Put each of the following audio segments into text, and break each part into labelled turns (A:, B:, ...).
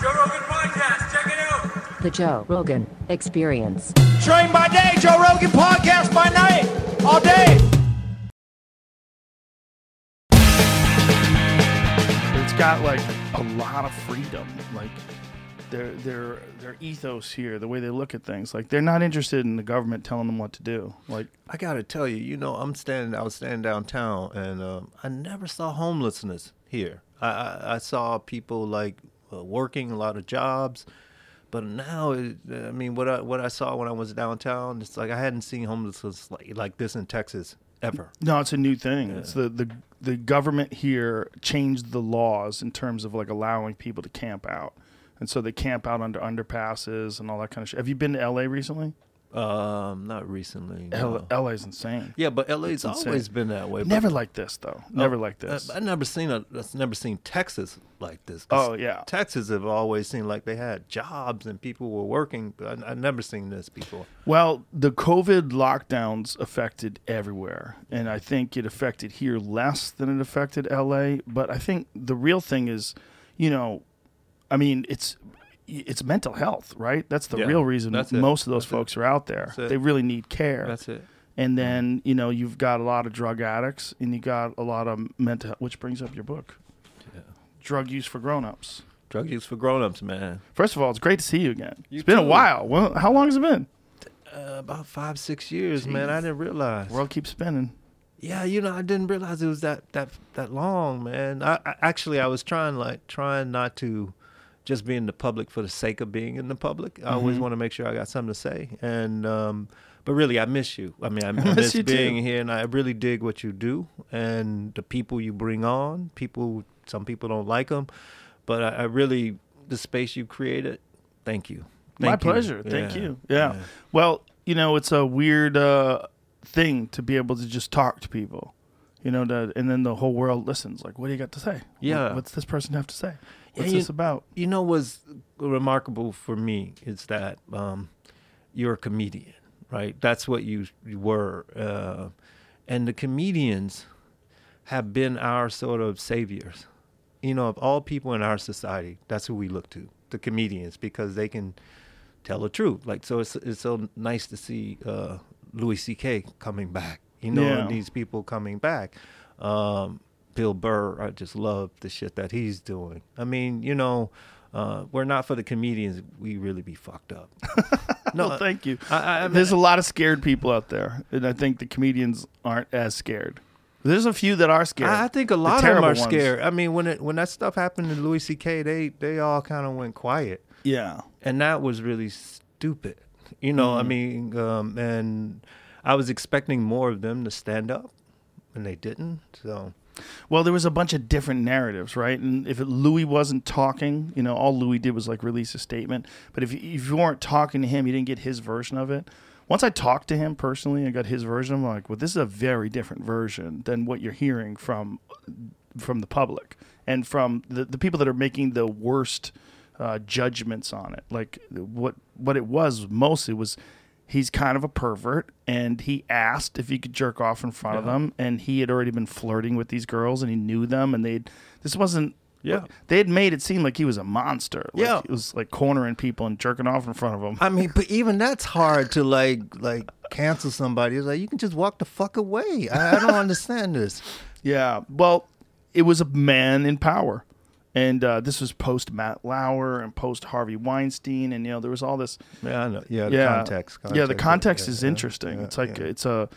A: Joe Rogan Podcast. Check it out.
B: The Joe Rogan Experience.
C: Train by day, Joe Rogan podcast by night, all day.
D: It's got like a lot of freedom. Like their their their ethos here, the way they look at things. Like they're not interested in the government telling them what to do. Like
E: I gotta tell you, you know, I'm standing. I was standing downtown, and um, I never saw homelessness here. I I, I saw people like uh, working a lot of jobs, but now, it, I mean, what I what I saw when I was downtown, it's like I hadn't seen homelessness like like this in Texas ever.
D: no, it's a new thing. It's the the the government here changed the laws in terms of like allowing people to camp out. And so they camp out under underpasses and all that kind of shit. Have you been to LA recently?
E: Um, not recently. no.
D: L- LA's insane.
E: Yeah, but LA's
D: insane.
E: always been that way. but-
D: Never like this though. Never like
E: Uh,
D: this.
E: I, I never seen a. I've never seen Texas like this.
D: Oh, yeah.
E: Texas have always seemed like they had jobs and people were working. But I, I've never seen this before.
D: Well, the COVID lockdowns affected everywhere, and I think it affected here less than it affected LA. But I think the real thing is, you know, I mean, it's it's mental health, right? That's the
E: Yeah,
D: real reason
E: that's it.
D: most of those
E: That's it.
D: folks are out there. They really need care.
E: That's it.
D: And then you know you've got a lot of drug addicts, and you got a lot of mental, which brings up your book, drug use for grown-ups.
E: Drug use for grown-ups, man.
D: First of all, it's great to see you again.
E: You
D: it's been a while. Well, how long has it been?
E: Uh, about five, six years, man. I didn't realize.
D: The World keeps spinning.
E: Yeah, you know, I didn't realize it was that that that long, man. I, I actually I was trying like trying not to just being in the public for the sake of being in the public. I always
D: Mhm.
E: want to make sure I got something to say, and um, but really, I miss you. I mean, I, I
D: miss you too.
E: being here, and I really dig what you do and the people you bring on. People, some people don't like them, but I, I really the space you created. Thank you.
D: My
E: you.
D: pleasure. Thank
E: Yeah.
D: you. Yeah. Well, you know, it's a weird uh, thing to be able to just talk to people, you know, to, and then the whole world listens. Like, what do you got to say? What-
E: Yeah.
D: what's this person have to say? What's
E: you-
D: this about?
E: You know what's remarkable for me is that um, you're a comedian, right? That's what you, you were. Uh, and the comedians have been our sort of saviors. You know, of all people in our society, that's who we look to, the comedians, because they can tell the truth. Like, so it's, it's so nice to see uh, Louis C.K. coming back, you know,
D: Yeah.
E: these people coming back. Um, Bill Burr, I just love the shit that he's doing. I mean, you know, uh, we're not for the comedians. We really be fucked up. no,
D: well, thank you.
E: I, I, I
D: There's a lot of scared people out there, and I think the comedians aren't as scared. There's a few that are scared.
E: I I think a
D: The
E: lot of them are
D: ones.
E: scared. I mean, when it when that stuff happened to Louis C.K., they they all kind of went quiet,
D: Yeah.
E: and that was really stupid. You know, I
D: Mhm.
E: mean, um, and I was expecting more of them to stand up, and they didn't. So
D: Well, there was a bunch of different narratives, right? And if it, Louis wasn't talking, you know, all Louis did was like release a statement. But if if you weren't talking to him, you didn't get his version of it. Once I talked to him personally and got his version, I'm like, well, this is a very different version than what you're hearing from from the public and from the, the people that are making the worst uh, judgments on it. Like what what it was mostly was he's kind of a pervert and he asked if he could jerk off in front of them and he had already been flirting with these girls and he knew them and they'd this wasn't
E: Yeah.
D: they had made it seem like he was a monster like
E: Yeah.
D: it was like cornering people and jerking off in front of them
E: I mean, but even that's hard to like like cancel somebody. It's like you can just walk the fuck away. I, I don't understand this.
D: Yeah. Well, it was a man in power. And uh, this was post Matt Lauer and post Harvey Weinstein. And, you know, there was all this.
E: Yeah, I know. Yeah, the context,
D: Yeah, the
E: context,
D: context
E: yeah,
D: is
E: yeah,
D: interesting.
E: yeah,
D: it's like,
E: yeah.
D: it's a.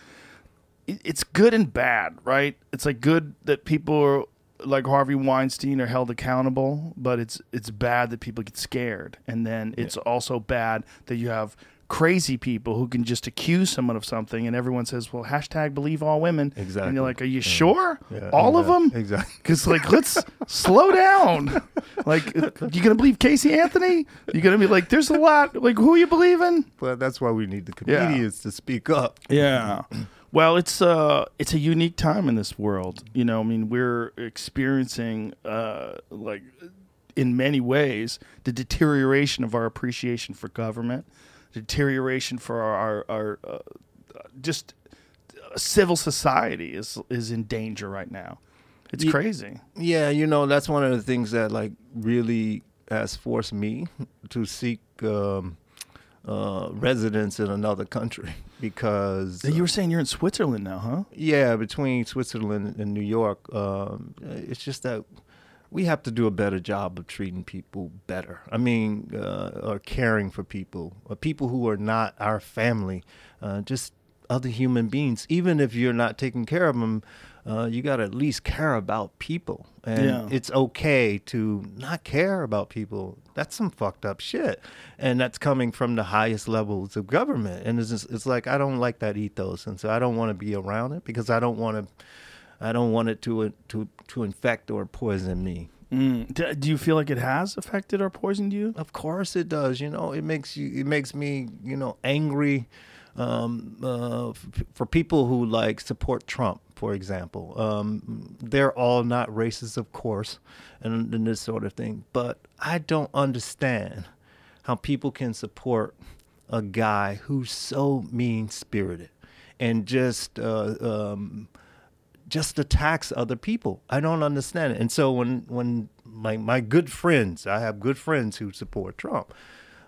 D: It's good and bad, right? It's like good that people are like Harvey Weinstein are held accountable, but it's it's bad that people get scared, and then it's also bad that you have crazy people who can just accuse someone of something, and everyone says, "Well, hashtag believe all women."
E: exactly And
D: you're like, "Are you
E: Yeah.
D: sure?
E: Yeah,
D: all of them?"
E: exactly.
D: Because like, let's slow down. Like, you gonna believe Casey Anthony? You gonna be like, "There's a lot." Like, who are you believing?
E: But that's why we need the
D: Yeah.
E: comedians to speak up.
D: Yeah. Well, it's uh it's a unique time in this world. You know, I mean, we're experiencing uh like in many ways the deterioration of our appreciation for government, deterioration for our our, our uh, just uh, civil society is is in danger right now. It's crazy.
E: Yeah, you know, that's one of the things that like really has forced me to seek um, uh, residence in another country because
D: You were saying you're in Switzerland now, huh?
E: yeah, between Switzerland and New York, um, it's just that we have to do a better job of treating people better. I mean, uh, or caring for people, or people who are not our family, uh, just other human beings. Even if you're not taking care of them, uh, you got to at least care about people. And
D: Yeah.
E: it's okay to not care about people. That's some fucked up shit. And that's coming from the highest levels of government. And it's, just, it's like, I don't like that ethos. And so I don't want to be around it because I don't want to. I don't want it to to to infect or poison me.
D: Mm. Do, do you feel like it has affected or poisoned you?
E: Of course it does. You know, it makes you. It makes me. You know, angry. Um, uh, f- for people who like support Trump, for example, um, they're all not racist, of course, and, and this sort of thing. But I don't understand how people can support a guy who's so mean spirited and just uh, um, just attacks other people. I don't understand it. And so when when my my good friends, I have good friends who support Trump.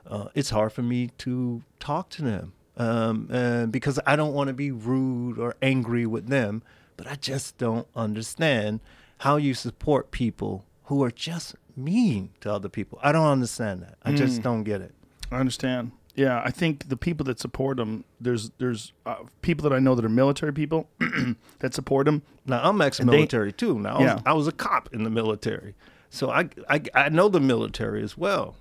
E: Uh, it's hard for me to talk to them um, and because I don't want to be rude or angry with them. But I just don't understand how you support people who are just mean to other people. I don't understand that. I just don't get it.
D: I understand. Yeah, I think the people that support him, there's there's uh, people that I know that are military people that support him.
E: Now I'm ex-military too. Now I was,
D: Yeah.
E: I was a cop in the military, so I, I I know the military as well.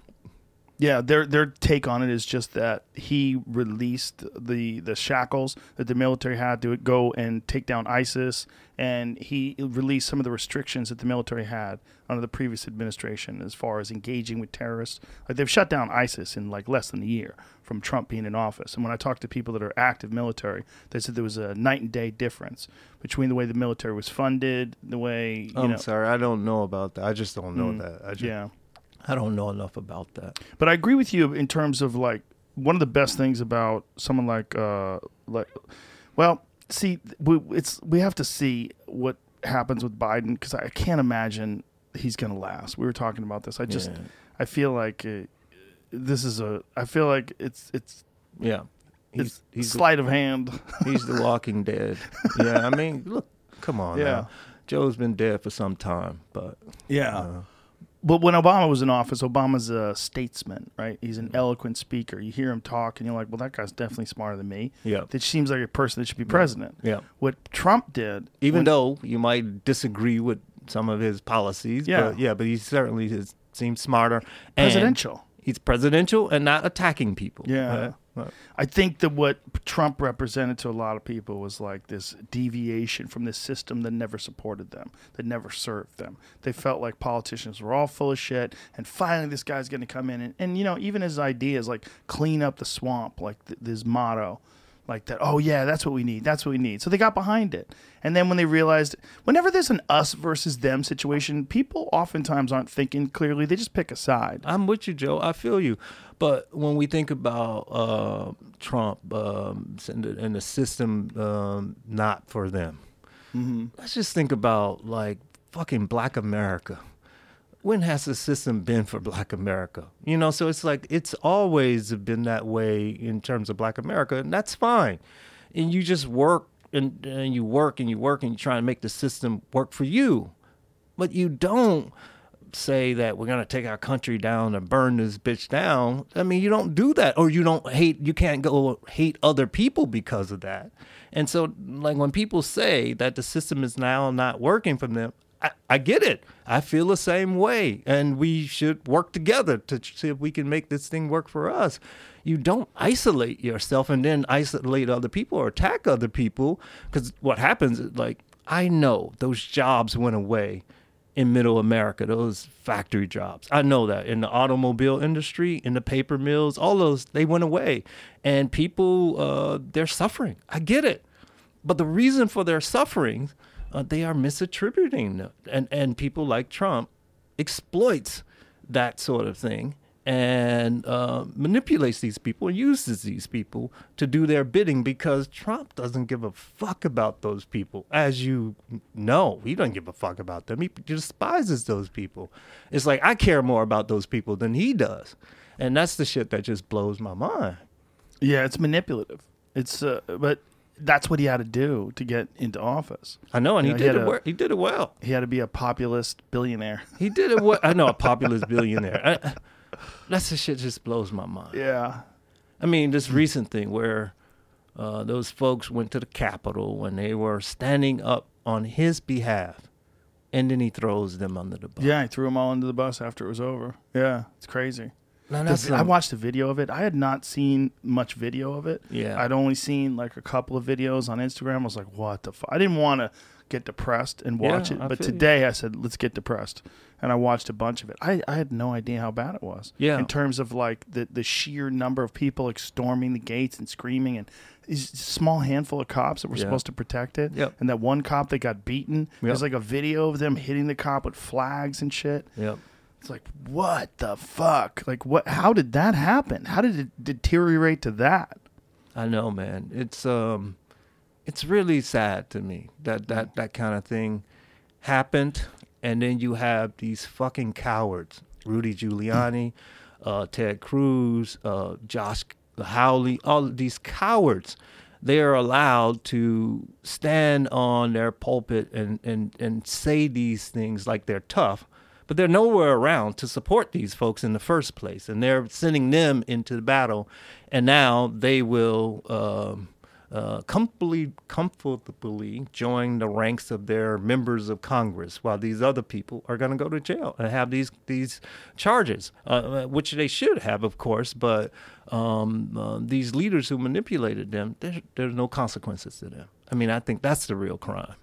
D: Yeah, their their take on it is just that he released the the shackles that the military had to go and take down ISIS, and he released some of the restrictions that the military had under the previous administration as far as engaging with terrorists. Like they've shut down ISIS in like less than a year from Trump being in office. And when I talk to people that are active military, they said there was a night and day difference between the way the military was funded, the way you
E: I'm
D: know.
E: sorry, I don't know about that. I just don't know mm. that. I just,
D: Yeah.
E: I don't know enough about that.
D: But I agree with you in terms of like one of the best things about someone like uh like well, see we, it's we have to see what happens with Biden cuz I can't imagine he's going to last. We were talking about this. I just
E: Yeah.
D: I feel like uh, this is a I feel like it's it's
E: Yeah, he's
D: it's
E: he's the,
D: sleight of hand.
E: he's the Walking Dead. Yeah, I mean, look, come on.
D: Yeah.
E: now. Joe's been dead for some time, but
D: Yeah.
E: uh,
D: But when Obama was in office, Obama's a statesman, right? He's an eloquent speaker. You hear him talk, and you're like, "Well, that guy's definitely smarter than me."
E: Yeah.
D: that seems like a person that should be president.
E: yeah.
D: What Trump did,
E: Even
D: when-
E: though you might disagree with some of his policies,
D: Yeah.
E: but yeah, but he certainly seems smarter.
D: presidential,
E: He's presidential and not attacking people.
D: Yeah.
E: Uh,
D: I think that what Trump represented to a lot of people was like this deviation from this system that never supported them, that never served them. They felt like politicians were all full of shit, and finally this guy's going to come in and, and you know even his ideas like clean up the swamp, like th- his motto, like that. Oh yeah, that's what we need. That's what we need. So they got behind it, and then when they realized, whenever there's an us versus them situation, people oftentimes aren't thinking clearly. They just pick a side.
E: I'm with you, Joe. I feel you. But when we think about uh, Trump um, and, the, system um, not for them, let's just think about like fucking Black America. When has the system been for Black America? You know, so it's like it's always been that way in terms of Black America, and that's fine. And you just work and, and you work and you work and you try to make the system work for you, but you don't say that we're gonna take our country down and burn this bitch down. I mean, you don't do that, or you don't hate. You can't go hate other people because of that. And so, like when people say that the system is now not working for them, I, I get it. I feel the same way, and we should work together to see if we can make this thing work for us. You don't isolate yourself and then isolate other people or attack other people, because what happens is like I know those jobs went away in middle America, those factory jobs. I know that in the automobile industry, in the paper mills, all those, they went away. And people, uh, they're suffering. I get it. But the reason for their suffering, uh, they are misattributing. And, and people like Trump exploits that sort of thing. and uh, manipulates these people and uses these people to do their bidding because Trump doesn't give a fuck about those people. As you know, he doesn't give a fuck about them. He despises those people. It's like I care more about those people than he does. And that's the shit that just blows my mind.
D: Yeah, it's manipulative. It's uh, but that's what he had to do to get into office.
E: I know, and
D: You
E: he
D: know, he
E: did
D: had
E: it.
D: a-
E: he did it well.
D: He had to be a populist billionaire.
E: He did it. Well. I know a populist billionaire. I, that's the shit just blows my mind.
D: Yeah.
E: I mean, this recent thing where uh, those folks went to the Capitol when they were standing up on his behalf, and then he throws them under the bus.
D: Yeah, he threw them all under the bus after it was over. Yeah, it's crazy.
E: That's
D: I watched a video of it. I had not seen much video of it.
E: Yeah.
D: I'd only seen like a couple of videos on Instagram. I was like, what the fuck? I didn't want to get depressed and watch
E: Yeah,
D: it.
E: I
D: But
E: feel you.
D: today I said, let's get depressed. And I watched a bunch of it. I, I had no idea how bad it was.
E: Yeah.
D: In terms of like the, the sheer number of people like storming the gates and screaming and these small handful of cops that were
E: Yeah.
D: supposed to protect it.
E: Yep.
D: And that one cop that got beaten. There's like a video of them hitting the cop with flags and shit.
E: Yep.
D: It's like, what the fuck? Like, what? How did that happen? How did it deteriorate to that?
E: I know, man. It's um, it's really sad to me that that that kind of thing happened, and then you have these fucking cowards, Rudy Giuliani, uh, Ted Cruz, uh, Josh Hawley, all these cowards. They are allowed to stand on their pulpit and, and, and say these things like they're tough, but they're nowhere around to support these folks in the first place. And they're sending them into the battle, and now they will um, uh, comfortably, comfortably join the ranks of their members of Congress, while these other people are going to go to jail and have these these charges, uh, which they should have, of course. But um, uh, these leaders who manipulated them, there, there's no consequences to them. I mean, I think that's the real crime.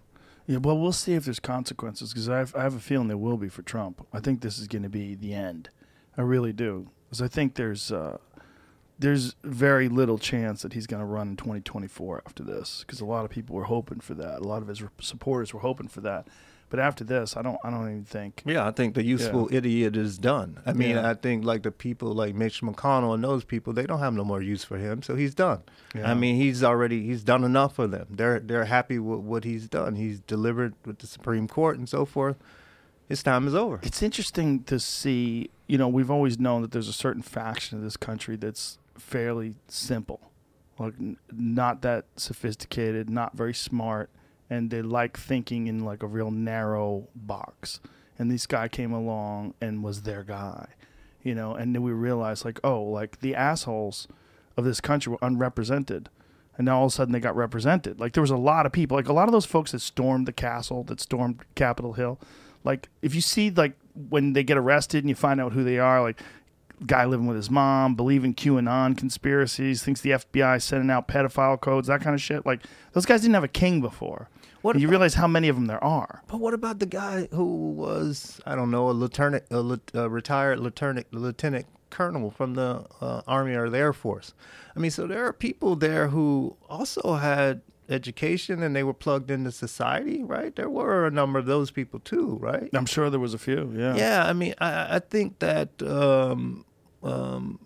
D: Yeah, well, we'll see if there's consequences because I have, a feeling there will be for Trump. I think this is going to be the end. I really do because I think there's uh, there's very little chance that he's going to run in 2024 after this because a lot of people were hoping for that. A lot of his supporters were hoping for that. But after this, I don't I don't even think.
E: Yeah, I think the useful idiot is done. I mean,
D: Yeah.
E: I think like the people like Mitch McConnell and those people, they don't have no more use for him, so he's done.
D: Yeah.
E: I mean, he's already he's done enough for them. They're they're happy with what he's done. He's delivered with the Supreme Court and so forth. His time is over.
D: It's interesting to see. You know, we've always known that there's a certain faction of this country that's fairly simple, like n- not that sophisticated, not very smart, and they like thinking in like a real narrow box. And this guy came along and was their guy, you know. And then we realized, like, oh, like the assholes of this country were unrepresented. And now all of a sudden they got represented. Like there was a lot of people, like a lot of those folks that stormed the castle, that stormed Capitol Hill. Like if you see like when they get arrested and you find out who they are, like guy living with his mom, believing QAnon conspiracies, thinks the FBI sending out pedophile codes, that kind of shit. Like those guys didn't have a king before.
E: What
D: you
E: about-
D: realize how many of them there are.
E: But what about the guy who was I don't know a lieutenant, a, a retired lieutenant, lieutenant colonel from the uh, army or the air force? I mean, so there are people there who also had education and they were plugged into society, right? There were a number of those people too, right?
D: I'm sure there was a few. Yeah.
E: Yeah, I mean, I, I think that um, um,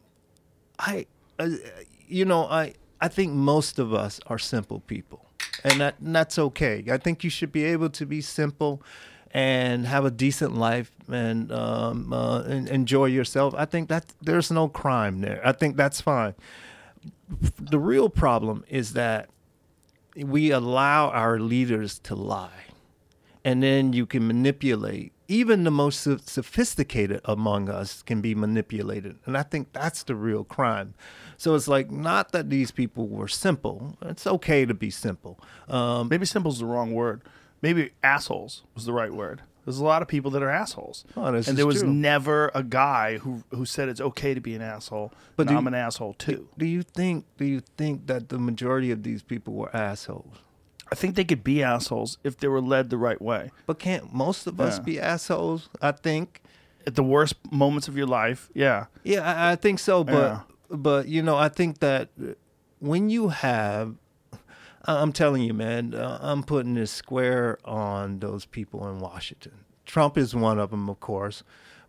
E: I, uh, you know, I I think most of us are simple people, and that and that's okay. I think you should be able to be simple and have a decent life and, um, uh, and enjoy yourself. I think that there's no crime there. I think that's fine. The real problem is that we allow our leaders to lie and then you can manipulate. Even the most sophisticated among us can be manipulated, and I think that's the real crime. So it's like not that these people were simple. It's okay to be simple. Um,
D: Maybe simple's the wrong word. Maybe assholes was the right word. There's a lot of people that are assholes.
E: Oh,
D: and there was
E: true.
D: never a guy who who said it's okay to be an asshole,
E: But
D: I'm
E: you-
D: an asshole too.
E: do you think? Do you think that the majority of these people were assholes?
D: I think they could be assholes if they were led the right way.
E: But can't most of us be assholes? I think.
D: At the worst moments of your life, yeah.
E: Yeah, I, I think so. But
D: Yeah.
E: But you know, I think that when you have, I'm telling you, man, uh, I'm putting this square on those people in Washington. Trump is one of them, of course,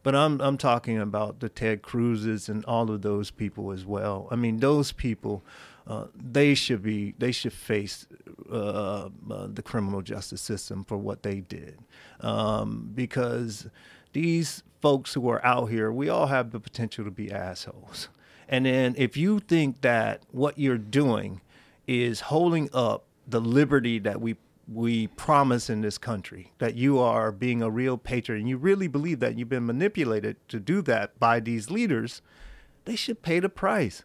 E: But I'm I'm talking about the Ted Cruzes and all of those people as well. I mean, those people, uh, they should be they should face uh, uh, the criminal justice system for what they did, um, because these folks who are out here, we all have the potential to be assholes. And then if you think that what you're doing is holding up the liberty that we we promise in this country that you are being a real patriot and you really believe that you've been manipulated to do that by these leaders, they should pay the price.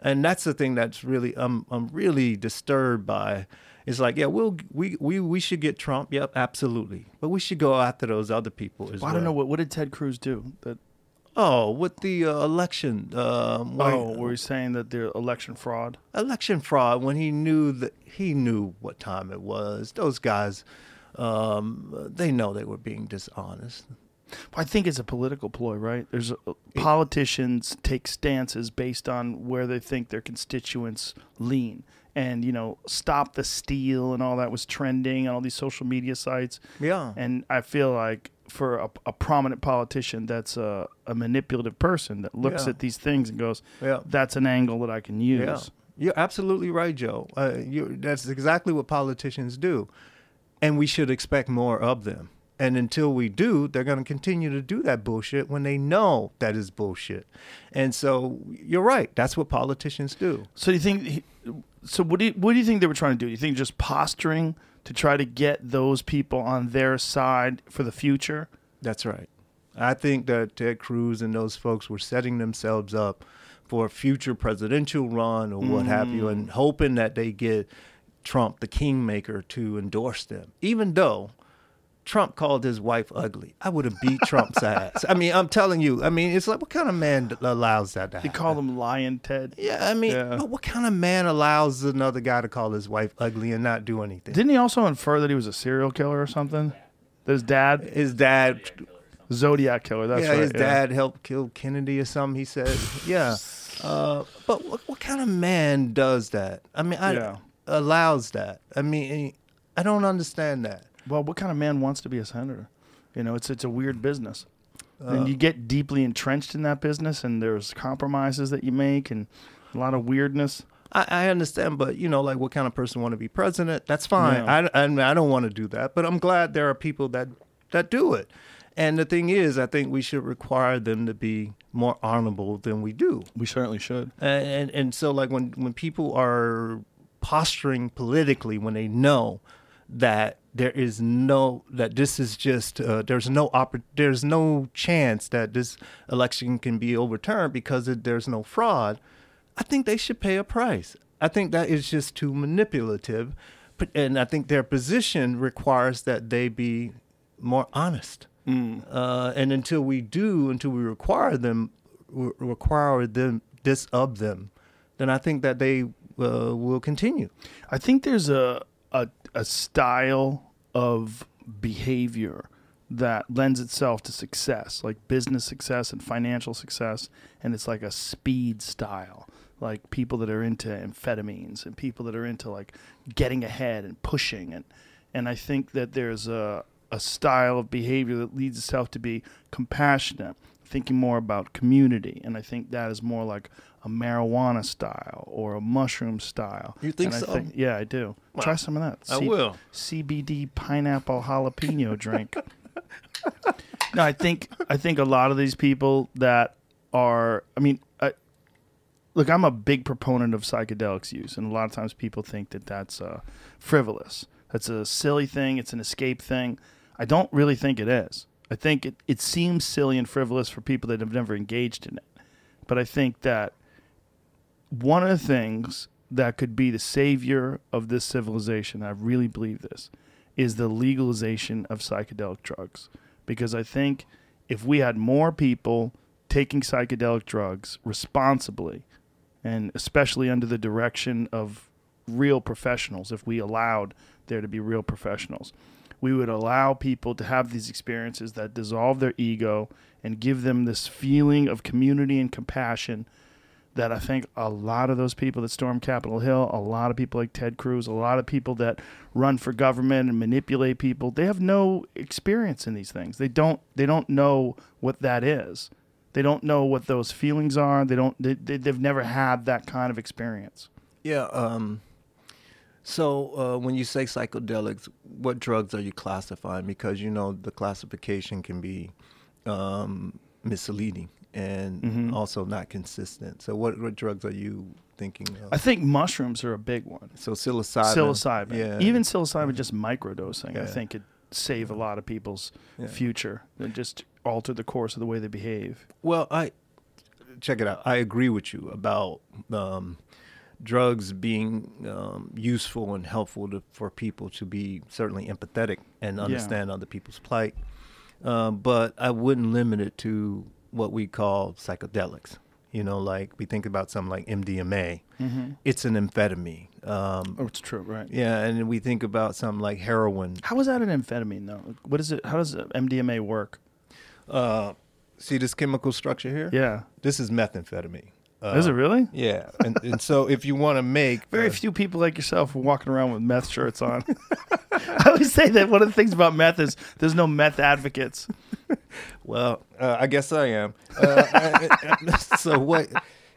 E: And that's the thing that's really I'm I'm really disturbed by. It's like, yeah, we'll we we we should get Trump. Yep, absolutely. But we should go after those other people as
D: Well,
E: well.
D: I don't know what what did Ted Cruz do? That
E: Oh, with the uh, election, um, where-
D: oh, were you saying that the election fraud?
E: election fraud when he knew that he knew what time it was. Those guys, um, they know they were being dishonest.
D: I think it's a political ploy, right? There's a, politicians take stances based on where they think their constituents lean, and you know, stop the steal and all that was trending on all these social media sites.
E: Yeah.
D: and I feel like for a, a prominent politician that's a, a manipulative person that looks
E: Yeah.
D: at these things and goes,
E: Yeah.
D: "That's an angle that I can use."
E: Yeah, you're absolutely right, Joe. Uh, you, that's exactly what politicians do, and we should expect more of them. And until we do, they're going to continue to do that bullshit when they know that is bullshit. And so you're right. That's what politicians do.
D: So you think? he- So what do you what do you think they were trying to do? Do you think just posturing to try to get those people on their side for the future?
E: That's right. I think that Ted Cruz and those folks were setting themselves up for a future presidential run or what have you, and mm. hoping that they get Trump, the kingmaker, to endorse them. Even though Trump called his wife ugly, I would have beat Trump's ass. I mean, I'm telling you. I mean, it's like what kind of man allows that to
D: They
E: happen?
D: call him Lyin' Ted.
E: Yeah, I mean,
D: Yeah.
E: but what kind of man allows another guy to call his wife ugly and not do anything?
D: Didn't he also infer that he was a serial killer or something? That his dad,
E: his dad
D: Zodiac killer. That's right.
E: yeah,
D: right.
E: his dad helped kill Kennedy or something. He said, yeah. Uh, but what, what kind of man does that? I mean, I
D: Yeah.
E: allows that. I mean, I don't understand that.
D: Well, what kind of man wants to be a senator? You know, it's it's a weird business.
E: Uh,
D: and you get deeply entrenched in that business, and there's compromises that you make, and a lot of weirdness.
E: I, I understand, but you know, like what kind of person want to be president? That's fine.
D: Yeah.
E: I, I, I don't want to do that, but I'm glad there are people that that do it. And the thing is, I think we should require them to be more honorable than we do.
D: We certainly should.
E: and and, and so like when when people are posturing politically when they know that there is no that this is just uh, there's no oppor- there's no chance that this election can be overturned because it, there's no fraud i think they should pay a price. I think that is just too manipulative But- and i think their position requires that they be more honest. Uh, and until we do until we require them re- require them this of them then i think that they uh, will continue.
D: I think there's a, a a style of behavior that lends itself to success, like business success and financial success, and it's like a speed style, like people that are into amphetamines and people that are into like getting ahead and pushing. And and I think that there's a a style of behavior that leads itself to be compassionate, thinking more about community, and I think that is more like a marijuana style or a mushroom style.
E: You think so?
D: yeah, I do. Try some of that.
E: I will.
D: CBD pineapple jalapeno drink. no, I think I think a lot of these people that are. I mean, I, look, I'm a big proponent of psychedelics use, and a lot of times people think that that's uh, frivolous. That's a silly thing. It's an escape thing. I don't really think it is. I think it, it seems silly and frivolous for people that have never engaged in it. But I think that one of the things that could be the savior of this civilization, I really believe this, is the legalization of psychedelic drugs. Because I think if we had more people taking psychedelic drugs responsibly, and especially under the direction of real professionals, if we allowed there to be real professionals, we would allow people to have these experiences that dissolve their ego and give them this feeling of community and compassion that I think a lot of those people that storm Capitol Hill, a lot of people like Ted Cruz, a lot of people that run for government and manipulate people, they have no experience in these things. They don't they don't know what that is. They don't know what those feelings are. They don't they, they they've never had that kind of experience.
E: Yeah. Um, so uh, when you say psychedelics, what drugs are you classifying? Because you know the classification can be um, misleading and
D: Mhm.
E: also not consistent. So what, what drugs are you thinking of?
D: I think mushrooms are a big one.
E: so psilocybin.
D: Psilocybin.
E: Yeah.
D: Even psilocybin just microdosing, I think could save a lot of people's
E: Yeah.
D: future and just alter the course of the way they behave.
E: Well, I check it out. I agree with you about um, drugs being um, useful and helpful to, for people to be certainly empathetic and
D: Yeah.
E: understand other people's plight. Um, but I wouldn't limit it to what we call psychedelics. You know, like we think about something like MDMA.
D: Mm-hmm.
E: It's an amphetamine. Um,
D: Oh, it's true, right?
E: yeah, and we think about something like heroin.
D: How is that an amphetamine though? What is it? How does MDMA work?
E: Uh, see this chemical structure here?
D: Yeah.
E: This is methamphetamine. Uh,
D: is it really?
E: Yeah, and, and so if you want to make
D: Very
E: uh,
D: few people like yourself are walking around with meth shirts on. I always say that one of the things about meth is there's no meth advocates.
E: well, uh, I guess I am. Uh, so what?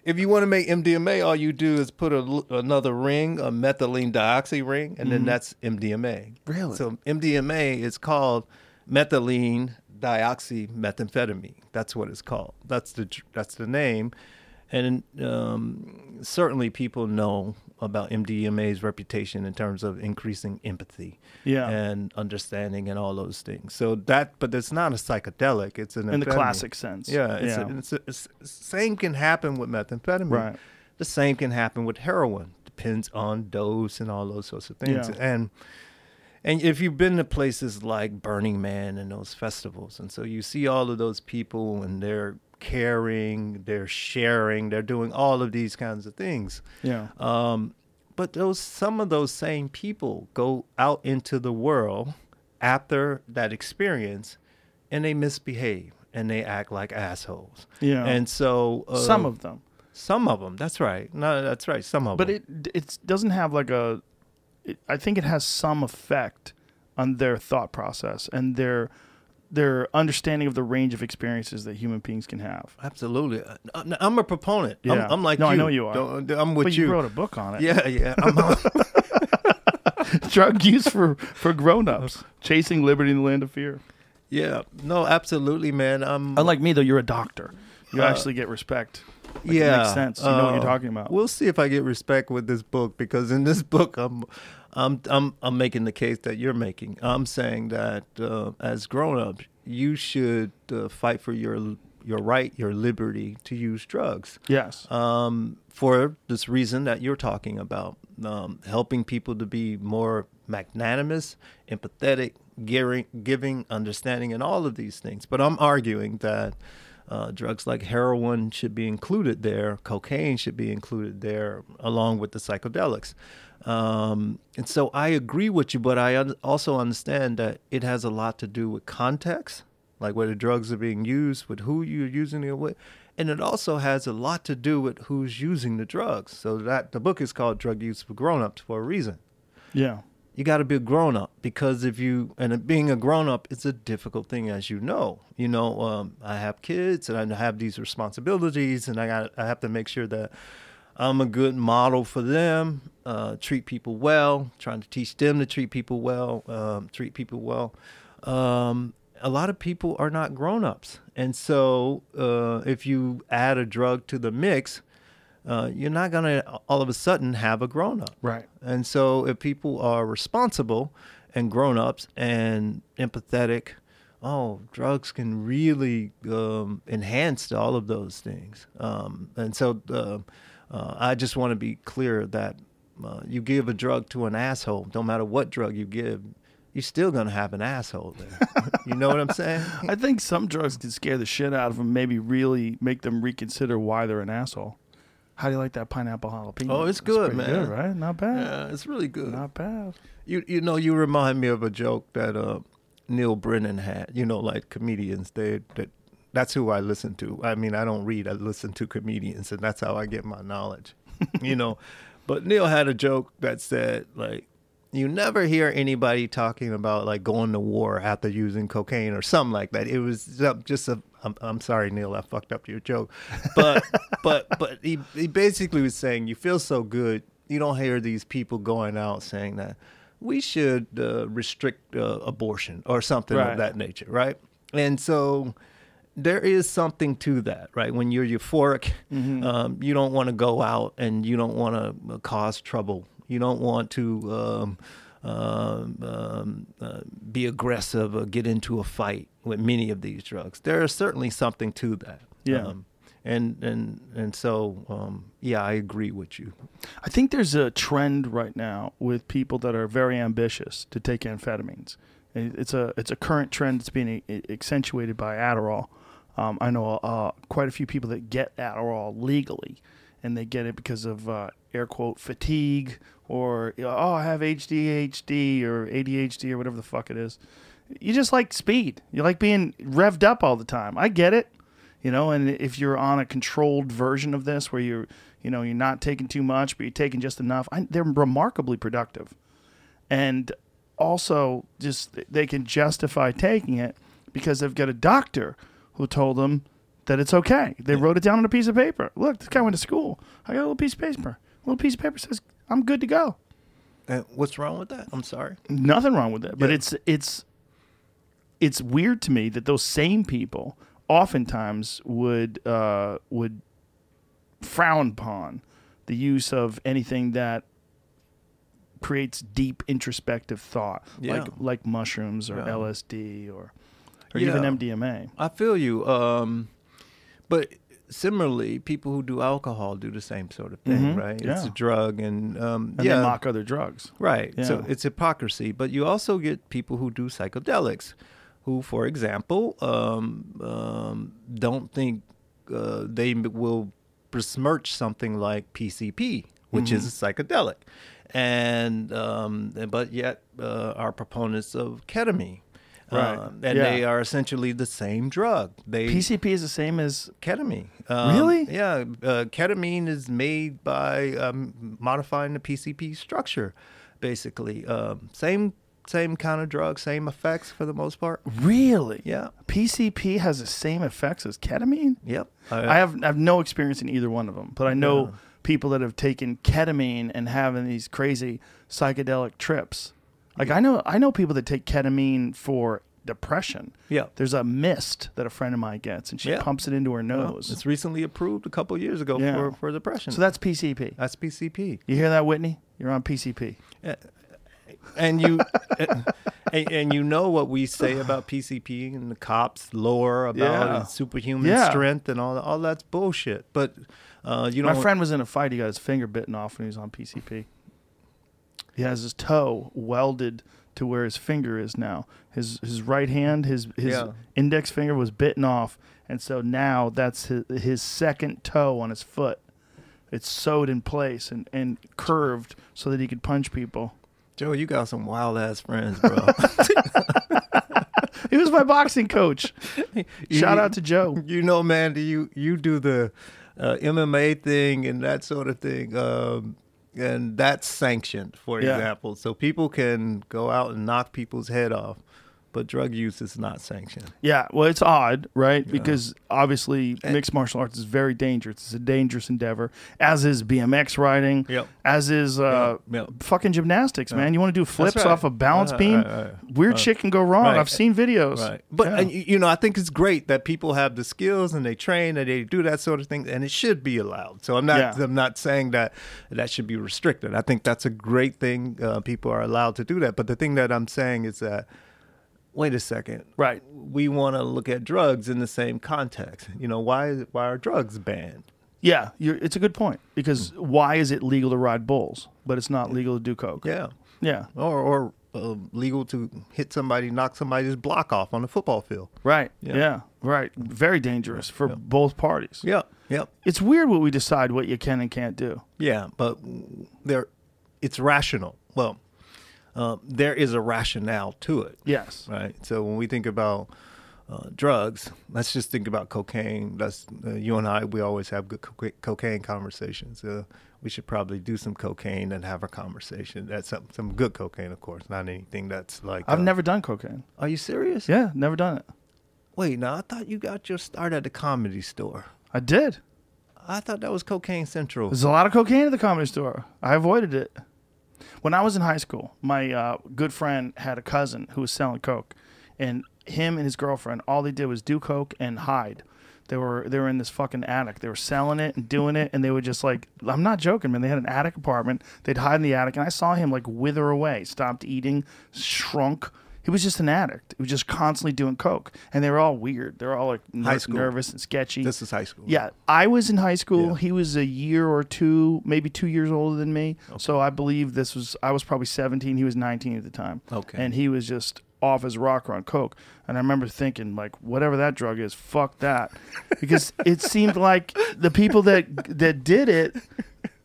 E: If you want to make MDMA, all you do is put a, l- another ring, a methylene dioxide ring, and then that's MDMA.
D: Really?
E: So MDMA is called methylene dioxymethamphetamine. That's what it's called. That's the that's the name, and um, certainly people know about MDMA's reputation in terms of increasing empathy
D: Yeah.
E: and understanding and all those things. So that, but it's not a psychedelic. It's an
D: In the classic sense.
E: Yeah, it's,
D: Yeah.
E: A, it's, a, it's same can happen with methamphetamine.
D: Right.
E: The same can happen with heroin. Depends on dose and all those sorts of things.
D: Yeah.
E: And and if you've been to places like Burning Man and those festivals, and so you see all of those people and they're caring, they're sharing, they're doing all of these kinds of things.
D: Yeah.
E: Um, but those some of those same people go out into the world after that experience, and they misbehave and they act like assholes.
D: Yeah.
E: And so uh,
D: Some of them.
E: some of them. That's right. No, that's right. Some of
D: But
E: them.
D: But it it doesn't have like a. It, I think it has some effect on their thought process and their their understanding of the range of experiences that human beings can have.
E: Absolutely. Uh, I'm a proponent.
D: Yeah.
E: I'm, I'm like
D: No,
E: you.
D: I know you are.
E: Don't- I'm with
D: but
E: you.
D: you wrote a book on it.
E: yeah, yeah. I'm,
D: Drug use for for grown-ups. Chasing liberty in the land of fear.
E: yeah. No, absolutely, man. I'm.
D: Unlike me though, you're a doctor. You
E: Uh,
D: actually get respect. Like,
E: yeah,
D: it makes sense. You know what you're
E: uh,
D: talking about.
E: We'll see if I get respect with this book because in this book, I'm, I'm, I'm, I'm making the case that you're making. I'm saying that uh, as grown-ups, you should uh, fight for your your right, your liberty to use drugs.
D: yes.
E: Um, for this reason that you're talking about, um, helping people to be more magnanimous, empathetic, giving, giving, understanding, and all of these things. But I'm arguing that uh, drugs like heroin should be included there, cocaine should be included there, along with the psychedelics. Um, and so I agree with you, but I un- also understand that it has a lot to do with context, like where the drugs are being used, with who you're using it with. And it also has a lot to do with who's using the drugs. So that the book is called Drug Use for Grown-ups for a reason
D: Yeah.
E: you got to be a grown up because if you and being a grown up it's a difficult thing as you know you know um, i have kids and i have these responsibilities and i got i have to make sure that i'm a good model for them uh, treat people well trying to teach them to treat people well um, treat people well um, a lot of people are not grown-ups and so uh, if you add a drug to the mix uh, you're not going to all of a sudden have a grown-up
D: Right.
E: and so if people are responsible and grown-ups and empathetic, oh, drugs can really um, enhance all of those things. Um, and so uh, uh, I just want to be clear that uh, you give a drug to an asshole, no matter what drug you give, you're still going to have an asshole there. you know what I'm saying?
D: I think some drugs can scare the shit out of them, maybe really make them reconsider why they're an asshole. How do you like that pineapple jalapeno?
E: Oh, it's good, man.
D: Good, right? Not bad.
E: Yeah, it's really good.
D: Not bad.
E: You you know you remind me of a joke that uh, Neal Brennan had. You know, like comedians they that That's who I listen to. I mean, I don't read. I listen to comedians, and that's how I get my knowledge. you know, but Neal had a joke that said like. You never hear anybody talking about like going to war after using cocaine or something like that. It was just a. I'm, I'm sorry, Neal, I fucked up your joke, but but but he he basically was saying you feel so good. You don't hear these people going out saying that we should uh, restrict uh, abortion or something
D: Right.
E: of that nature, right? And so there is something to that, right? When you're euphoric, um, you don't want to go out and you don't want to cause trouble. You don't want to um, um, um, uh, be aggressive or get into a fight with many of these drugs. There is certainly something to that.
D: Yeah.
E: Um, and and and so um, yeah, I agree with you.
D: I think there's a trend right now with people that are very ambitious to take amphetamines. It's a it's a current trend that's being accentuated by Adderall. Um, I know uh, quite a few people that get Adderall legally, and they get it because of uh, air quote fatigue or oh I have ADHD or ADHD or whatever the fuck it is. You just like speed. You like being revved up all the time. I get it you know and if you're on a controlled version of this where you're you know you're not taking too much but you're taking just enough I, they're remarkably productive and also just they can justify taking it because they've got a doctor who told them that it's okay they wrote it down on a piece of paper look this guy went to school i got a little piece of paper a little piece of paper says i'm good to go
E: And what's wrong with that? I'm sorry.
D: nothing wrong with it but
E: Yeah.
D: it's it's it's weird to me that those same people oftentimes would uh, would frown upon the use of anything that creates deep introspective thought
E: Yeah.
D: like like mushrooms or
E: Yeah.
D: LSD or or even MDMA
E: I feel you. Um, but similarly, people who do alcohol do the same sort of thing,
D: Mhm,
E: right? It's a drug, and um,
D: and
E: yeah,
D: they mock other drugs
E: right. So it's hypocrisy. But you also get people who do psychedelics, who, for example, um, um, don't think uh, they will besmirch something like PCP, which is a psychedelic, and um, but yet uh, are proponents of ketamine.
D: Right.
E: Um, and
D: Yeah.
E: they are essentially the same drug. They
D: PCP is the same as
E: ketamine. Um,
D: Really?
E: Yeah. Uh, ketamine is made by um, modifying the PCP structure, basically. Um, same same kind of drug, same effects for the most part.
D: really
E: Yeah.
D: PCP has the same effects as ketamine
E: Yep.
D: I have I have no experience in either one of them, but I know
E: Yeah.
D: people that have taken ketamine and having these crazy psychedelic trips. Like I know I know people that take ketamine for depression.
E: Yeah.
D: There's a mist that a friend of mine gets, and she
E: Yeah.
D: pumps it into her
E: Well,
D: nose.
E: it's recently approved a couple years ago
D: Yeah.
E: for, for depression.
D: so that's PCP.
E: that's PCP.
D: You hear that, Whitney? You're on PCP.
E: and you and, and you know what we say about PCP and the cops lore about
D: Yeah.
E: superhuman
D: Yeah.
E: strength and all that. All that's bullshit. But uh, you know,
D: My friend was in a fight. He got his finger bitten off when he was on PCP. He has his toe welded to where his finger is now. His his right hand, his his
E: Yeah.
D: index finger was bitten off, and so now that's his, his second toe on his foot. It's sewed in place and, and curved so that he could punch people.
E: Joe, you got some wild ass friends, bro.
D: He was my boxing coach. Shout out to Joe.
E: You know, man, do you you do the uh, MMA thing and that sort of thing, um, and that's sanctioned, for
D: Yeah.
E: example. So people can go out and knock people's head off, but drug use is not sanctioned.
D: Yeah, well, it's odd, right? Because obviously mixed martial arts is very dangerous. It's a dangerous endeavor, as is BMX riding,
E: Yep.
D: as is uh,
E: Yep, yep.
D: fucking gymnastics, man. You want to do flips
E: right.
D: off a balance
E: Right,
D: beam?
E: right, right.
D: Weird shit can go wrong. I've seen videos.
E: Right. But
D: Yeah.
E: and, you know, I think it's great that people have the skills and they train and they do that sort of thing, and it should be allowed. So I'm not
D: Yeah.
E: I'm not saying that that should be restricted. I think that's a great thing. Uh, people are allowed to do that. But the thing that I'm saying is that wait a second.
D: Right.
E: We want to look at drugs in the same context. You know, why why are drugs banned?
D: yeah, you're, it's a good point because why is it legal to ride bulls, but it's not legal to do coke?
E: Yeah.
D: yeah,
E: Or or uh, legal to hit somebody, knock somebody's block off on the football field.
D: right. Yeah,
E: Yeah.
D: right. Very dangerous for both parties.
E: Yeah. Yep.
D: It's weird what we decide what you can and can't do.
E: Yeah, but there, it's rational. Well, uh, there is a rationale to it,
D: Yes.
E: right? So when we think about uh, drugs. Let's just think about cocaine. That's uh, you and I. We always have good co- cocaine conversations. Uh, we should probably do some cocaine and have a conversation. That's some some good cocaine, of course, not anything that's like.
D: I've
E: uh,
D: never done cocaine.
E: Are you serious?
D: Yeah, never done it.
E: Wait, now I thought you got your start at the comedy store.
D: I did.
E: I thought that was Cocaine Central.
D: There's a lot of cocaine at the comedy store. I avoided it. When I was in high school, my uh, good friend had a cousin who was selling coke, and him and his girlfriend, all they did was do coke and hide. They were they were in this fucking attic. They were selling it and doing it, and they would just like I'm not joking, man. They had an attic apartment. They'd hide in the attic, and I saw him like wither away, stopped eating, shrunk. He was just an addict. He was just constantly doing coke, and they were all weird. They were all like ner- nervous and sketchy.
E: This is high school.
D: Yeah, I was in high school.
E: Yeah.
D: He was a year or two, maybe two years older than me. So I believe this was I was probably 17. He was 19 at the time.
E: Okay.
D: And he was just off his rocker on coke. And I remember thinking like, whatever that drug is, fuck that, because it seemed like the people that that did it.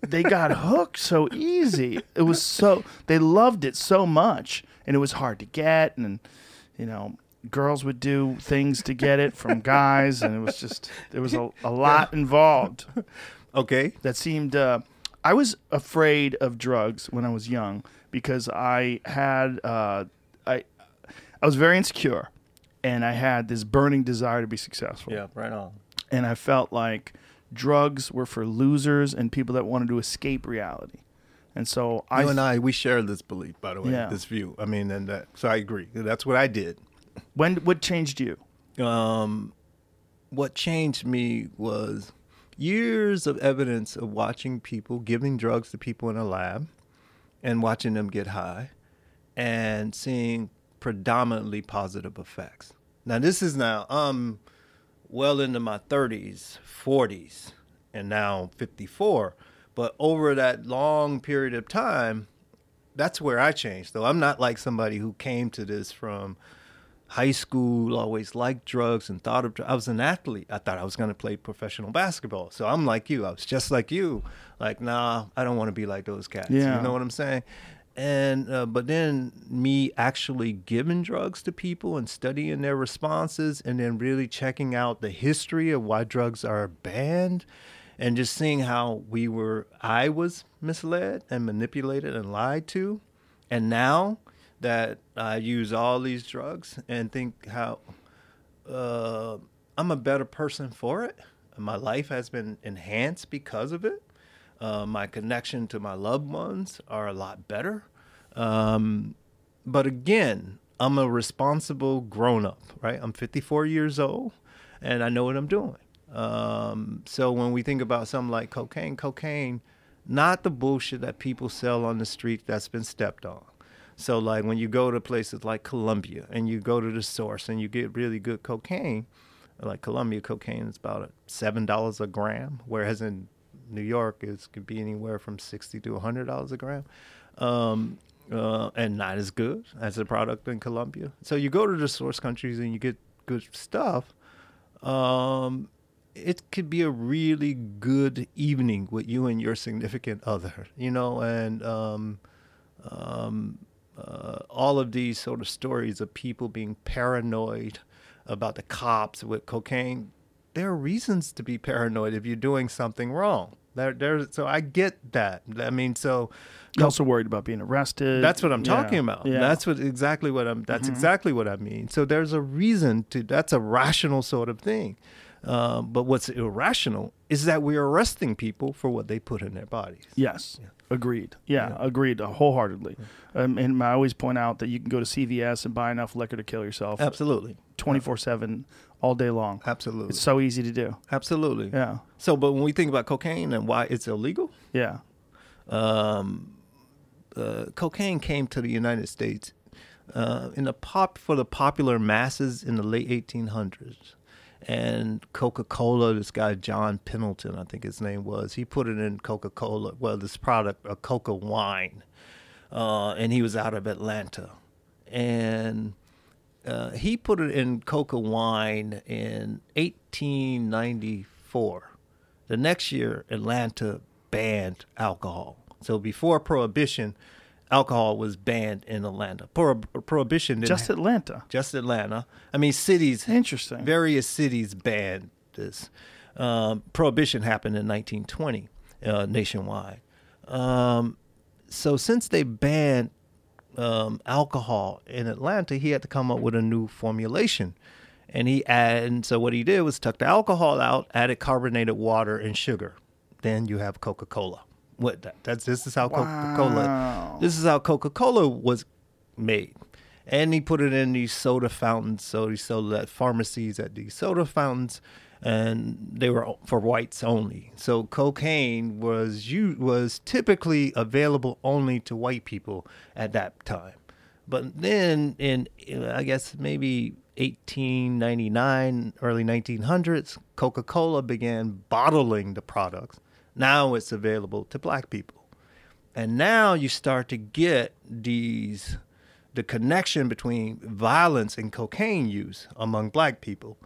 D: They got hooked so easy. It was so they loved it so much, and it was hard to get. And you know, girls would do things to get it from guys, and it was just there was a, a lot involved
E: Okay.
D: that seemed. Uh, I was afraid of drugs when I was young because I had uh, I I was very insecure, and I had this burning desire to be successful.
E: Yeah. Right on.
D: and I felt like drugs were for losers and people that wanted to escape reality. And so I
E: you and I, we share this belief, by the way,
D: Yeah.
E: this view. I mean, and that, so I agree. That's what I did.
D: when what changed you?
E: Um, what changed me was years of evidence of watching people giving drugs to people in a lab and watching them get high and seeing predominantly positive effects. Now, this is now, I'm well into my 30s, 40s, and now 54. But over that long period of time, that's where I changed. Though I'm not like somebody who came to this from high school, always liked drugs and thought of. I was an athlete. I thought I was going to play professional basketball. So I'm like you. I was just like you. Like, nah, I don't want to be like those cats.
D: Yeah.
E: You know what I'm saying? And uh, but then me actually giving drugs to people and studying their responses, and then really checking out the history of why drugs are banned, and just seeing how we were, I was misled and manipulated and lied to, and now that I use all these drugs and think how uh, I'm a better person for it. My life has been enhanced because of it. Uh, my connection to my loved ones are a lot better. Um, but again, I'm a responsible grown up, right? I'm 54 years old and I know what I'm doing. Um, so when we think about something like cocaine, cocaine, not the bullshit that people sell on the street that's been stepped on. So like when you go to places like Colombia and you go to the source and you get really good cocaine, like Colombia cocaine is about seven dollars a gram, whereas in New York it could be anywhere from sixty to hundred dollars a gram, um, uh, and not as good as a product in Colombia. So you go to the source countries and you get good stuff. Um, it could be a really good evening with you and your significant other, you know, and um, um, uh, all of these sort of stories of people being paranoid about the cops with cocaine. There are reasons to be paranoid if you're doing something wrong. There, there's so I get that. I mean, so
D: You're also worried about being arrested.
E: that's what I'm
D: Yeah,
E: talking about.
D: Yeah.
E: That's what exactly what I'm. That's exactly what I mean. So there's a reason to. That's a rational sort of thing. Um, but what's irrational is that we're arresting people for what they put in their bodies.
D: Yes. Agreed. Yeah, agreed uh, wholeheartedly. Um, and I always point out that you can go to CVS and buy enough liquor to kill yourself
E: Absolutely.
D: 24 7 all day long.
E: Absolutely.
D: It's so easy to do.
E: Absolutely.
D: Yeah.
E: So, but when we think about cocaine and why it's illegal,
D: Yeah.
E: um, uh, cocaine came to the United States uh, in the pop for the popular masses in the late 1800s. And Coca Cola, this guy John Pendleton, I think his name was, he put it in Coca Cola, well, this product, a Coca wine. Uh, and he was out of Atlanta. And uh, he put it in Coca wine in 1894. The next year, Atlanta banned alcohol. So before Prohibition, alcohol was banned in Atlanta. Pro- prohibition didn't
D: Just
E: ha-
D: Atlanta.
E: just Atlanta. I mean, cities
D: Interesting.
E: various cities banned this. Um, prohibition happened in 1920 uh, nationwide. Um, so since they banned um, alcohol in Atlanta, he had to come up with a new formulation. And he add, and so what he did was took the alcohol out, added carbonated water and sugar. Then you have Coca Cola. What that, that's this is how Coca Cola. This is how Coca Cola was made. And he put it in these soda fountains. So he sold at pharmacies at these soda fountains, and they were for whites only. So cocaine was you was typically available only to white people at that time. But then in I guess maybe 1899, early 1900s, Coca-Cola began bottling the products. Now it's available to black people. And now you start to get these the connection between violence and cocaine use among black people.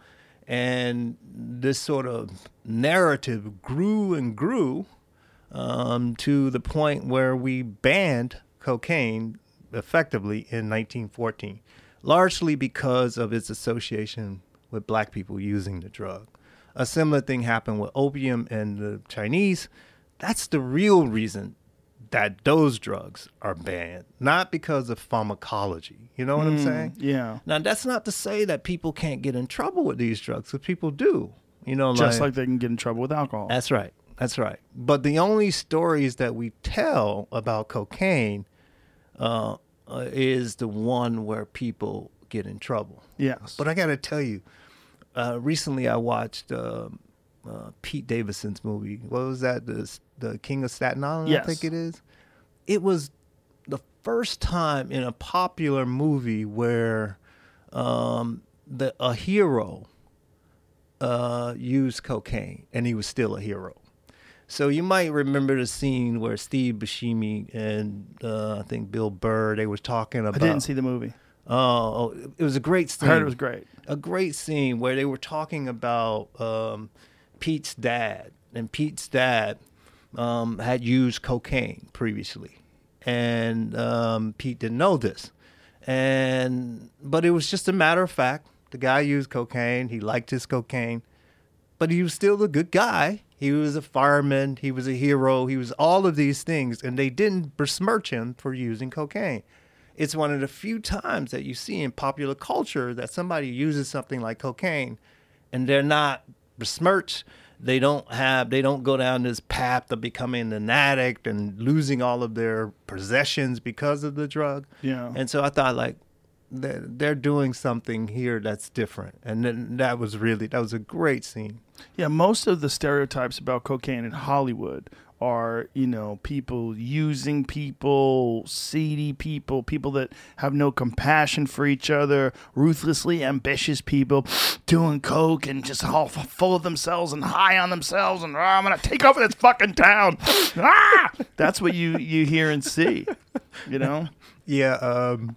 E: And this sort of narrative grew and grew um, to the point where we banned cocaine effectively in 1914, largely because of its association with black people using the drug. A similar thing happened with opium and the Chinese. That's the real reason that those drugs are banned, not because of pharmacology. You know what I'm saying?
D: Yeah.
E: Now, that's not to say that people can't get in trouble with these drugs, because people do. You know,
D: Just like they can get in trouble with alcohol.
E: that's right. That's right. But the only stories that we tell about cocaine uh, uh, is the one where people get in trouble.
D: yes.
E: But I got to tell you, uh, recently I watched uh, uh, Pete Davidson's movie. What was that? The the King of Staten Island, I think it is. It was the first time in a popular movie where um, the a hero uh, used cocaine and he was still a hero. So you might remember the scene where Steve Buscemi and uh, I think Bill Burr they were talking about.
D: I didn't see the movie.
E: Oh, it was a great
D: I
E: scene.
D: heard it was great.
E: A great scene where they were talking about um, Pete's dad, and Pete's dad um, had used cocaine previously, and um, Pete didn't know this, and but it was just a matter of fact. The guy used cocaine. He liked his cocaine, but he was still a good guy. He was a fireman. He was a hero. He was all of these things, and they didn't besmirch him for using cocaine. It's one of the few times that you see in popular culture that somebody uses something like cocaine, and they're not besmirched. They don't have. They don't go down this path of becoming an addict and losing all of their possessions because of the drug.
D: Yeah.
E: And so I thought like they're, they're doing something here that's different, and then that was really that was a great scene.
D: Yeah, most of the stereotypes about cocaine in Hollywood are, you know, people using people, seedy people, people that have no compassion for each other, ruthlessly ambitious people doing coke and just all full of themselves and high on themselves and "Oh, I'm to take over this fucking town. ah! That's what you you hear and see, you know?
E: Yeah, um,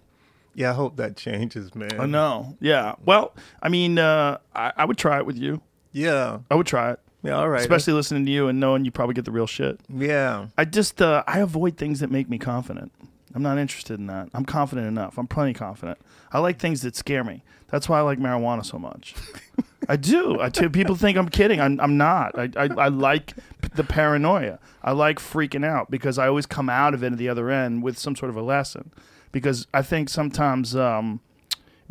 E: yeah. I hope that changes, man.
D: I know. Yeah. Well, I mean, uh, I, I would try it with you.
E: Yeah,
D: I would try it.
E: Yeah. All right.
D: Especially listening to you and knowing you probably get the real shit.
E: yeah.
D: I just uh, I avoid things that make me confident. I'm not interested in that. I'm confident enough. I'm plenty confident. I like things that scare me. That's why I like marijuana so much. I do. I do. People think I'm kidding. I'm, I'm not. I, I, I like p- the paranoia. I like freaking out because I always come out of it at the other end with some sort of a lesson. Because I think sometimes um,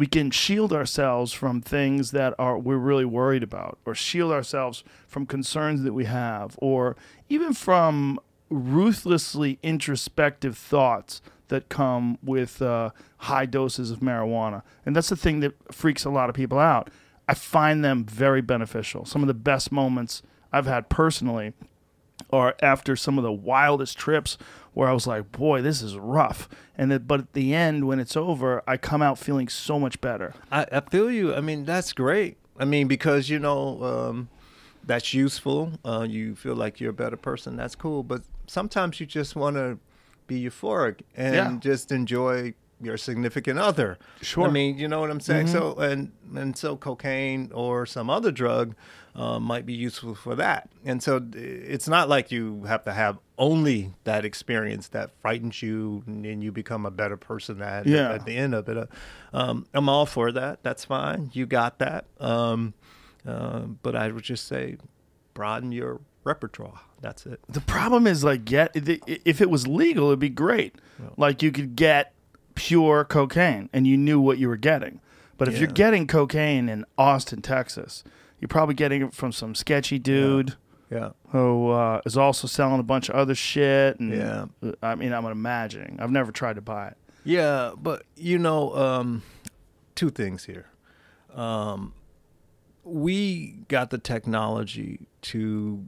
D: we can shield ourselves from things that are we're really worried about or shield ourselves from concerns that we have or even from ruthlessly introspective thoughts that come with uh, high doses of marijuana. And that's the thing that freaks a lot of people out. I find them very beneficial. Some of the best moments i've had personally or after some of the wildest trips where I was like, boy, this is rough. And that, but at the end, when it's over, I come out feeling so much better.
E: I, I feel you. I mean, that's great. I mean, because you know um, that's useful. Uh, you feel like you're a better person. That's cool. But sometimes you just want to be euphoric and
D: Yeah.
E: just enjoy your significant other.
D: Sure.
E: I mean, you know what I'm saying. So and and so cocaine or some other drug uh, might be useful for that. And so it's not like you have to have only that experience that frightens you and you become a better person at,
D: Yeah.
E: at the end of it. Uh, um, I'm all for that. That's fine. You got that. Um, uh, but I would just say broaden your repertoire. That's it.
D: The problem is like get if it was legal, it'd be great. Like you could get pure cocaine and you knew what you were getting. But if you're getting cocaine in Austin, Texas, you're probably getting it from some sketchy dude
E: Yeah.
D: who uh, is also selling a bunch of other shit. And
E: Yeah.
D: I mean, I'm imagining. I've never tried to buy it.
E: Yeah, but you know, um, two things here. Um, we got the technology to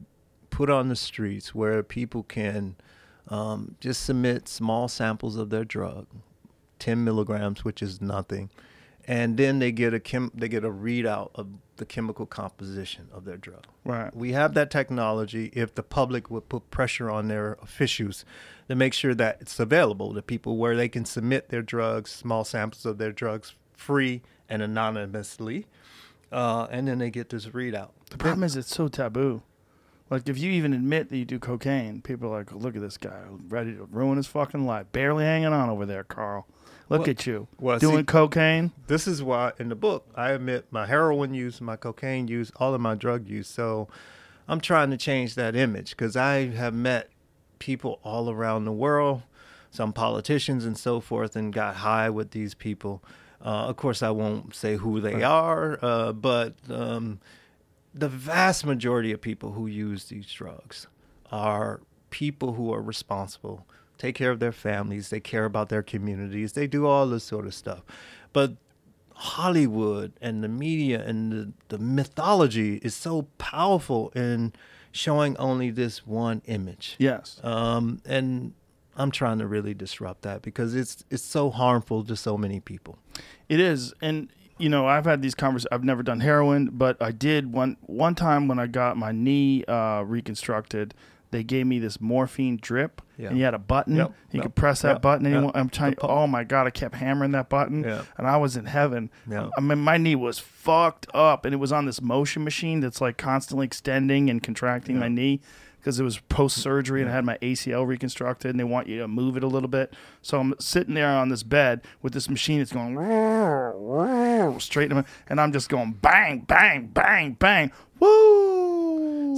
E: put on the streets where people can um, just submit small samples of their drug, ten milligrams, which is nothing, and then they get a chem- they get a readout of the chemical composition of their drug.
D: Right.
E: We have that technology if the public would put pressure on their officials to make sure that it's available to people where they can submit their drugs, small samples of their drugs, free and anonymously. Uh, and then they get this readout.
D: The problem is it's so taboo. Like if you even admit that you do cocaine, people are like, "Look at this guy, ready to ruin his fucking life, barely hanging on over there, Carl. Look
E: Well-
D: at you
E: well,
D: doing
E: see-
D: cocaine."
E: This is why in the book I admit my heroin use, my cocaine use, all of my drug use. So I'm trying to change that image because I have met people all around the world, some politicians and so forth, and got high with these people. Uh, of course, I won't say who they are, uh, but um, the vast majority of people who use these drugs are people who are responsible, take care of their families, they care about their communities, they do all this sort of stuff. But Hollywood and the media and the, the mythology is so powerful in showing only this one image.
D: Yes.
E: Um, and I'm trying to really disrupt that because it's it's so harmful to so many people.
D: It is, and you know, I've had these conversations. I've never done heroin, but I did one one time when I got my knee uh, reconstructed. They gave me this morphine drip,
E: Yeah.
D: and you had a button.
E: Yep,
D: You
E: yep,
D: could press that
E: yep,
D: button. And
E: yep.
D: I'm trying. Oh my god! I kept hammering that button, and I was in heaven. I mean, my knee was fucked up, and it was on this motion machine that's like constantly extending and contracting my knee because it was post surgery and I had my ACL reconstructed, and they want you to move it a little bit. So I'm sitting there on this bed with this machine that's going straight and I'm just going bang, bang, bang, bang, woo.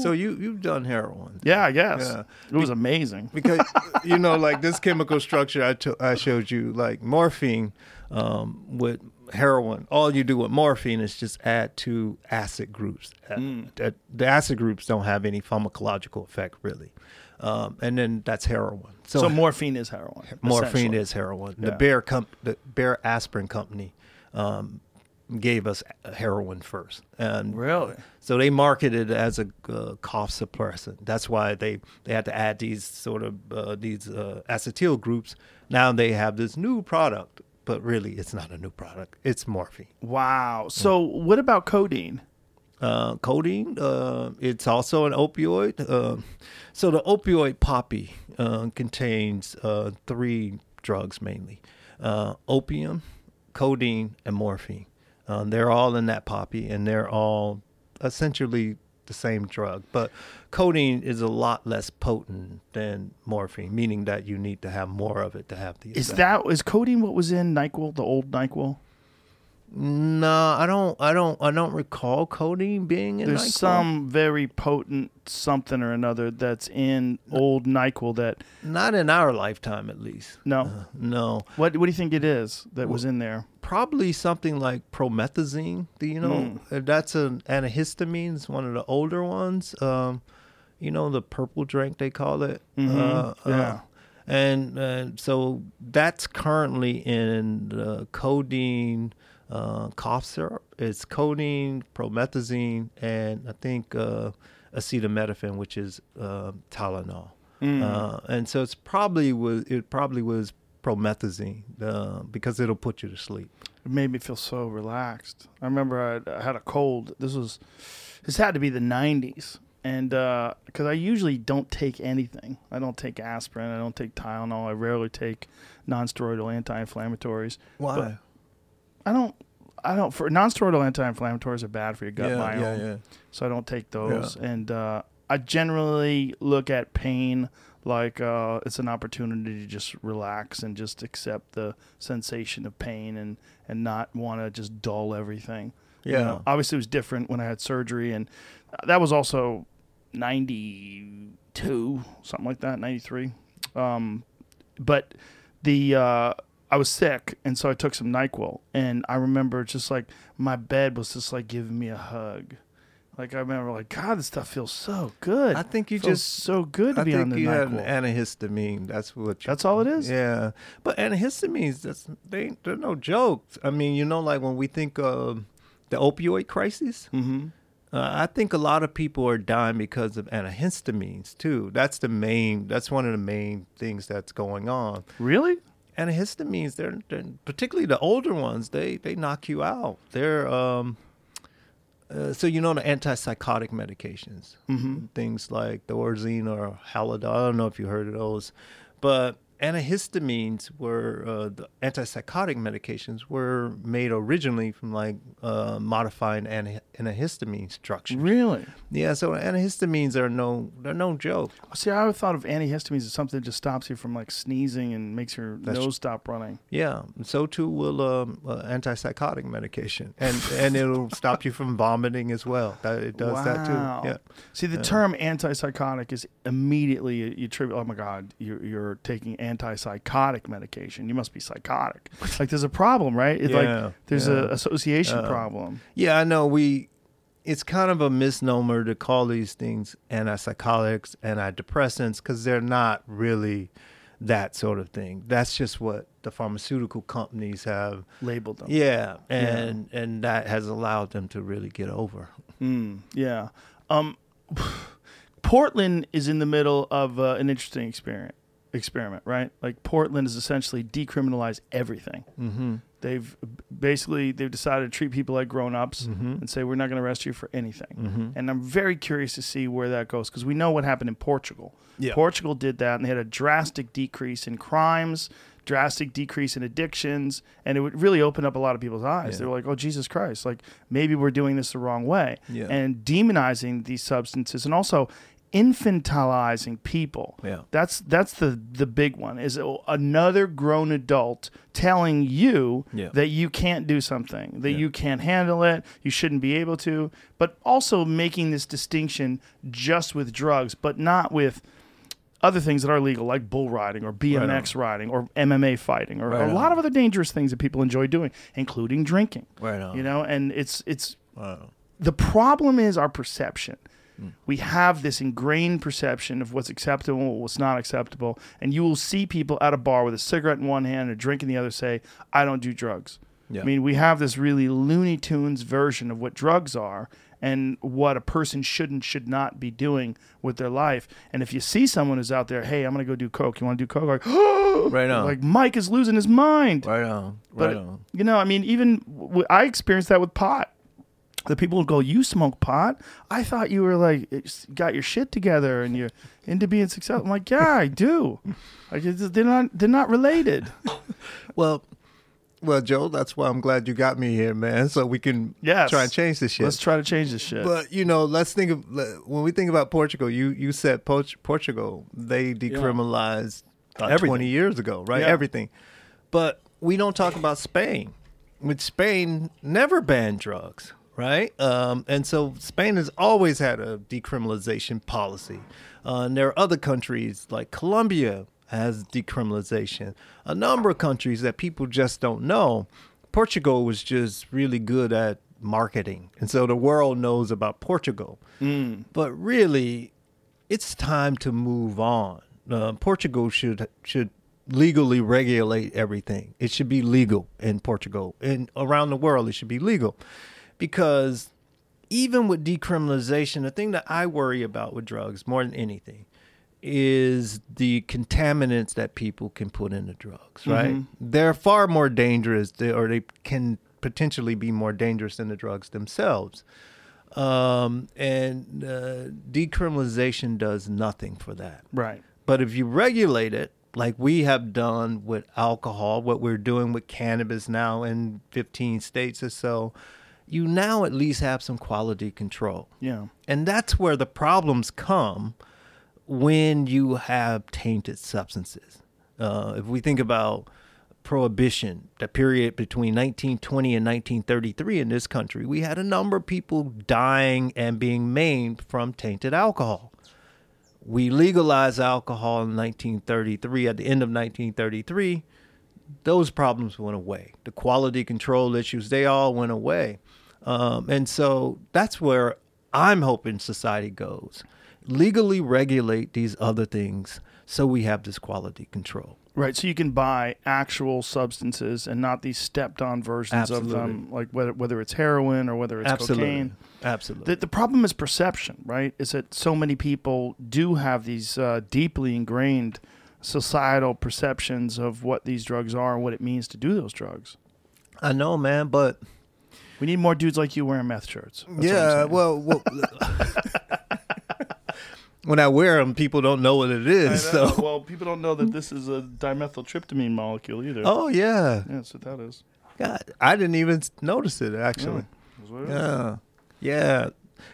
E: So you you've done heroin.
D: yeah, I guess
E: Yeah.
D: it was amazing.
E: because you know like this chemical structure I I showed you like morphine um, with heroin all you do with morphine is just add two acid groups that- the acid groups don't have any pharmacological effect really um, and then that's heroin so,
D: So, morphine is heroin.
E: morphine is heroin
D: Yeah.
E: the Bayer comp- the Bayer aspirin company um, gave us heroin first and
D: really.
E: so they marketed it as a uh, cough suppressant. That's why they, they had to add these sort of uh, these uh, acetyl groups. Now they have this new product, but really it's not a new product. It's morphine.
D: Wow. So what about codeine?
E: Uh, codeine. Uh, it's also an opioid. Uh, so the opioid poppy contains uh, three drugs mainly: uh, opium, codeine, and morphine. Uh, they're all in that poppy, and they're all essentially the same drug. But codeine is a lot less potent than morphine, meaning that you need to have more of it to have the.
D: Is
E: effect.
D: that is codeine what was in Nyquil, the old Nyquil?
E: No, I don't. I don't. I don't recall codeine being in.
D: There's
E: NyQuil.
D: some very potent something or another that's in old Nyquil that
E: Not in our lifetime, at least.
D: no.
E: Uh, no.
D: what what do you think it is that was in there?
E: Probably something like promethazine. Do you know? Uh, That's an antihistamine. It's one of the older ones. Um, you know, the purple drink they call it.
D: Mhm, yeah.
E: and uh, so that's currently in the codeine uh, cough syrup. It's codeine, promethazine, and I think uh, acetaminophen, which is uh, Tylenol. Uh, and so it's probably was it probably was promethazine uh, because it'll put you to sleep.
D: It made me feel so relaxed. I remember I, I had a cold. This was this had to be the 90s. and because I usually don't take anything, I don't take aspirin, I don't take Tylenol, I rarely take non-steroidal anti-inflammatories.
E: Why?
D: I don't. I don't. For non-steroidal anti-inflammatories are bad for your gut
E: yeah,
D: biome,
E: yeah, yeah.
D: so I don't take those. And uh, I generally look at pain like uh, it's an opportunity to just relax and just accept the sensation of pain and and not want to just dull everything. You
E: Yeah.
D: know, obviously, it was different when I had surgery, and uh, that was also ninety-two, something like that, ninety-three. Um, but the uh, I was sick, and so I took some Nyquil, and I remember just like my bed was just like giving me a hug. Like I remember, like God, this stuff feels so good.
E: I think you
D: Feels
E: just
D: so good to
E: I
D: be
E: think
D: on the
E: you had an
D: Nyquil.
E: antihistamine. That's what. You,
D: That's all it is?
E: Yeah, but antihistamines, that's they they're no jokes. I mean, you know, like when we think of the opioid crisis,
D: mm-hmm.
E: uh, I think a lot of people are dying because of antihistamines too. That's the main. That's one of the main things that's going on.
D: Really?
E: Antihistamines, they're, they're particularly the older ones. They they knock you out. They're um. Uh, so you know the antipsychotic medications,
D: Mhm.
E: things like Thorazine or Haldol. I don't know if you heard of those, but antihistamines were uh, the antipsychotic medications were made originally from like uh, modifying anti- antihistamine structures.
D: Really?
E: Yeah, so antihistamines are no they're no joke.
D: See, I thought of antihistamines as something that just stops you from like sneezing and makes your
E: That's-
D: nose stop running.
E: Yeah, so too will um, uh, antipsychotic medication, and and it'll stop you from vomiting as well. That it does that too. Yeah,
D: See, the term antipsychotic is immediately you, you tribute. Oh my God, you're, you're taking antipsychotic medication. You must be psychotic. like there's a problem, right? It's
E: Yeah,
D: like there's
E: yeah.
D: a association
E: Uh,
D: problem.
E: yeah. I know we. It's kind of a misnomer to call these things antipsychotics, antidepressants, because they're not really that sort of thing. That's just what the pharmaceutical companies have.
D: Labeled them.
E: Yeah, and and that has allowed them to really get over.
D: Mm, yeah. Um, Portland is in the middle of uh, an interesting experiment. Experiment, right? Like Portland has essentially decriminalized everything.
E: Mm-hmm.
D: They've basically they've decided to treat people like grown-ups
E: Mhm.
D: and say we're not going to arrest you for anything.
E: Mhm.
D: And I'm very curious to see where that goes because we know what happened in Portugal.
E: Yeah.
D: Portugal did that and they had a drastic decrease in crimes, drastic decrease in addictions, and it would really open up a lot of people's eyes.
E: Yeah.
D: They were like, "Oh Jesus Christ! Like maybe we're doing this the wrong way."
E: Yeah.
D: And demonizing these substances and also infantilizing people.
E: Yeah.
D: That's that's the the big one is another grown adult telling you
E: Yeah.
D: that you can't do something, that
E: Yeah.
D: you can't handle it, you shouldn't be able to, but also making this distinction just with drugs, but not with other things that are legal, like bull riding or BMX riding or MMA fighting or
E: Right
D: a lot of other dangerous things that people enjoy doing, including drinking.
E: Right on.
D: You know, and it's it's
E: Wow.
D: the problem is our perception. We have this ingrained perception of what's acceptable, what's not acceptable, and you will see people at a bar with a cigarette in one hand and a drink in the other say, "I don't do drugs."
E: Yeah.
D: I mean, we have this really Looney Tunes version of what drugs are and what a person should and should not be doing with their life. And if you see someone who's out there, "Hey, I'm going to go do coke. You want to do coke?" Like,
E: Right on.
D: like Mike is losing his mind.
E: Right on.
D: But
E: Right on.
D: you know, I mean, even w- I experienced that with pot. The people would go, "You smoke pot? I thought you were like eh, got your shit together and you're into being successful." I'm like, "Yeah, I do." Like it's- they're not they're not related.
E: Well, well, Joe, that's why I'm glad you got me here, man. So we can
D: Yes.
E: try and change this shit.
D: Let's try to change this shit.
E: But you know, let's think of when we think about Portugal. You you said Port- Portugal they decriminalized
D: Everything.
E: twenty years ago, right?
D: Yeah.
E: Everything. But we don't talk about Spain. With Spain, never banned drugs, right? Um, and so Spain has always had a decriminalization policy. Uh, and there are other countries like Colombia has decriminalization. A number of countries that people just don't know. Portugal was just really good at marketing, and so the world knows about Portugal. But really, it's time to move on. Uh, Portugal should should legally regulate everything. It should be legal in Portugal and around the world. It should be legal because even with decriminalization, the thing that I worry about with drugs more than anything is the contaminants that people can put in the drugs, right? They're far more dangerous, or they can potentially be more dangerous than the drugs themselves. Um, and uh, decriminalization does nothing for that.
D: Right.
E: But if you regulate it, like we have done with alcohol, what we're doing with cannabis now in 15 states or so, you now at least have some quality control.
D: Yeah.
E: And that's where the problems come when you have tainted substances. Uh, if we think about prohibition, the period between 1920 and 1933 in this country, we had a number of people dying and being maimed from tainted alcohol. We legalized alcohol in 1933, at the end of 1933. Those problems went away. The quality control issues, they all went away. Um, and so that's where I'm hoping society goes. Legally regulate these other things so we have this quality control.
D: Right. So you can buy actual substances and not these stepped on versions of them, like whether whether it's heroin or whether it's
E: Absolutely.
D: cocaine.
E: Absolutely.
D: The, the problem is perception, right? Is that so many people do have these uh, deeply ingrained societal perceptions of what these drugs are and what it means to do those drugs.
E: I know, man, but
D: We need more dudes like you wearing meth shirts. That's
E: yeah, well, well when I wear them, people don't know what it is. So,
D: well, people don't know that this is a dimethyltryptamine molecule either.
E: oh yeah,
D: yeah, that's what that is.
E: God, I didn't even notice it actually.
D: What.
E: Yeah. Yeah.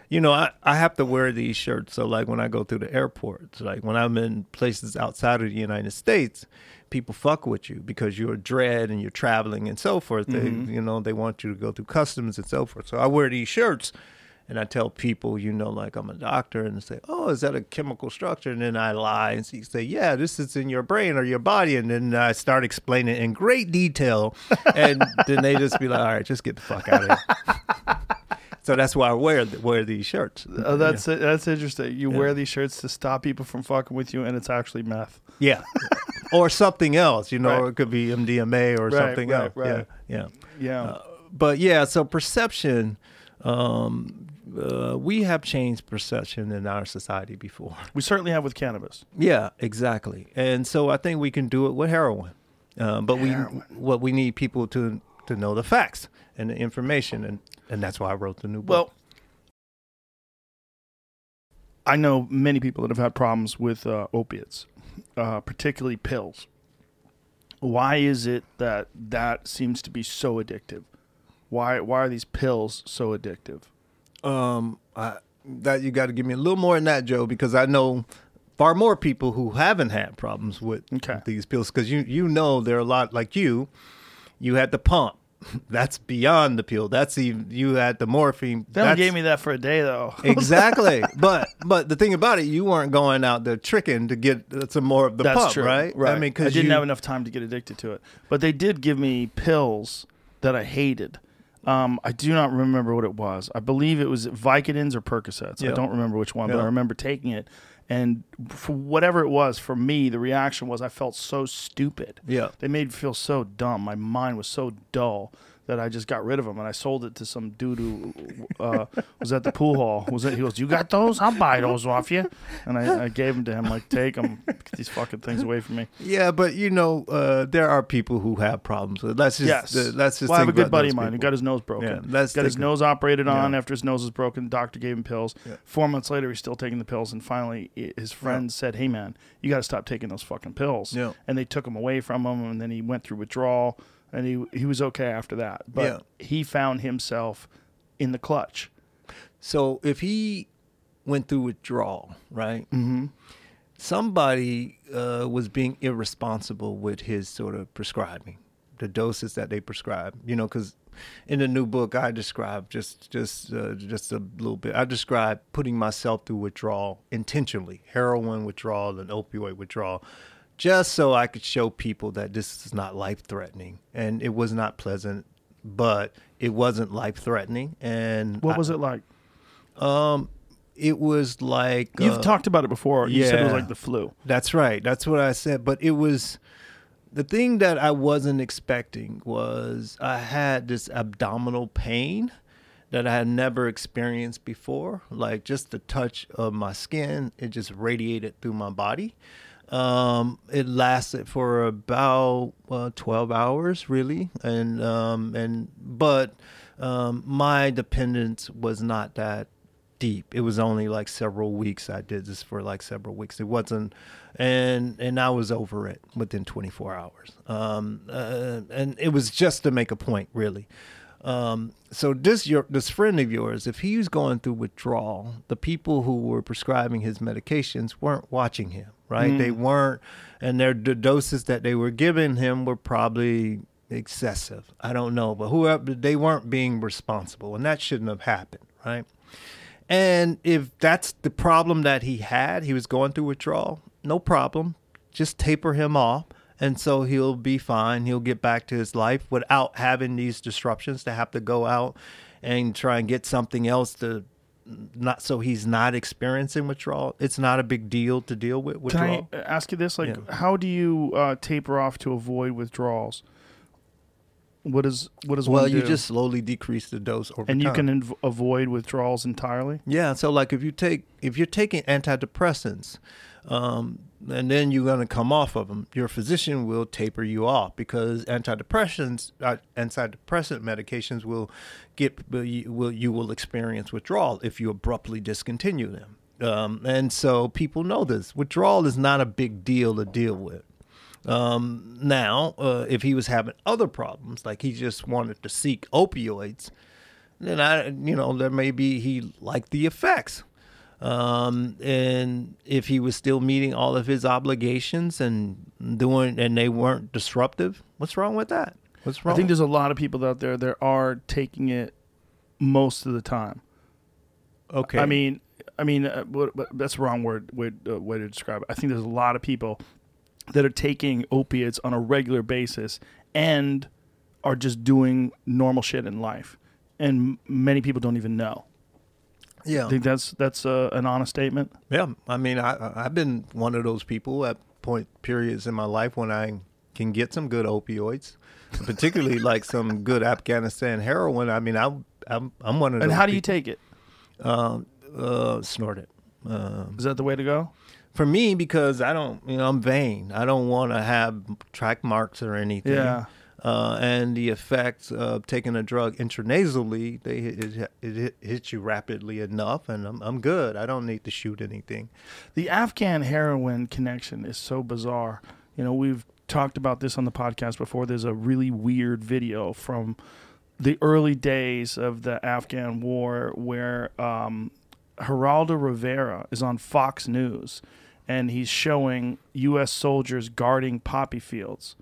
E: You know, I, I have to wear these shirts. So, like, when I go through the airports, like when I'm in places outside of the United States, people fuck with you because you're dread and you're traveling and so forth. They, mm-hmm. you know, they want you to go through customs and so forth. So, I wear these shirts and I tell people, you know, like I'm a doctor, and they say, "Oh, is that a chemical structure?" And then I lie and say, "Yeah, this is in your brain or your body." And then I start explaining in great detail, and then they just be like, "All right, just get the fuck out of here." so that's why I wear wear these shirts.
D: Uh, that's that's interesting. You wear these shirts to stop people from fucking with you, and it's actually meth.
E: yeah, or something else. You know,
D: Right.
E: it could be MDMA or
D: Right,
E: something
D: right,
E: else.
D: right.
E: Yeah, yeah.
D: Yeah.
E: Uh, but yeah, so perception. Um, uh, we have changed perception in our society before.
D: we certainly have with cannabis.
E: Yeah, exactly. And so I think we can do it with heroin. Uh, but
D: Heroin.
E: we what we need people to to know the facts and the information, and and that's why I wrote the new book.
D: Well, I know many people that have had problems with uh, opiates, uh, particularly pills. Why is it that that seems to be so addictive? Why why are these pills so addictive?
E: um, I, that you got to give me a little more than that, Joe, because I know far more people who haven't had problems with
D: Okay.
E: these pills. Because you you know there are a lot like you. You had the pump. That's beyond the pill. That's even you had the morphine.
D: They only gave me that for a day though.
E: exactly. But but the thing about it, you weren't going out there tricking to get some more of the
D: That's
E: pump,
D: true,
E: right?
D: Right.
E: I mean, because
D: I didn't
E: you,
D: have enough time to get addicted to it, but they did give me pills that I hated. Um, I do not remember what it was. I believe it was Vicodins or Percocets. I don't remember which one, but I remember taking it. And for whatever it was, for me, the reaction was I felt so stupid.
E: Yeah.
D: They made me feel so dumb. My mind was so dull that I just got rid of them and I sold it to some dude who uh, was at the pool hall. Was it? He goes, "You got those? I'll buy those off you." And I, I gave them to him, like, "Take them. Get these fucking things away from me."
E: Yeah, but you know, uh, there are people who have problems. with just
D: yes.
E: uh, let's just.
D: well, I have a good buddy of mine who got his nose broken.
E: Yeah, let's
D: got his
E: think-
D: nose operated on
E: Yeah.
D: after his nose was broken. The doctor gave him pills.
E: Yeah.
D: Four months later, he's still taking the pills, and finally, his friends said, "Hey, man, you got to stop taking those fucking pills."
E: Yeah.
D: And they took him away from him, and then he went through withdrawal, and he he was okay after that. But
E: Yeah.
D: he found himself in the clutch.
E: So if he went through withdrawal, right? Mm-hmm. Somebody uh, was being irresponsible with his sort of prescribing, the doses that they prescribe. You know, because in the new book I describe just just uh, just a little bit. I describe putting myself through withdrawal intentionally, heroin withdrawal and opioid withdrawal. Just so I could show people that this is not life threatening, and it was not pleasant, but it wasn't life threatening. And
D: What
E: I-
D: was it like?
E: um, it was like
D: You've
E: uh,
D: talked about it before. You said it was like the flu.
E: That's right. That's what I said. But it was the thing that I wasn't expecting was I had this abdominal pain that I had never experienced before. Like just the touch of my skin, it just radiated through my body. Um, it lasted for about uh, twelve hours, really, and um, and but Um, my dependence was not that deep. It was only like several weeks. I did this for like several weeks. It wasn't, and and I was over it within 24 hours. Um, uh, and it was just to make a point, really. Um, so this your this friend of yours, if he was going through withdrawal, the people who were prescribing his medications weren't watching him, right? They mm. weren't, and their the doses that they were giving him were probably excessive. I don't know, but whoever they weren't being responsible, and that shouldn't have happened, right? And if that's the problem that he had, he was going through withdrawal, no problem. Just taper him off. And so he'll be fine. He'll get back to his life without having these disruptions to have to go out and try and get something else to not so he's not experiencing withdrawal. It's not a big deal to deal with withdrawal. Can.
D: I ask you this? Like,
E: Yeah.
D: how do you uh, taper off to avoid withdrawals? What is what does
E: well, you
D: do?
E: just slowly decrease the dose over
D: and you can inv- avoid withdrawals entirely.
E: Yeah, so like if you take if you're taking antidepressants, um, and then you're going to come off of them, your physician will taper you off because antidepressants, uh, antidepressant medications will get will you will you will experience withdrawal if you abruptly discontinue them. Um, and so people know this. Withdrawal is not a big deal to deal with. Um, now, uh, if he was having other problems, like he just wanted to seek opioids, then I, you know, there may be he liked the effects. Um, and if he was still meeting all of his obligations and doing, and they weren't disruptive, what's wrong with that? What's wrong?
D: I think there's a lot of people out there that are taking it most of the time.
E: okay.
D: I mean, I mean, uh, what, what- that's the wrong word way, uh, way to describe it. I think there's a lot of people that are taking opiates on a regular basis and are just doing normal shit in life, and many people don't even know.
E: Yeah,
D: I think that's that's uh, an honest statement.
E: yeah. I mean, I, I've been one of those people at point periods in my life when I can get some good opioids, particularly like some good Afghanistan heroin. I mean, I am I'm, I'm one of
D: And how do you
E: people-
D: take it?
E: uh, uh, snort it. Um,
D: Is that the way to go?
E: for me, because I don't, you know, I'm vain. I don't want to have track marks or anything.
D: Yeah.
E: Uh, and the effects of taking a drug intranasally, they it, it, it hits you rapidly enough, and I'm I'm good. I don't need to shoot anything.
D: The Afghan heroin connection is so bizarre. You know, we've talked about this on the podcast before. There's a really weird video from the early days of the Afghan war where um, Geraldo Rivera is on Fox News and he's showing U.S. soldiers guarding poppy fields.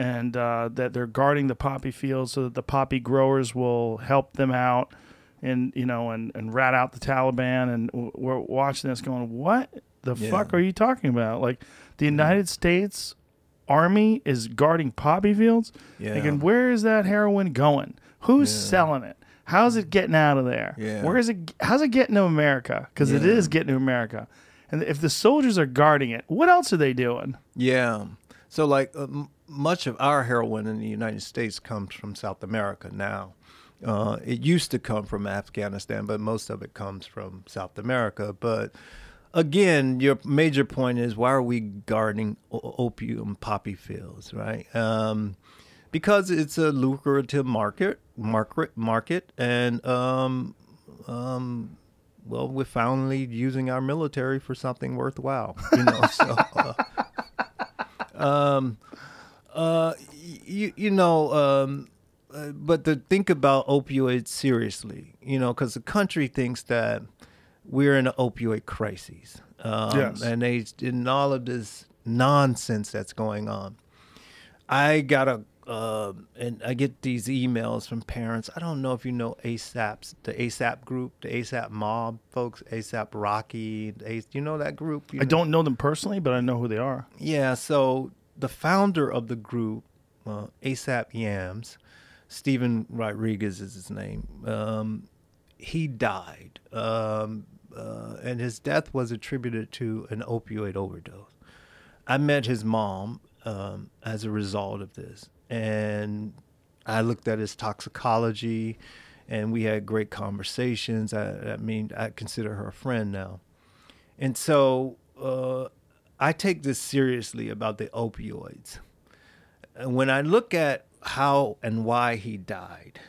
D: And uh, that they're guarding the poppy fields so that the poppy growers will help them out and you know and, and rat out the Taliban. And we're watching this going what the
E: Yeah.
D: fuck are you talking about? Like the United States Army is guarding poppy fields?
E: Yeah.
D: thinking where is that heroin going? Who's
E: Yeah.
D: selling it? How's it getting out of there?
E: Yeah.
D: where is it how's it getting to America? Because it is getting to America. And if the soldiers are guarding it what else are they doing?
E: Yeah. So, like, uh, m- much of our heroin in the United States comes from South America now. Uh, it used to come from Afghanistan, but most of it comes from South America. But again, your major point is why are we guarding opium poppy fields, right? Um, because it's a lucrative market, market, market, and um, um, well, we're finally using our military for something worthwhile, you know. so, uh, um, uh, you you know, um, uh, but to think about opioids seriously, you know, because the country thinks that we're in an opioid crisis, um,
D: Yes.
E: and they in all of this nonsense that's going on. I got a um, and I get these emails from parents. I don't know if you know ASAP's the ASAP group, the ASAP mob folks, ASAP Rocky. A, you know that group? You
D: I
E: know?
D: don't know them personally but I know who they are
E: Yeah, so the founder of the group, uh, ASAP Yams, Stephen Rodriguez is his name. Um, he died, um, uh, and his death was attributed to an opioid overdose. I met his mom um, as a result of this, and I looked at his toxicology, and we had great conversations. I, I mean, I consider her a friend now. And so uh, I take this seriously about the opioids. And when I look at how and why he died,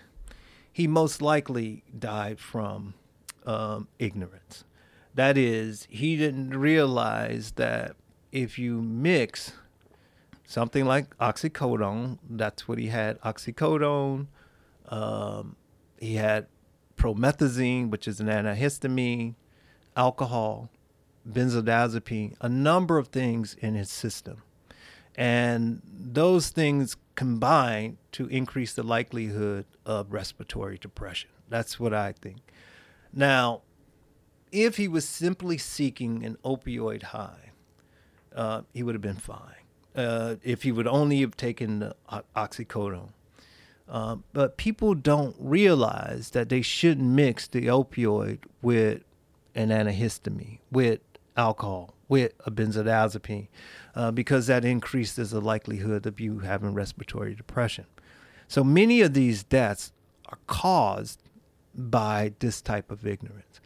E: he most likely died from um, ignorance. That is, he didn't realize that if you mix something like oxycodone, that's what he had oxycodone, um, he had promethazine, which is an antihistamine, alcohol, benzodiazepine, a number of things in his system. And those things combine to increase the likelihood of respiratory depression. That's what I think. Now, if he was simply seeking an opioid high, uh, he would have been fine. Uh, if he would only have taken the oxycodone. Uh, but people don't realize that they shouldn't mix the opioid with an antihistamine, with alcohol, with a benzodiazepine, uh, because that increases the likelihood of you having respiratory depression. So many of these deaths are caused by this type of ignorance.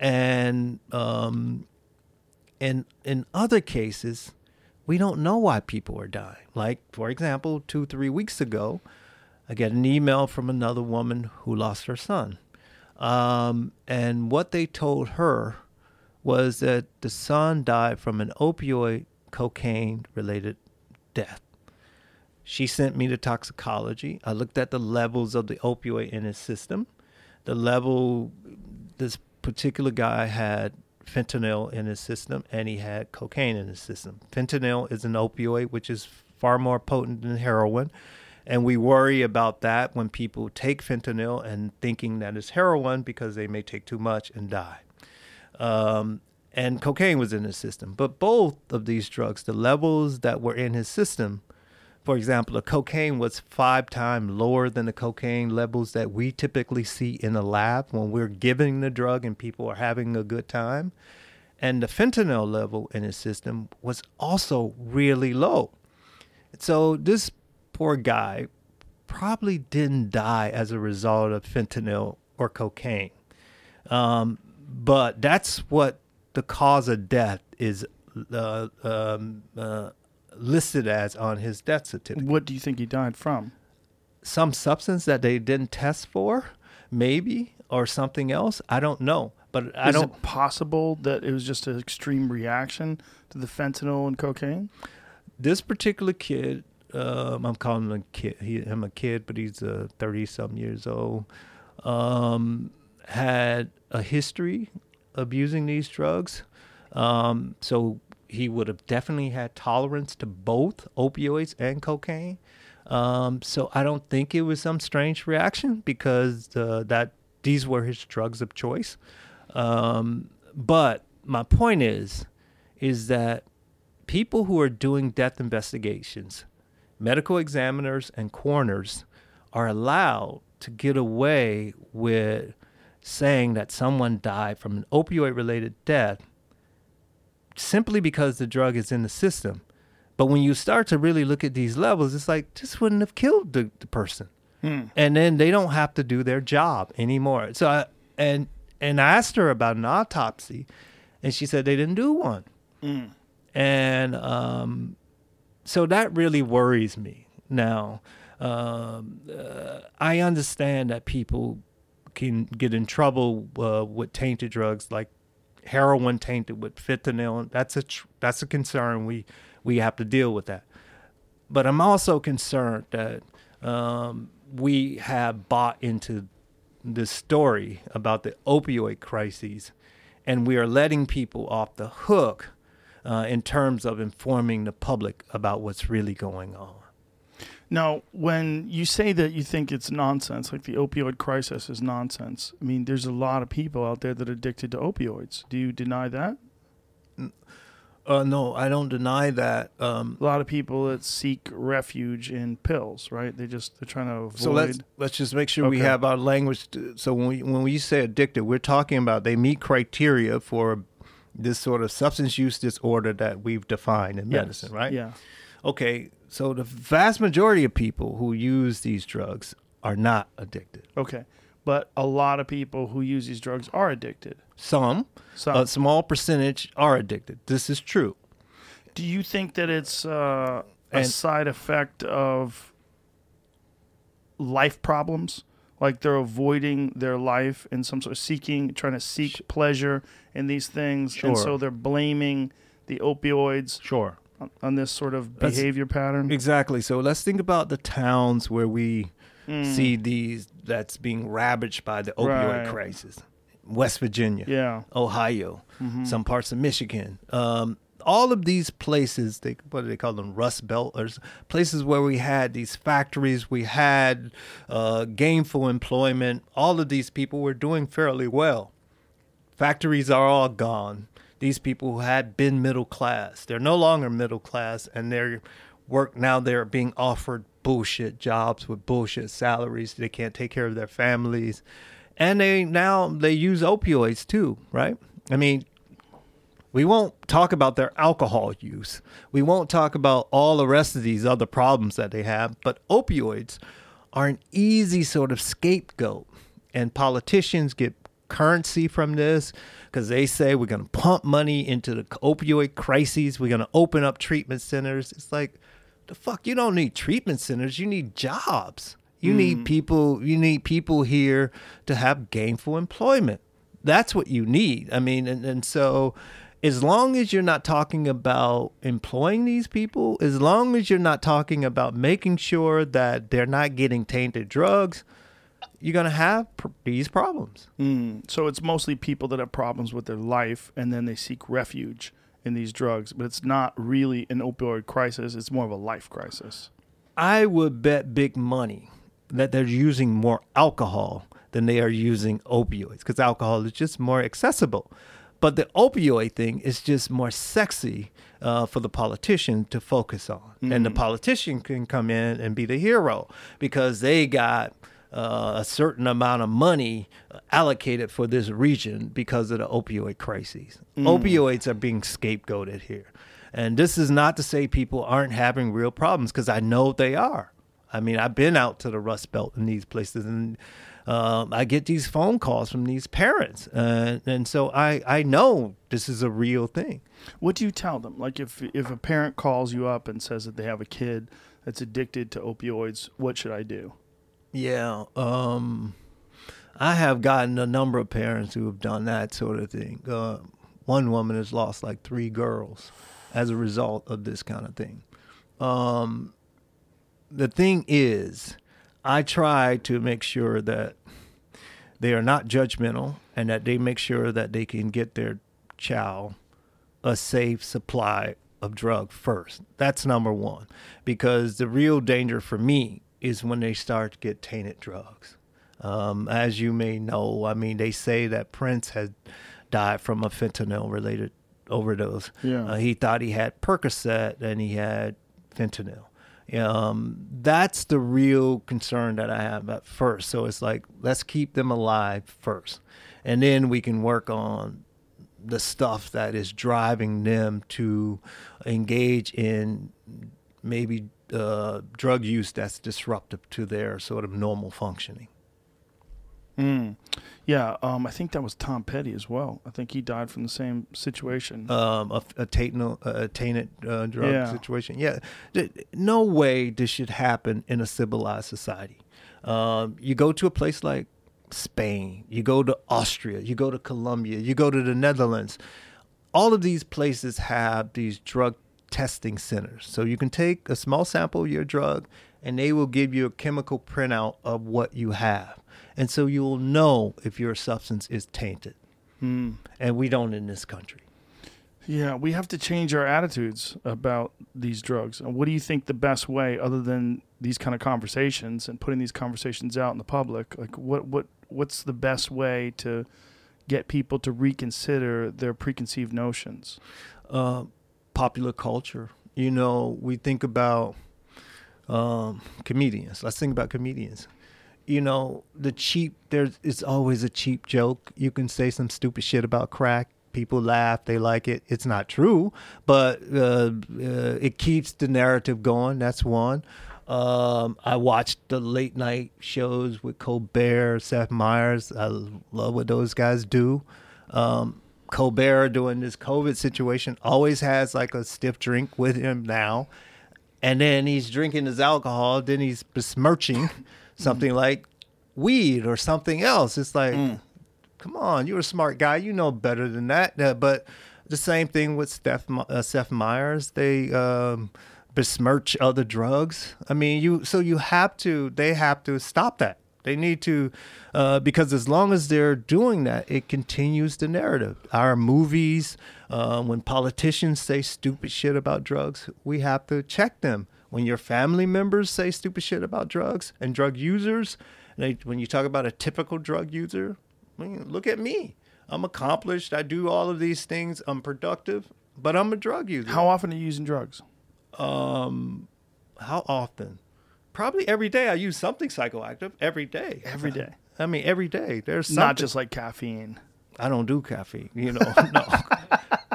E: And um, in in other cases, we don't know why people are dying. Like, for example, two, three weeks ago, I get an email from another woman who lost her son. Um, and what they told her was that the son died from an opioid cocaine related death. She sent me to toxicology. I looked at the levels of the opioid in his system. The level, this particular guy had fentanyl in his system and he had cocaine in his system. Fentanyl is an opioid which is far more potent than heroin. And we worry about that when people take fentanyl and thinking that it's heroin because they may take too much and die. Um, and cocaine was in his system. But both of these drugs, the levels that were in his system, for example, the cocaine was five times lower than the cocaine levels that we typically see in the lab when we're giving the drug and people are having a good time. And the fentanyl level in his system was also really low. So this poor guy probably didn't die as a result of fentanyl or cocaine. Um, but that's what the cause of death is uh, um, uh, listed as on his death certificate.
D: What do you think he died from?
E: Some substance that they didn't test for, maybe, or something else. I don't know. But I
D: Is
E: don't.
D: it possible that it was just an extreme reaction to the fentanyl and cocaine?
E: this particular kid, um, I'm calling him a kid. He, him a kid, but he's uh, 30 some years old. Um, had a history abusing these drugs, um, so he would have definitely had tolerance to both opioids and cocaine. Um, so I don't think it was some strange reaction because uh, that these were his drugs of choice. Um, but my point is, is that people who are doing death investigations, medical examiners and coroners, are allowed to get away with saying that someone died from an opioid related death simply because the drug is in the system. But when you start to really look at these levels, it's like this wouldn't have killed the, the person. And then they don't have to do their job anymore. So I and and I asked her about an autopsy and she said they didn't do one. And um, so that really worries me. Now, um, uh, I understand that people can get in trouble uh, with tainted drugs like heroin tainted with fentanyl. That's a tr- that's a concern. We we have to deal with that. But I'm also concerned that um, we have bought into this story about the opioid crises, and we are letting people off the hook uh, in terms of informing the public about what's really going on.
D: Now, when you say that you think it's nonsense, like the opioid crisis is nonsense, I mean, there's a lot of people out there that are addicted to opioids. Do you deny that?
E: Uh, no, I don't deny that. Um,
D: A lot of people that seek refuge in pills, right? They just they're trying to avoid.
E: so let's let's just make sure we have our language. To, so when we when we say addicted, we're talking about they meet criteria for this sort of substance use disorder that we've defined in
D: Yes.
E: medicine, right?
D: Yeah.
E: Okay, so the vast majority of people who use these drugs are not addicted.
D: Okay. But a lot of people who use these drugs are addicted.
E: Some,
D: Some.
E: a small percentage are addicted. This is true.
D: Do you think that it's uh, a
E: And-
D: side effect of life problems? like they're avoiding their life and some sort of seeking, trying to seek pleasure in these things, and so they're blaming the opioids
E: Sure.
D: On, this sort of
E: That's-
D: behavior pattern.
E: Exactly. So let's think about the towns where we
D: Mm.
E: see these that's being ravaged by the opioid
D: Right.
E: crisis. West Virginia,
D: Yeah.
E: Ohio,
D: Mm-hmm.
E: some parts of Michigan. Um, all of these places, they what do they call them? Rust Belt or places where we had these factories, we had uh, gainful employment. All of these people were doing fairly well. Factories are all gone. These people who had been middle class, they're no longer middle class, and they're work now. They're being offered bullshit jobs with bullshit salaries. They can't take care of their families, and they now they use opioids too, right? I mean, we won't talk about their alcohol use. We won't talk about all the rest of these other problems that they have, but opioids are an easy sort of scapegoat. And politicians get currency from this because they say we're going to pump money into the opioid crises. We're going to open up treatment centers. It's like, the fuck, you don't need treatment centers. You need jobs. You hmm. need people. You need people here to have gainful employment. That's what you need. I mean, and, and so as long as you're not talking about employing these people, as long as you're not talking about making sure that they're not getting tainted drugs, you're going to have pr- these problems.
D: Mm. So it's mostly people that have problems with their life, and then they seek refuge in these drugs. But it's not really an opioid crisis; it's more of a life crisis.
E: I would bet big money that they're using more alcohol than they are using opioids because alcohol is just more accessible. But the opioid thing is just more sexy uh, for the politician to focus on. And the politician can come in and be the hero because they got uh, a certain amount of money allocated for this region because of the opioid crises. Opioids are being scapegoated here. And this is not to say people aren't having real problems because I know they are. I mean, I've been out to the Rust Belt in these places and um, I get these phone calls from these parents. Uh, and so I, I know this is a real thing.
D: What do you tell them? Like if if a parent calls you up and says that they have a kid that's addicted to opioids, what should I do?
E: Yeah. Um, I have gotten a number of parents who have done that sort of thing. Uh, one woman has lost like three girls as a result of this kind of thing. Um, the thing is, I try to make sure that they are not judgmental and that they make sure that they can get their child a safe supply of drug first. That's number one. Because the real danger for me is when they start to get tainted drugs. Um, as you may know, I mean, they say that Prince had died from a fentanyl related overdose.
D: Yeah.
E: Uh, he thought he had Percocet and he had fentanyl. Um, that's the real concern that I have at first. So it's like, let's keep them alive first. And then we can work on the stuff that is driving them to engage in maybe uh, drug use that's disruptive to their sort of normal functioning.
D: Mm. Yeah, um, I think that was Tom Petty as well. I think he died from the same situation.
E: Um, a, a tainted, a tainted uh, drug
D: Yeah.
E: situation. Yeah, no way this should happen in a civilized society. Um, you go to a place like Spain, you go to Austria, you go to Colombia, you go to the Netherlands. All of these places have these drug testing centers. So you can take a small sample of your drug and they will give you a chemical printout of what you have. And so you will know if your substance is tainted.
D: Mm.
E: And we don't in this country.
D: Yeah, we have to change our attitudes about these drugs. And what do you think the best way, other than these kind of conversations and putting these conversations out in the public, like what what what's the best way to get people to reconsider their preconceived notions?
E: uh, popular culture. You know, we think about um, comedians. Let's think about comedians. You know, the cheap. There's it's always a cheap joke. You can say some stupid shit about crack. People laugh. They like it. It's not true, but uh, uh, it keeps the narrative going. That's one. Um, I watched the late night shows with Colbert, Seth Meyers. I love what those guys do. Um, Colbert doing this COVID situation always has like a stiff drink with him now. And then he's drinking his alcohol, then he's besmirching something like weed or something else. It's like,
D: Mm.
E: come on, you're a smart guy. You know better than that. Uh, but the same thing with Steph, uh, Seth Meyers. They um, besmirch other drugs. I mean, you so you have to. They have to stop that. They need to, uh, because as long as they're doing that, it continues the narrative. Our movies, uh, when politicians say stupid shit about drugs, we have to check them. When your family members say stupid shit about drugs and drug users, they, when you talk about a typical drug user, I mean, look at me. I'm accomplished. I do all of these things. I'm productive, but I'm a drug user.
D: How often are you using drugs?
E: How often? Probably every day. I use something psychoactive every day.
D: Every day.
E: I mean, every day. There's something.
D: Not just like caffeine.
E: I don't do caffeine. You know, no.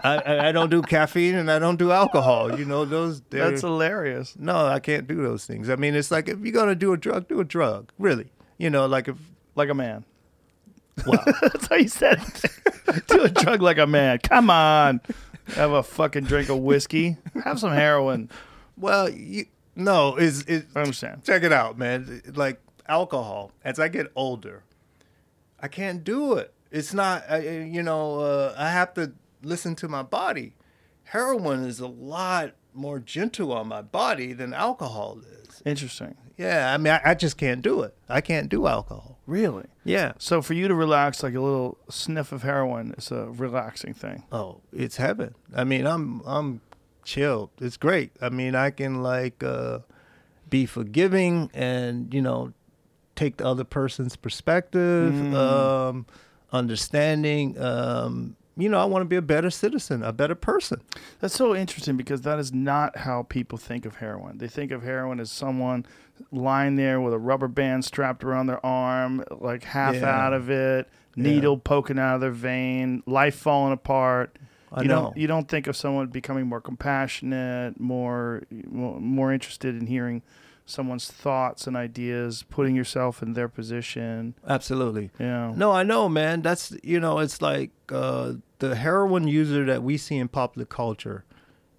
E: I, I don't do caffeine and I don't do alcohol. You know, those.
D: That's hilarious.
E: no, I can't do those things. I mean, it's like if you're gonna do a drug, do a drug. Really. You know, like if
D: Like a man.
E: well,
D: That's how you said it. Do a drug like a man. Come on. Have a fucking drink of whiskey. Have some heroin.
E: well, you, no, is it?
D: I understand.
E: Check it out, man. Like alcohol, as I get older, I can't do it. It's not, I- you know, uh, I have to listen to my body. Heroin is a lot more gentle on my body than alcohol is.
D: Interesting.
E: Yeah, I mean, I, I just can't do it. I can't do alcohol.
D: Really?
E: Yeah.
D: So for you to relax, like a little sniff of heroin is a relaxing thing.
E: Oh, it's heaven. I mean, I'm I'm chilled. It's great. I mean, I can like uh, be forgiving and you know take the other person's perspective, um, understanding. Um, you know, I want to be a better citizen, a better person.
D: That's so interesting because that is not how people think of heroin. They think of heroin as someone lying there with a rubber band strapped around their arm, like half
E: Yeah.
D: out of it, needle poking out of their vein, life falling apart.
E: I
D: you
E: know.
D: don't you don't think of someone becoming more compassionate, more more interested in hearing someone's thoughts and ideas, putting yourself in their position.
E: Absolutely.
D: Yeah.
E: No, I know, man. That's you know, it's like uh, the heroin user that we see in popular culture.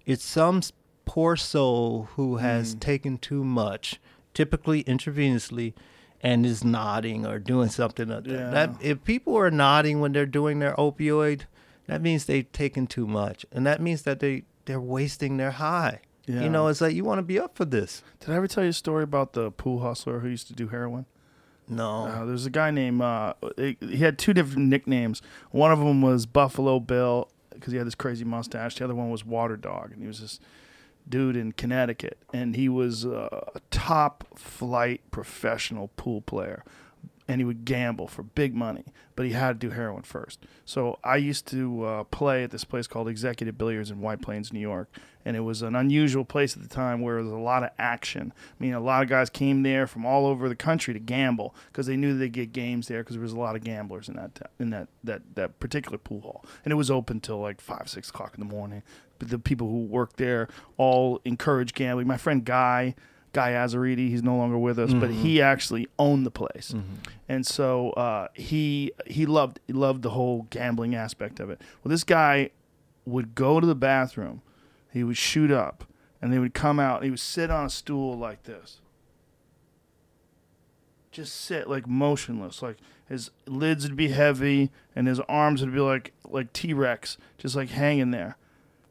E: It's some poor soul who has taken too much, typically intravenously, and is nodding or doing something. Like that.
D: Yeah.
E: that. If people are nodding when they're doing their opioid, that means they've taken too much, and that means that they they're wasting their high.
D: Yeah.
E: You know, it's like you want to be up for this.
D: Did I ever tell you a story about the pool hustler who used to do heroin?
E: No.
D: Uh, there's a guy named uh, he had two different nicknames. One of them was Buffalo Bill because he had this crazy mustache. The other one was Water Dog, and he was this dude in Connecticut, and he was uh, a top flight professional pool player, and he would gamble for big money, but he had to do heroin first. So I used to uh, play at this place called Executive Billiards in White Plains, New York, and it was an unusual place at the time where there was a lot of action. I mean, a lot of guys came there from all over the country to gamble because they knew they'd get games there because there was a lot of gamblers in that in that that that particular pool hall, and it was open till like five six o'clock in the morning. But the people who worked there all encouraged gambling. My friend Guy. Guy Azariti, he's no longer with us, but he actually owned the place, and so uh, he he loved he loved the whole gambling aspect of it. Well, this guy would go to the bathroom, he would shoot up, and they would come out. And he would sit on a stool like this, just sit like motionless, like his lids would be heavy and his arms would be like like T Rex, just like hanging there.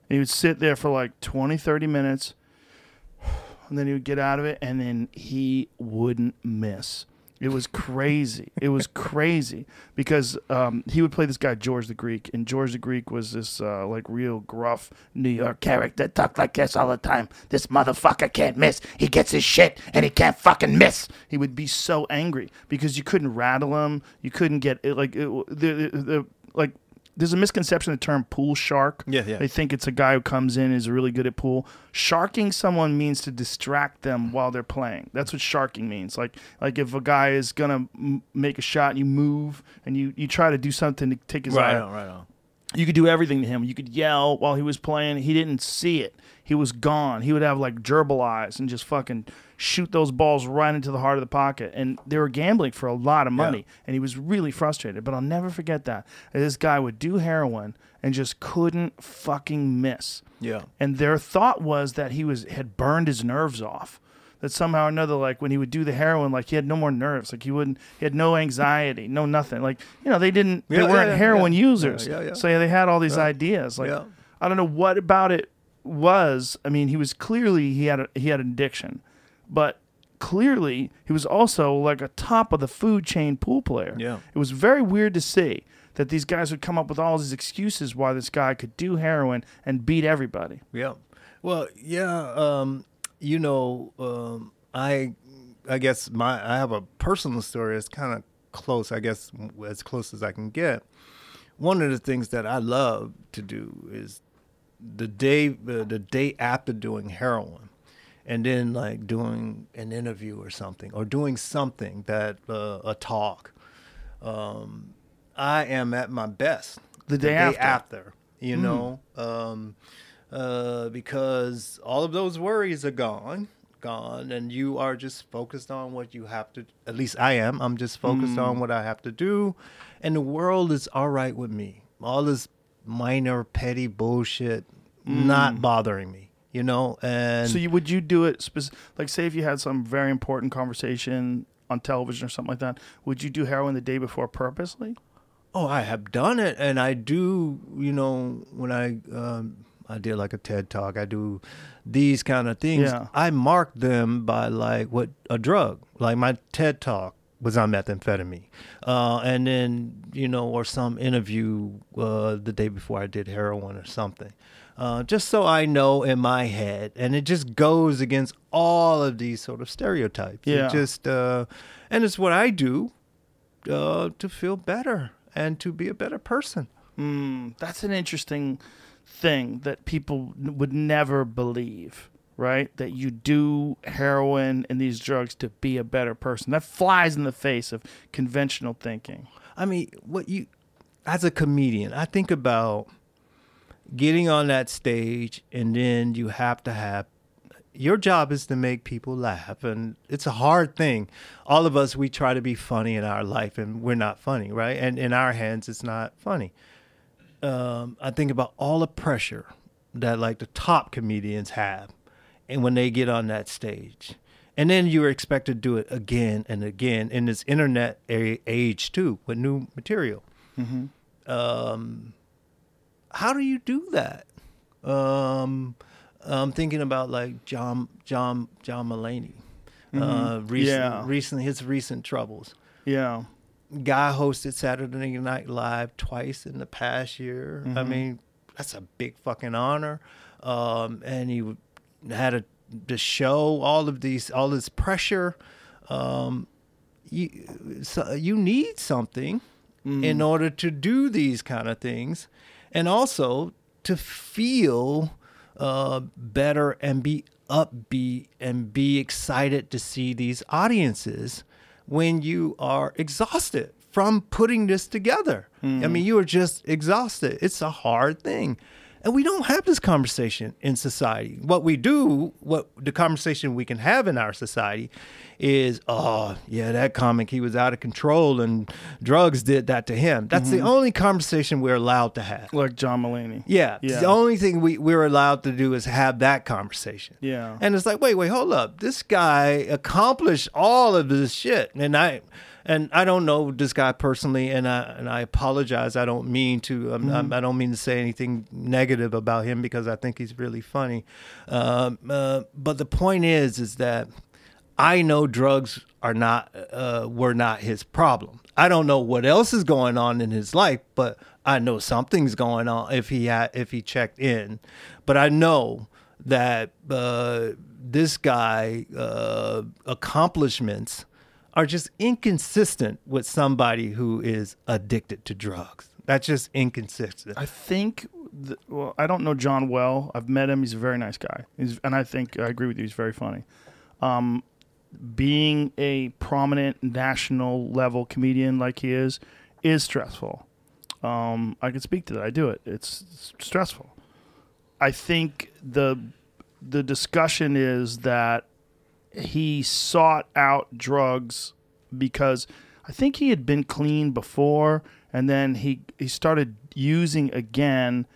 D: And he would sit there for like 20, 30 minutes, and then he would get out of it, and then he wouldn't miss. It was crazy. it was crazy because um, he would play this guy George the Greek, and George the Greek was this uh, like real gruff New York character, talked like this all the time. This motherfucker can't miss. He gets his shit, and he can't fucking miss. He would be so angry because you couldn't rattle him. You couldn't get it, like it, the, the, the like. There's a misconception of the term pool shark.
E: Yeah, yeah.
D: They think it's a guy who comes in is really good at pool. Sharking someone means to distract them while they're playing. That's what sharking means. Like like if a guy is gonna m- make a shot and you move and you you try to do something to take his eye. out.
E: right on.
D: You could do everything to him. You could yell while he was playing. He didn't see it. He was gone. He would have like gerbil eyes and just fucking shoot those balls right into the heart of the pocket. And they were gambling for a lot of money. And he was really frustrated. But I'll never forget that. This guy would do heroin and just couldn't fucking miss.
E: Yeah.
D: And their thought was that he was had burned his nerves off. that somehow or another, like when he would do the heroin, like he had no more nerves, like he wouldn't, he had no anxiety, no nothing. Like you know, they didn't, they
E: Yeah, yeah,
D: weren't
E: yeah,
D: heroin
E: yeah.
D: users,
E: Yeah, yeah, yeah.
D: so they had all these ideas. Like
E: Yeah.
D: I don't know what about it was. I mean, he was clearly he had a, he had an addiction, but clearly he was also like a top of the food chain pool player.
E: Yeah.
D: It was very weird to see that these guys would come up with all these excuses why this guy could do heroin and beat everybody.
E: Yeah. Well, yeah. Um, you know, um, I, I guess my I have a personal story. It's kind of close. I guess as close as I can get. One of the things that I love to do is the day uh, the day after doing heroin, and then like doing an interview or something, or doing something that uh, a talk. Um, I am at my best
D: The day after.
E: after, you know, um, uh, because all of those worries are gone, gone, and you are just focused on what you have to. At least I am. I'm just focused on what I have to do, and the world is all right with me. All this minor petty bullshit not bothering me, you know. And
D: So you, would you do it spec- like say if you had some very important conversation on television or something like that, would you do heroin the day before purposely?
E: Oh, I have done it, and I do. You know, when I um, I did like a TED talk, I do these kind of things.
D: Yeah.
E: I mark them by like what a drug. Like my TED talk was on methamphetamine, uh, and then you know, or some interview uh, the day before I did heroin or something. Uh, just so I know in my head, and it just goes against all of these sort of stereotypes. It
D: Yeah.
E: just uh, and it's what I do uh, to feel better and to be a better person.
D: Mm, that's an interesting thing that people would never believe, right? That you do heroin and these drugs to be a better person. That flies in the face of conventional thinking.
E: I mean, what you, as a comedian, I think about getting on that stage and then you have to have, your job is to make people laugh. And it's a hard thing. All of us, we try to be funny in our life and we're not funny, right? And in our hands, it's not funny. um, I think about all the pressure that like the top comedians have, and when they get on that stage, and then you're expected to do it again and again in this internet a- age too with new material. Um, how do you do that? Um, I'm thinking about like John John John Mulaney. Uh, recent,
D: Yeah.
E: recently his recent troubles
D: Yeah.
E: guy hosted Saturday Night Live twice in the past year. I
D: Mm-hmm.
E: mean, that's a big fucking honor. Um, and he had a the show, all of these, all this pressure. Um, you so you need something
D: Mm-hmm.
E: in order to do these kind of things, and also to feel uh, better and be upbeat and be excited to see these audiences when you are exhausted from putting this together. I mean, you are just exhausted. It's a hard thing. And we don't have this conversation in society. What we do, what the conversation we can have in our society is, oh, yeah, that comic, he was out of control and drugs did that to him. That's the mm-hmm. only conversation we're allowed to have.
D: Like John Mulaney.
E: Yeah,
D: Yeah.
E: The only thing we, we're allowed to do is have that conversation.
D: Yeah.
E: And it's like, wait, wait, hold up. This guy accomplished all of this shit. And I and I don't know this guy personally and I and I apologize. I don't mean to um, I'm, I don't mean to say anything negative about him because I think he's really funny. Um, uh, but the point is is that I know drugs are not uh, were not his problem. I don't know what else is going on in his life, but I know something's going on if he had if he checked in. But I know that uh, this guy uh, accomplishments are just inconsistent with somebody who is addicted to drugs. That's just inconsistent.
D: I think. th- Well, I don't know John well. I've met him. He's a very nice guy. He's, and I think I agree with you. He's very funny. Um, being a prominent national level comedian like he is is stressful. Um, I can speak to that. I do it. It's stressful. I think the the discussion is that he sought out drugs because I think he had been clean before and then he he started using again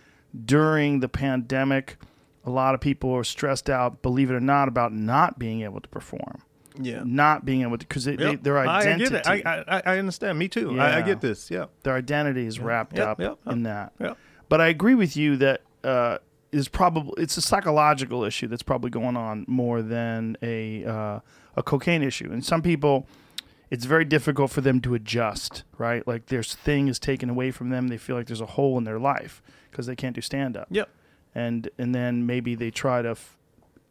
D: during the pandemic A lot of people are stressed out, believe it or not, about not being able to perform,
E: Yeah.
D: not being able to because they,
E: Yep.
D: their
E: I get it. I, I, I understand. Me too. I, I get this. Yeah.
D: their identity is wrapped
E: Yep,
D: up in that.
E: Yeah.
D: But I agree with you that uh, is probably it's a psychological issue that's probably going on more than a uh, a cocaine issue. And some people, it's very difficult for them to adjust. Right, like their thing is taken away from them. They feel like there's a hole in their life because they can't do stand up.
E: Yep.
D: And and then maybe they try to f-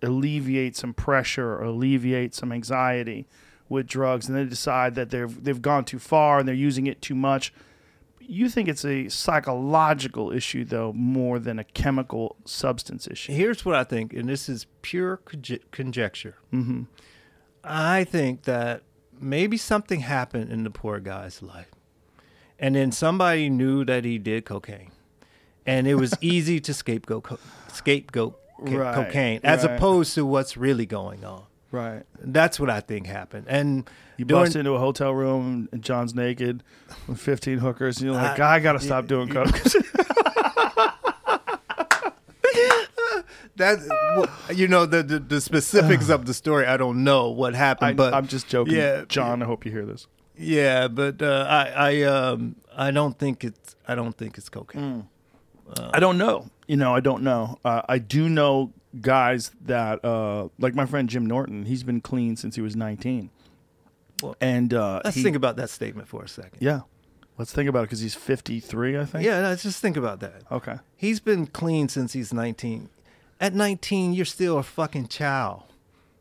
D: alleviate some pressure or alleviate some anxiety with drugs, and they decide that they've they've gone too far and they're using it too much you think it's a psychological issue though more than a chemical substance issue
E: Here's what I think, and this is pure conje- conjecture. Mm-hmm. I think that maybe something happened in the poor guy's life, and then somebody knew that he did cocaine, and it was easy to scapegoat co- scapegoat ca-
D: Right,
E: cocaine as
D: right.
E: opposed to what's really going on.
D: Right
E: That's what I think happened. And
D: you
E: during-
D: bust into a hotel room and john's naked with 15 hookers and you're like
E: I-
D: i gotta stop doing coke
E: that well, you know the, the the specifics of the story. I don't know what happened,
D: I,
E: but
D: i'm just joking
E: Yeah,
D: john i hope you hear this
E: Yeah, but uh, I I um I don't think it's I don't think it's cocaine.
D: I don't know. You know, I don't know. Uh, I do know guys that, uh, like my friend Jim Norton. He's been clean since he was 19.
E: Well,
D: and uh,
E: Let's
D: he-
E: think about that statement for a second.
D: Yeah, let's think about it because he's 53, I think.
E: Yeah, let's just think about that.
D: Okay.
E: He's been clean since he's 19. At 19, you're still a fucking child.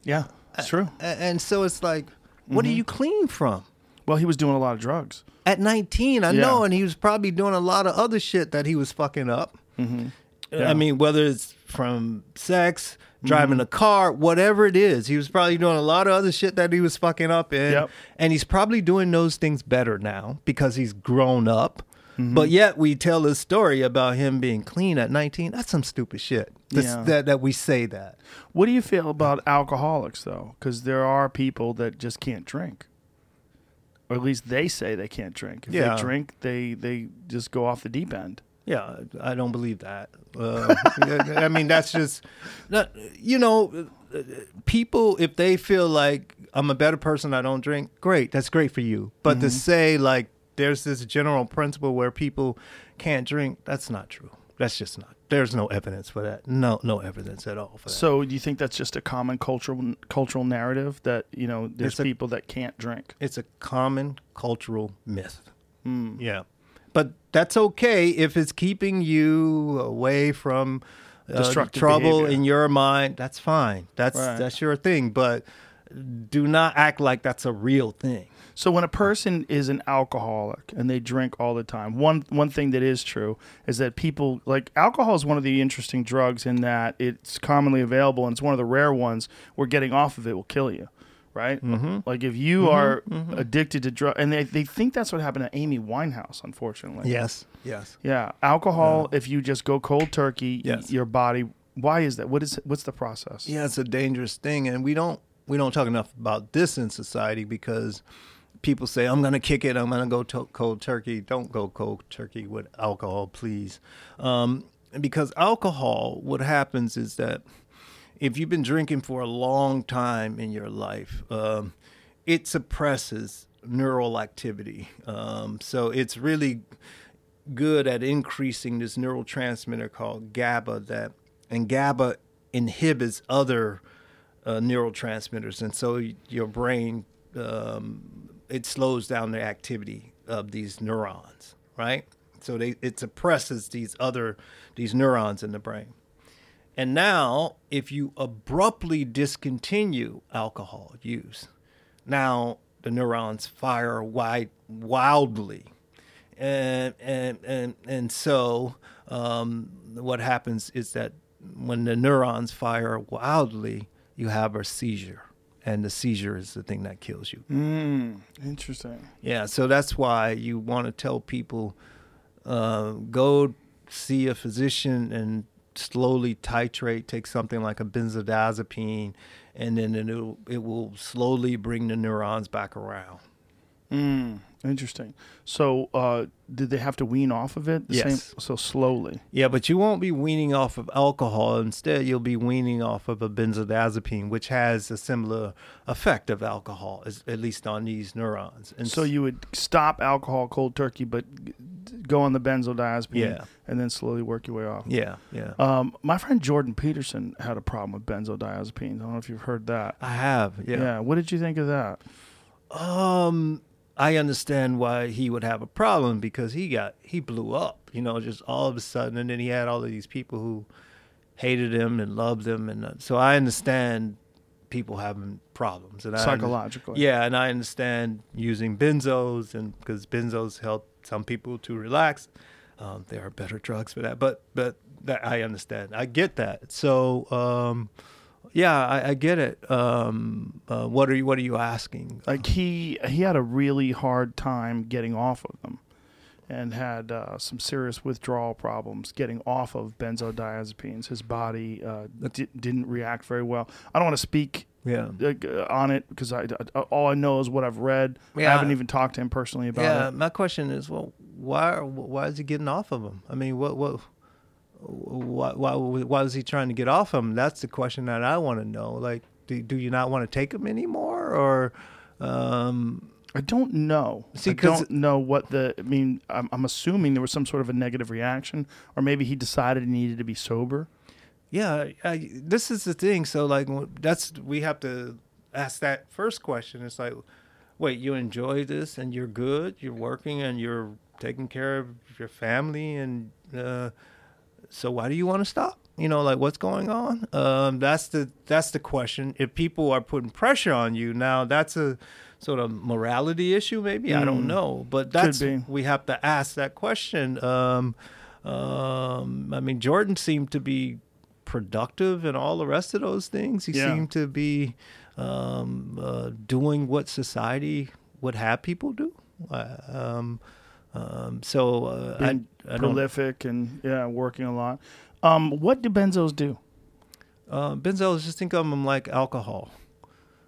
D: Yeah, it's true.
E: A- And so it's like, what
D: Mm-hmm.
E: are you clean from?
D: Well, he was doing a lot of drugs.
E: At 19, I
D: Yeah.
E: know, and he was probably doing a lot of other shit that he was fucking up.
D: Mm-hmm. Yeah.
E: I mean, whether it's from sex, driving a car, whatever it is, he was probably doing a lot of other shit that he was fucking up in.
D: Yep.
E: And he's probably doing those things better now because he's grown up.
D: Mm-hmm.
E: But yet we tell this story about him being clean at 19. That's some stupid shit.
D: Yeah.
E: That that we say that.
D: What do you feel about alcoholics, though? Because there are people that just can't drink. Or at least they say they can't drink. If
E: Yeah.
D: they drink, they, they just go off the deep end.
E: Yeah, I don't believe that. Uh, I mean, that's just, not, you know, people, if they feel like I'm a better person, I don't drink, great, that's great for you. But
D: Mm-hmm.
E: to say, like, there's this general principle where people can't drink, that's not true. That's just not. There's no evidence for that. No, no evidence at all for that.
D: So do you think that's just a common cultural cultural narrative that, you know, there's
E: a-
D: people that can't drink?
E: It's a common cultural myth.
D: Hmm.
E: Yeah. But that's okay if it's keeping you away from uh, trouble
D: behavior.
E: in your mind. That's fine. That's
D: Right.
E: that's your thing. But do not act like that's a real thing.
D: So when a person is an alcoholic and they drink all the time, one one thing that is true is that people like alcohol is one of the interesting drugs in that it's commonly available and it's one of the rare ones where getting off of it will kill you, right?
E: Mm-hmm.
D: Like if you are addicted to drug, and they, they think that's what happened to Amy Winehouse, unfortunately.
E: Yes. Yes.
D: Yeah, alcohol. If you just go cold turkey, y-
E: Yes.
D: your body. Why is that? What is what's the process?
E: Yeah, it's a dangerous thing, and we don't we don't talk enough about this in society because people say I'm going to kick it, I'm going to go to- cold turkey. Don't go cold turkey with alcohol, please, um, because alcohol. What happens is that if you've been drinking for a long time in your life, um, it suppresses neural activity. Um, so it's really good at increasing this neurotransmitter called GABA that and GABA inhibits other uh, neurotransmitters and so your brain um, it slows down the activity of these neurons right? So they it suppresses these other these neurons in the brain and now if you abruptly discontinue alcohol use now the neurons fire wide, wildly and and and and so um, what happens is that when the neurons fire wildly, you have a seizure, and the seizure is the thing that kills you.
D: Mm, interesting.
E: Yeah, so that's why you want to tell people uh, go see a physician and slowly titrate, take something like a benzodiazepine, and then it'll, it will slowly bring the neurons back around. Hmm.
D: Interesting. So, uh, did they have to wean off of it? The
E: Yes.
D: so slowly.
E: Yeah, but you won't be weaning off of alcohol. Instead, you'll be weaning off of a benzodiazepine, which has a similar effect of alcohol, as, at least on these neurons. And
D: So you would stop alcohol cold turkey, but go on the benzodiazepine,
E: Yeah.
D: and then slowly work your way off.
E: yeah, yeah.
D: Um, my friend Jordan Peterson had a problem with benzodiazepines. I don't know if you've heard that.
E: I have. Yeah.
D: What did you think of that?
E: Um, I understand why he would have a problem because he got he blew up, you know, just all of a sudden, and then he had all of these people who hated him and loved him, and uh, so I understand people having problems and I
D: Psychologically.
E: yeah, and I understand using benzos and because benzos help some people to relax. Um, there are better drugs for that, but but that I understand. I get that. So um, yeah, I, I get it. Um, uh, what are you What are you asking?
D: Like he he had a really hard time getting off of them, and had uh, some serious withdrawal problems getting off of benzodiazepines. His body uh, di- didn't react very well. I don't want to speak
E: Yeah.
D: uh, on it because I, all I know is what I've read. I haven't even talked to him personally about
E: Yeah,
D: it.
E: Yeah, my question is, well, why why is he getting off of them? I mean, what what why why why is he trying to get off him? That's the question that I want to know. Like, do do you not want to take him anymore, or um,
D: I don't know.
E: See,
D: I don't know what the. I mean, I'm, I'm assuming there was some sort of a negative reaction, or maybe he decided he needed to be sober.
E: yeah, I, this is the thing. So like, that's we have to ask that first question. It's like, wait, you enjoy this and you're good, you're working and you're taking care of your family, and uh, so why do you want to stop? You know, like what's going on? Um, that's the that's the question. If people are putting pressure on you now, that's a sort of morality issue. Maybe I don't
D: Mm.
E: know, but that's we have to ask that question. Um, um, I mean, Jordan seemed to be productive and all the rest of those things. He
D: Yeah.
E: seemed to be um, uh, doing what society would have people do. Uh, um, um, so uh, I, I
D: prolific and yeah, working a lot. Um, what do benzos do?
E: Uh, benzos, just think of them like alcohol,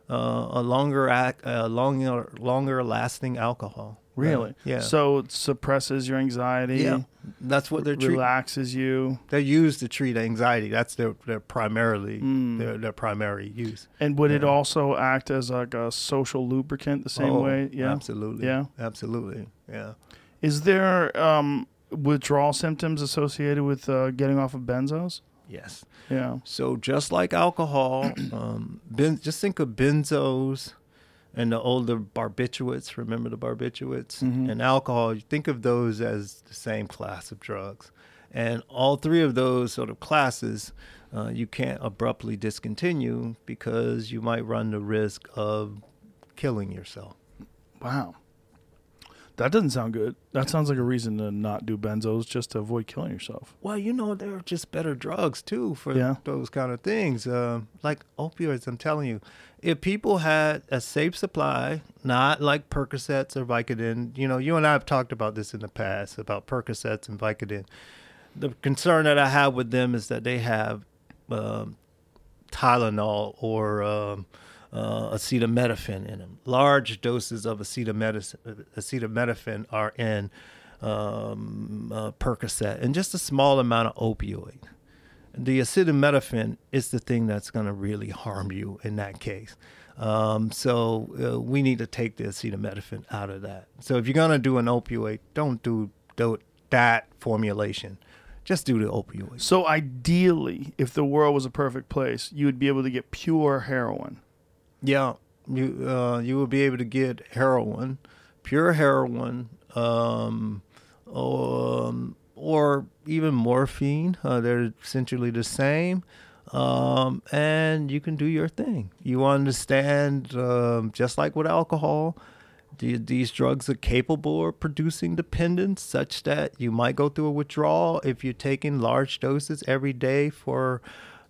E: uh, a longer uh, longer, longer lasting alcohol.
D: Really?
E: Uh, yeah.
D: So it suppresses your anxiety.
E: yeah, that's what they're
D: relaxes you.
E: They're used to treat anxiety. That's their their primarily
D: Mm.
E: their their primary use.
D: And would it also act as like a social lubricant the same
E: Oh,
D: way? Yeah.
E: absolutely.
D: Yeah.
E: absolutely. Yeah.
D: Is there um, withdrawal symptoms associated with uh, getting off of benzos?
E: Yes.
D: Yeah.
E: So just like alcohol, um, ben, just think of benzos and the older barbiturates. Remember the barbiturates
D: Mhm.
E: and alcohol. You think of those as the same class of drugs, and all three of those sort of classes, uh, you can't abruptly discontinue because you might run the risk of killing yourself.
D: Wow. That doesn't sound good. That sounds like a reason to not do benzos just to avoid killing yourself.
E: Well, you know, there are just better drugs too for
D: Yeah.
E: those kind of things. Um, like opioids, I'm telling you, if people had a safe supply, not like Percocets or Vicodin, you know, you and I have talked about this in the past about Percocets and Vicodin. The concern that I have with them is that they have um, Tylenol or um, uh, acetaminophen in them. Large doses of acetaminophen, are in um, uh, Percocet, and just a small amount of opioid. The acetaminophen is the thing that's going to really harm you in that case. Um, so uh, we need to take the acetaminophen out of that. So if you're going to do an opioid, don't do, do that formulation. Just do the opioid.
D: So ideally, if the world was a perfect place, you would be able to get pure heroin.
E: Yeah, you uh, you will be able to get heroin, pure heroin, um, um, or even morphine. Uh, they're essentially the same, um, and you can do your thing. You understand, um, just like with alcohol. the- These drugs are capable of producing dependence such that you might go through a withdrawal if you're taking large doses every day for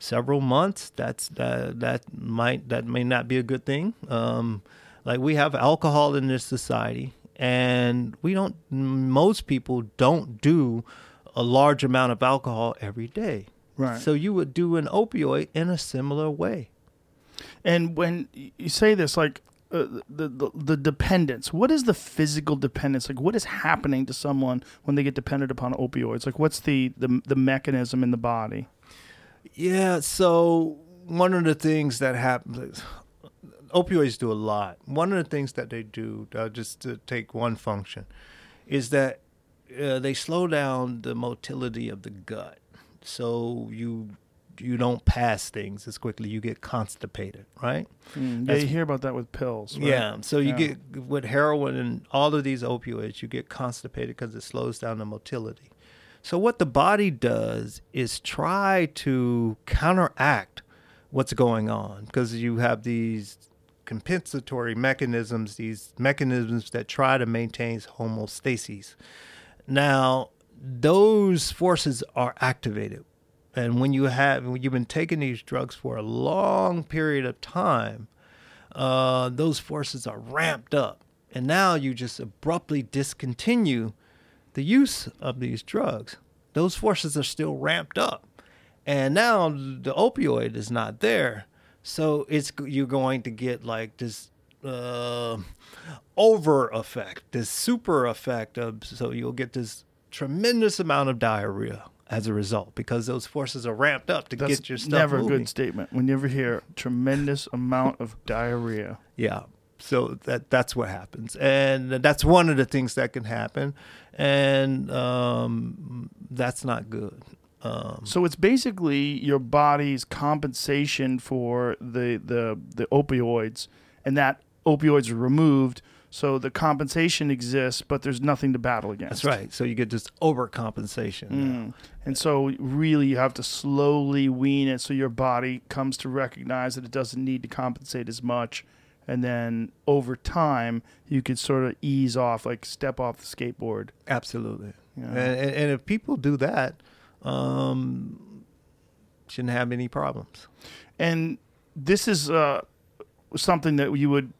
E: several months. That's that that might that may not be a good thing. Um, like we have alcohol in this society, and we don't. Most people don't do a large amount of alcohol every day.
D: Right.
E: So you would do an opioid in a similar way.
D: And when you say this, like uh, the, the the dependence. What is the physical dependence? Like, what is happening to someone when they get dependent upon opioids? Like, what's the the, the mechanism in the body?
E: Yeah, so one of the things that happens, opioids do a lot. One of the things that they do, uh, just to take one function, is that uh, they slow down the motility of the gut. So you you don't pass things as quickly. You get constipated, right?
D: Mm, yeah, you hear about that with pills. Right?
E: Yeah. So you
D: Yeah.
E: get with heroin and all of these opioids, you get constipated because it slows down the motility. So what the body does is try to counteract what's going on because you have these compensatory mechanisms, these mechanisms that try to maintain homeostasis. Now, those forces are activated. And when you have when you've been taking these drugs for a long period of time, uh, those forces are ramped up. And now you just abruptly discontinue the use of these drugs. Those forces are still ramped up. And now the opioid is not there. So it's you're going to get like this uh, over effect, this super effect of so you'll get this tremendous amount of diarrhea as a result because those forces are ramped up to
D: That's
E: get your stuff
D: never a good statement. When you ever hear tremendous amount of diarrhea.
E: Yeah. So that that's what happens, and that's one of the things that can happen, and um, that's not good. Um,
D: So it's basically your body's compensation for the the the opioids, and that opioids are removed. So the compensation exists, but there's nothing to battle against.
E: that's right. So you get just overcompensation.
D: Mm. And so really you have to slowly wean it so your body comes to recognize that it doesn't need to compensate as much. And then over time you could sort of ease off, like step off the skateboard.
E: Absolutely.
D: Yeah.
E: And, and, and if people do that, um, shouldn't have any problems.
D: And this is uh, something that you would,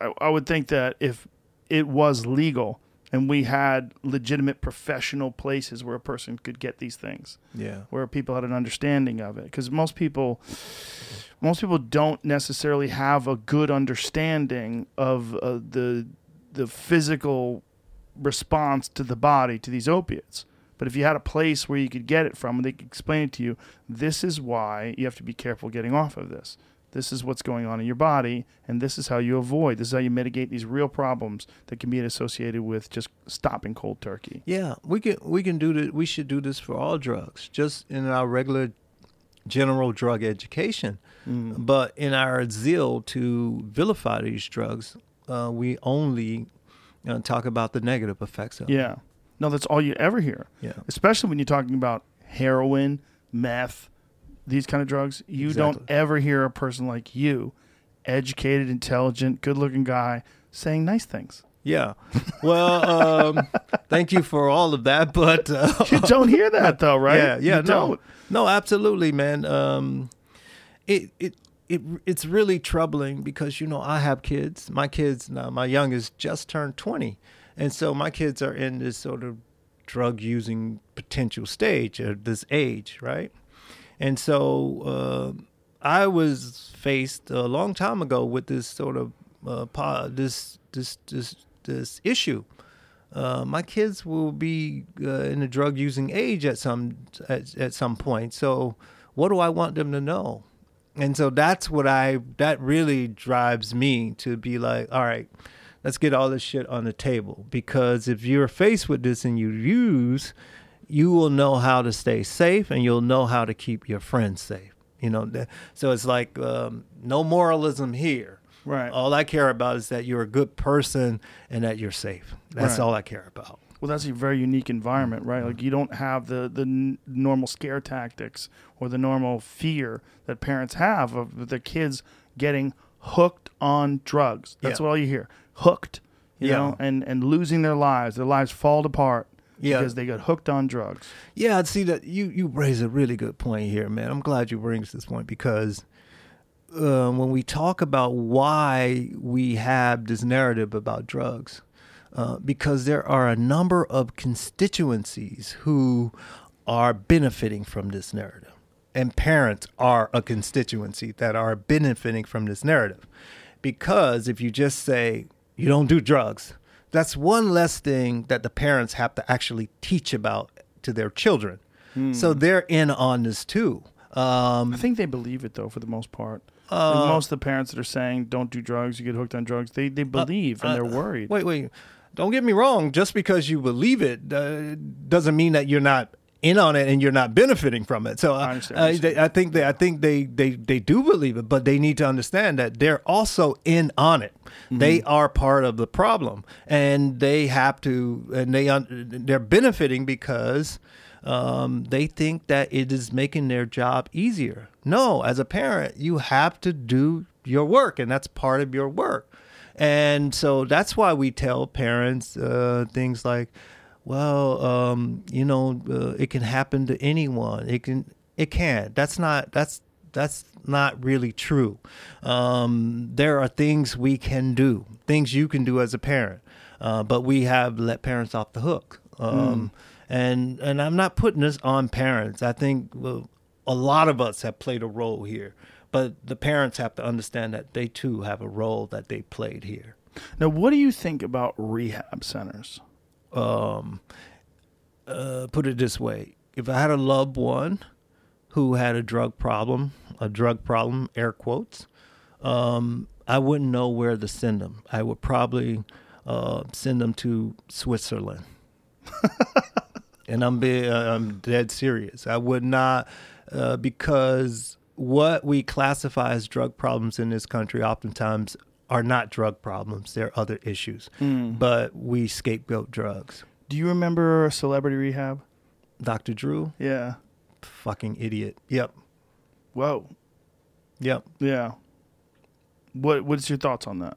D: I, I would think that if it was legal and we had legitimate professional places where a person could get these things,
E: Yeah.
D: where people had an understanding of it. Because most people most people don't necessarily have a good understanding of uh, the the physical response to the body to these opiates. But if you had a place where you could get it from and they could explain it to you this is why you have to be careful getting off of this this is what's going on in your body and this is how you avoid this is how you mitigate these real problems that can be associated with just stopping cold turkey
E: Yeah, we can we can do this. We should do this for all drugs, just in our regular general drug education. But in our zeal to vilify these drugs, uh, we only uh, talk about the negative effects of. them.
D: Yeah. No, that's all you ever hear.
E: Yeah.
D: Especially when you're talking about heroin, meth, these kind of drugs. You don't ever hear a person like you, educated, intelligent, good looking guy, saying nice things.
E: Yeah. Well, um, thank you for all of that, but uh,
D: You don't hear that though, right?
E: Yeah, yeah,
D: You
E: no,
D: don't.
E: no, absolutely, man. Um, it it it it's really troubling because you know I have kids. My kids now, my youngest just turned twenty, and so my kids are in this sort of drug using potential stage at this age, right? And so uh, I was faced a long time ago with this sort of uh, this this this this issue. Uh, my kids will be uh, in the drug using age at some at, at some point. So what do I want them to know? And so that's what I that really drives me to be like, all right, let's get all this shit on the table because if you're faced with this and you use, you will know how to stay safe and you'll know how to keep your friends safe. You know, so it's like um, no moralism here.
D: Right.
E: All I care about is that you're a good person and that you're safe. That's
D: Right.
E: all I care about.
D: Well, that's a very unique environment, right? Like you don't have the the n- normal scare tactics or the normal fear that parents have of their kids getting hooked on drugs. That's
E: Yeah.
D: all you hear. Hooked. You
E: Yeah.
D: know, and and losing their lives. Their lives fall apart
E: Yeah.
D: because they got hooked on drugs.
E: Yeah, I'd see that you you raise a really good point here, man. I'm glad you bring this point because uh, when we talk about why we have this narrative about drugs, uh, because there are a number of constituencies who are benefiting from this narrative, and parents are a constituency that are benefiting from this narrative. because if you just say you don't do drugs, that's one less thing that the parents have to actually teach about to their children. So they're in on this too. Um,
D: I think they believe it though, for the most part. Like, most of the parents that are saying don't do drugs, you get hooked on drugs, they they believe and they're worried.
E: Wait, wait. Don't get me wrong. Just because you believe it uh, doesn't mean that you're not in on it and you're not benefiting from it. So uh,
D: I understand
E: uh, they, I think they, I think they, they, they do believe it, but they need to understand that they're also in on it. They are part of the problem, and they have to and they they're benefiting because um, they think that it is making their job easier. No, as a parent, you have to do your work, and that's part of your work. And so that's why we tell parents uh, things like, well, um, you know, uh, it can happen to anyone. It can, it can. That's not, that's, that's not really true. Um, there are things we can do, things you can do as a parent, uh, but we have let parents off the hook. Um, And and I'm not putting this on parents. I think well, a lot of us have played a role here, but the parents have to understand that they too have a role that they played here.
D: Now, what do you think about rehab centers?
E: Um, uh, put it this way: if I had a loved one who had a drug problem, a drug problem, air quotes, um, I wouldn't know where to send them. I would probably uh, send them to Switzerland. and I'm be, uh, I'm dead serious. I would not uh, because what we classify as drug problems in this country oftentimes are not drug problems. They're other issues. But we scapegoat drugs.
D: Do you remember Celebrity Rehab?
E: Dr. Drew,
D: Yeah.
E: fucking idiot. Yep.
D: Whoa.
E: Yep.
D: Yeah. What What's your thoughts on that?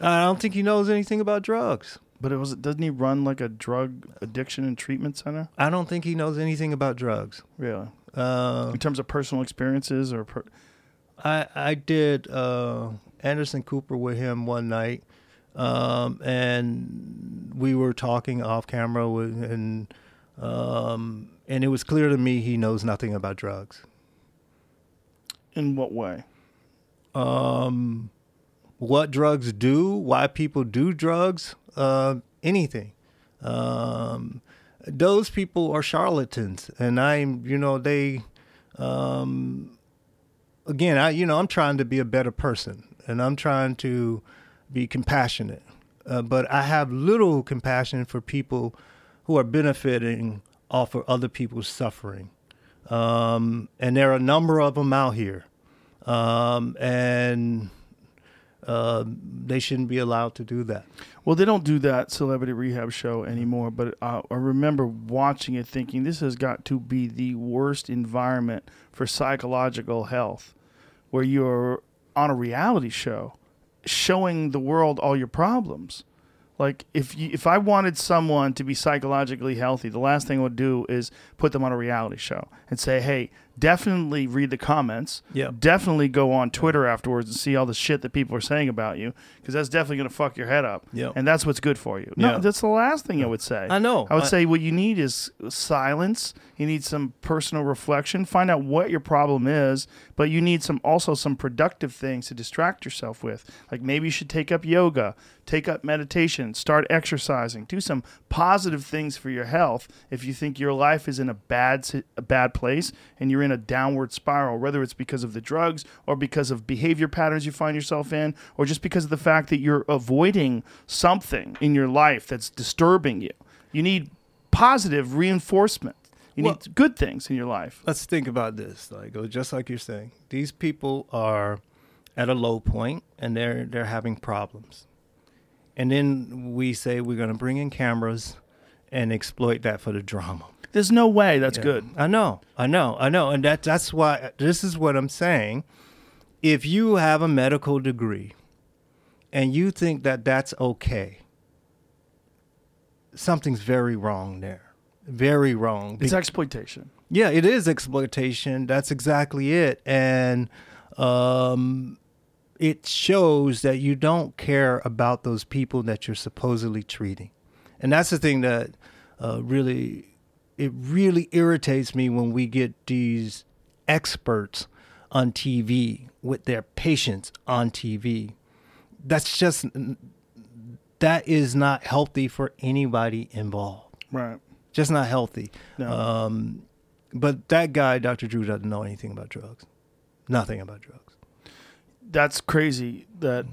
E: I don't think he knows anything about drugs.
D: But it was doesn't he run like a drug addiction and treatment center?
E: I don't think he knows anything about drugs.
D: Really?
E: Uh,
D: In terms of personal experiences or per-
E: I I did uh, Anderson Cooper with him one night, um, and we were talking off camera with, and um, and it was clear to me he knows nothing about drugs.
D: in what way?
E: Um, what drugs do, why people do drugs, uh, anything. Um, those people are charlatans, and I'm, you know, they. Um, again, I you know I'm trying to be a better person and I'm trying to be compassionate, uh, but I have little compassion for people who are benefiting off of other people's suffering, um, and there are a number of them out here, um, and uh, they shouldn't be allowed to do that.
D: Well, they don't do that celebrity rehab show anymore. But uh, I remember watching it, thinking this has got to be the worst environment for psychological health, where you're on a reality show, showing the world all your problems. Like if you, if I wanted someone to be psychologically healthy, the last thing I would do is put them on a reality show and say, "Hey, definitely read the comments.
E: Yeah.
D: Definitely go on Twitter afterwards and see all the shit that people are saying about you because that's definitely going to fuck your head up.
E: Yeah.
D: And that's what's good for you. No,
E: Yeah.
D: that's the last thing I would say.
E: I know.
D: I would
E: I-
D: say what you need is silence. You need some personal reflection. Find out what your problem is, but you need some also some productive things to distract yourself with. Like maybe you should take up yoga, take up meditation, start exercising, do some positive things for your health. If you think your life is in a bad a bad place and you're in a downward spiral, whether it's because of the drugs or because of behavior patterns you find yourself in, or just because of the fact that you're avoiding something in your life that's disturbing you. You need positive reinforcement. You
E: Well-
D: need good things in your life.
E: let's think about this like uh, just like you're saying these people are at a low point and they're they're having problems and then we say we're going to bring in cameras and exploit that for the drama
D: There's no way that's
E: Yeah.
D: good.
E: i know i know i know and that that's why this is what i'm saying if you have a medical degree and you think that that's okay something's very wrong there very wrong
D: It's exploitation.
E: yeah, it is exploitation. That's exactly it. And um, it shows that you don't care about those people that you're supposedly treating. And that's the thing that uh, really, it really irritates me when we get these experts on TV with their patients on TV. that's just that is not healthy for anybody involved.
D: Right.
E: Just not healthy.
D: No.
E: Um, but that guy, Dr. Drew, doesn't know anything about drugs. Nothing about drugs.
D: That's crazy that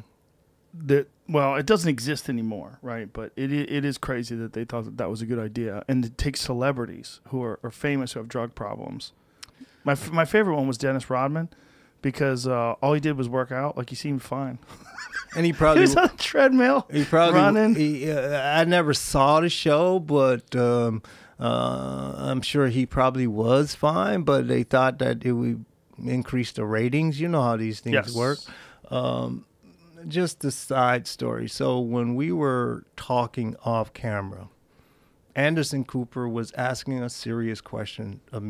D: that well, it doesn't exist anymore, right? But it it is crazy that they thought that that was a good idea, and to take celebrities who are, are famous who have drug problems. My f- my favorite one was Dennis Rodman, because uh, all he did was work out. Like he seemed fine.
E: And he
D: He
E: probably
D: was on a treadmill,
E: He probably.
D: running.
E: He, uh, I never saw the show, but um, uh, I'm sure he probably was fine. But they thought that it would increase the ratings. You know how these things
D: Yes.
E: work. Um, just a side story. So when we were talking off camera, Anderson Cooper was asking a serious question of,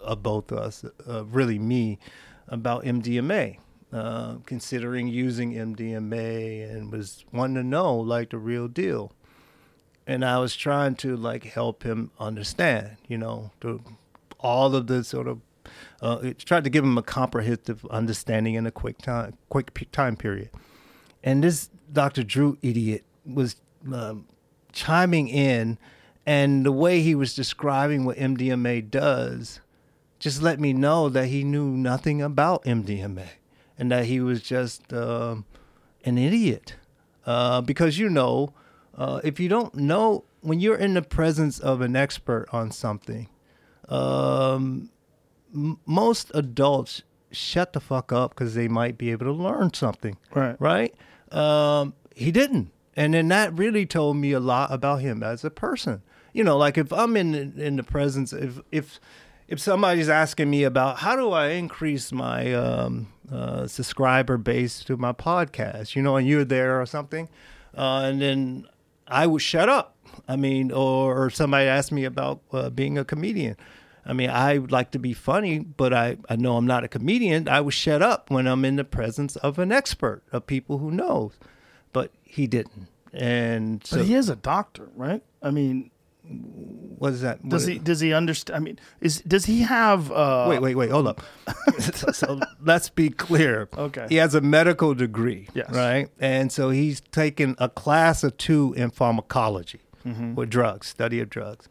E: of both us, uh, really me, about MDMA, uh, considering using MDMA and was wanting to know like the real deal. And I was trying to like help him understand, you know, the, all of the sort of, uh, it tried to give him a comprehensive understanding in a quick time, quick pe- time period. And this Dr. Drew idiot was um, chiming in, and the way he was describing what MDMA does just let me know that he knew nothing about MDMA and that he was just um, an idiot. Uh, because you know, uh, if you don't know, when you're in the presence of an expert on something, um, m- most adults shut the fuck up because they might be able to learn something
D: Right.
E: right? Um, he didn't, and then that really told me a lot about him as a person. You know, like if I'm in in the presence, if if if somebody's asking me about how do I increase my um, uh, subscriber base to my podcast, you know, and you're there or something, uh, and then I would shut up. I mean, or, or somebody asked me about uh, being a comedian. I mean, I would like to be funny, but I, I know I'm not a comedian. I would shut up when I'm in the presence of an expert, of people who knows. But he didn't. And so,
D: But he is a doctor, right? I mean,
E: what is that?
D: does
E: what-
D: he does he understand? I mean, is does he have? Uh,
E: Wait, wait, wait, hold up. so, let's be clear.
D: Okay.
E: He has a medical degree.
D: Yes.
E: Right? And so he's taken a class or two in pharmacology
D: Mm-hmm.
E: with drugs, study of drugs.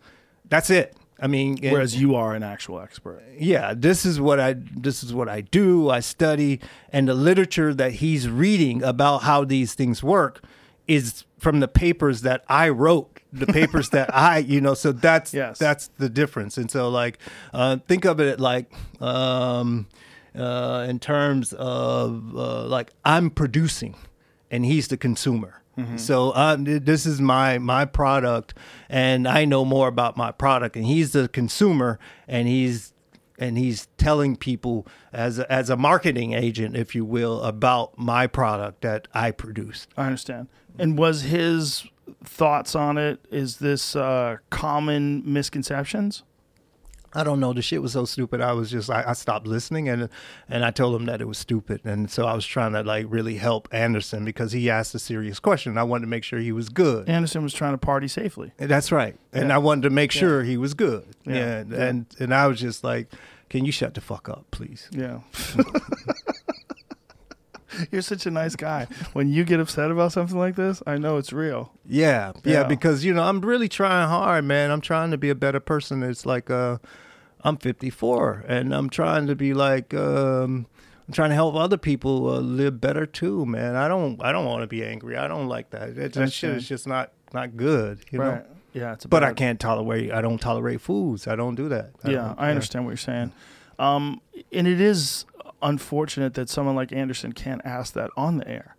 E: That's it. I mean, and-
D: Whereas you are an actual expert.
E: yeah, this is what I this is what I do. I study, and the literature that he's reading about how these things work is from the papers that I wrote, the papers that I, you know. So that's
D: Yes.
E: that's the difference. And so, like, uh, think of it like um, uh, in terms of uh, like I'm producing, and he's the consumer. So um, this is my my product, and I know more about my product, and he's the consumer, and he's and he's telling people as a, as a marketing agent, if you will, about my product that I produce.
D: I understand. And was his thoughts on it? Is this uh, common misconceptions?
E: I don't know. The shit was so stupid. I was just I, I stopped listening and and I told him that it was stupid. And so I was trying to like really help Anderson because he asked a serious question. I wanted to make sure he was good.
D: Anderson was trying to party safely.
E: That's right. And
D: Yeah.
E: I wanted to make sure he was good.
D: Yeah.
E: Yeah.
D: Yeah.
E: And and I was just like, can you shut the fuck up, please?
D: Yeah. You're such a nice guy. When you get upset about something like this, I know it's real.
E: Yeah, yeah,
D: Yeah.
E: because you know I'm really trying hard, man. I'm trying to be a better person. It's like uh, I'm 54, and I'm trying to be like um, I'm trying to help other people uh, live better too, man. I don't I don't want to be angry. I don't like that. That, that shit is just not not good, you know.
D: right. Yeah, it's a
E: But I can't tolerate. I don't tolerate foods. I don't do that. I
D: yeah, I understand what you're saying. Um, and it is unfortunate that someone like Anderson can't ask that on the air.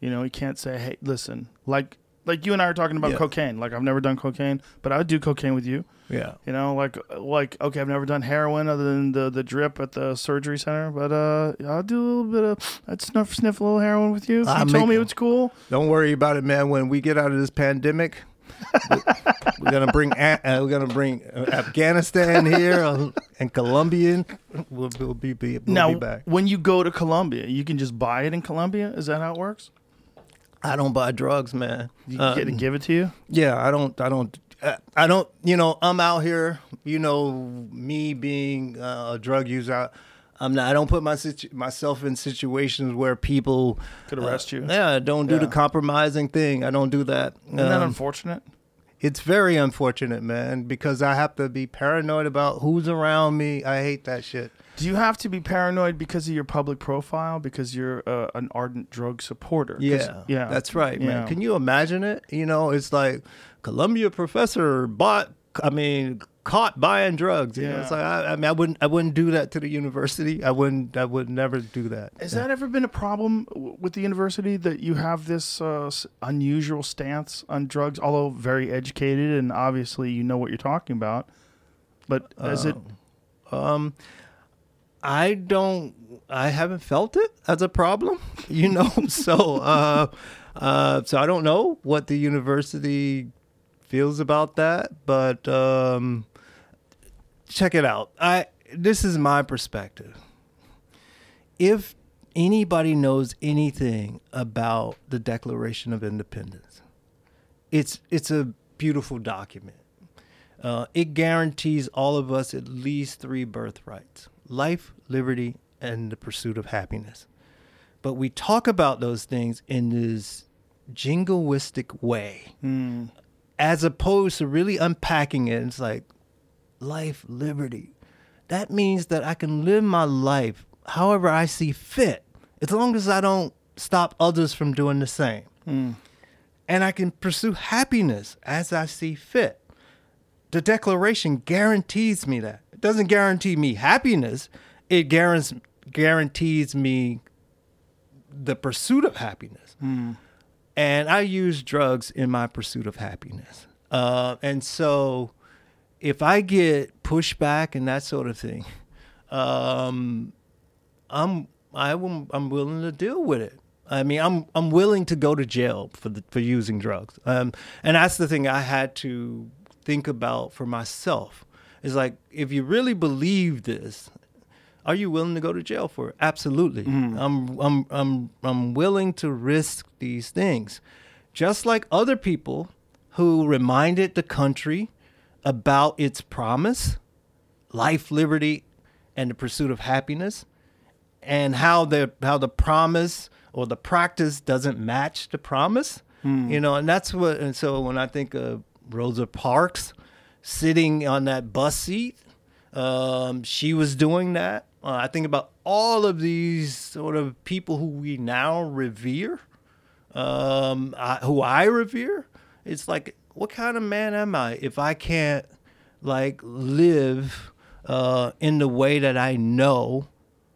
D: You know, he can't say, "Hey, listen," like like you and I are talking about
E: Yeah.
D: cocaine. Like I've never done cocaine, but I would do cocaine with you.
E: Yeah.
D: You know, like like okay, I've never done heroin other than the the drip at the surgery center, but uh, I'll do a little bit of I'd sniff sniff a little heroin with you. If you told
E: make-
D: me it's cool.
E: Don't worry about it, man. When we get out of this pandemic, we're gonna bring uh, we're gonna bring uh, Afghanistan here uh, and Colombian. We'll, we'll be, be we'll
D: now,
E: be back.
D: when you go to Colombia, you can just buy it in Colombia. Is that how it works?
E: I don't buy drugs, man.
D: You
E: Uh,
D: get to give it to you.
E: yeah, I don't. I don't. uh, I don't. You know, I'm out here. You know, me being uh, a drug user. I'm not. I don't put my situ- myself in situations where people
D: Could arrest you.
E: Yeah, don't do the compromising thing. I don't do that.
D: Isn't that
E: Um,
D: unfortunate?
E: it's very unfortunate, man, because I have to be paranoid about who's around me. I hate that shit.
D: Do you have to be paranoid because of your public profile? Because you're uh, an ardent drug supporter.
E: Yeah,
D: yeah,
E: that's right, man.
D: Yeah.
E: Can you imagine it? You know, it's like Columbia professor bought. I mean, caught buying drugs. You know, it's like I, I mean, I wouldn't, I wouldn't do that to the university. I wouldn't, I would never do that.
D: Has that ever been a problem with the university that you have this uh, unusual stance on drugs? Although very educated and obviously you know what you're talking about, but is it?
E: Um, I don't. I haven't felt it as a problem, you know. so, uh, uh, so I don't know what the university feels about that, but um, check it out. I this is my perspective. If anybody knows anything about the Declaration of Independence, it's it's a beautiful document. Uh, it guarantees all of us at least three birthrights life, liberty, and the pursuit of happiness. But we talk about those things in this jingoistic way, as opposed to really unpacking it. It's like life, liberty. That means that I can live my life however I see fit, as long as I don't stop others from doing the same. And I can pursue happiness as I see fit the declaration guarantees me that. It doesn't guarantee me happiness. It guarantees guarantees me the pursuit of happiness. And I use drugs in my pursuit of happiness. Uh, and so if I get pushback and that sort of thing, um, I'm I will, I'm willing to deal with it. I mean, I'm I'm willing to go to jail for the, for using drugs. Um, and that's the thing I had to think about for myself. Is like if you really believe this, are you willing to go to jail for it? Absolutely. I'm I'm I'm I'm willing to risk these things. Just like other people who reminded the country about its promise, life, liberty, and the pursuit of happiness and how the how the promise or the practice doesn't match the promise you know and that's what and so when i think of rosa parks sitting on that bus seat um, she was doing that. Uh, i think about all of these sort of people who we now revere um, I, who i revere it's like what kind of man am i if i can't like live uh, in the way that i know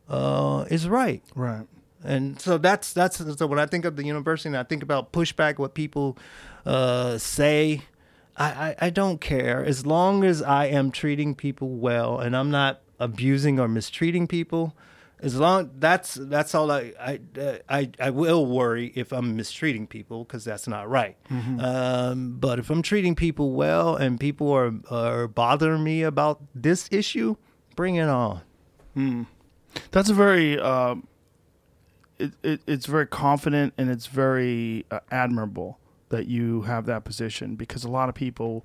E: uh, is right.
D: Right.
E: And so that's that's so when I think of the university and I think about pushback, what people uh, say, I, I I don't care as long as I am treating people well and I'm not abusing or mistreating people. As long that's that's all I I I, I will worry if I'm mistreating people because that's not right. Um, but if I'm treating people well and people are are bothering me about this issue, bring it on.
D: That's a very, uh, it, it, it's very confident and it's very uh, admirable that you have that position because a lot of people,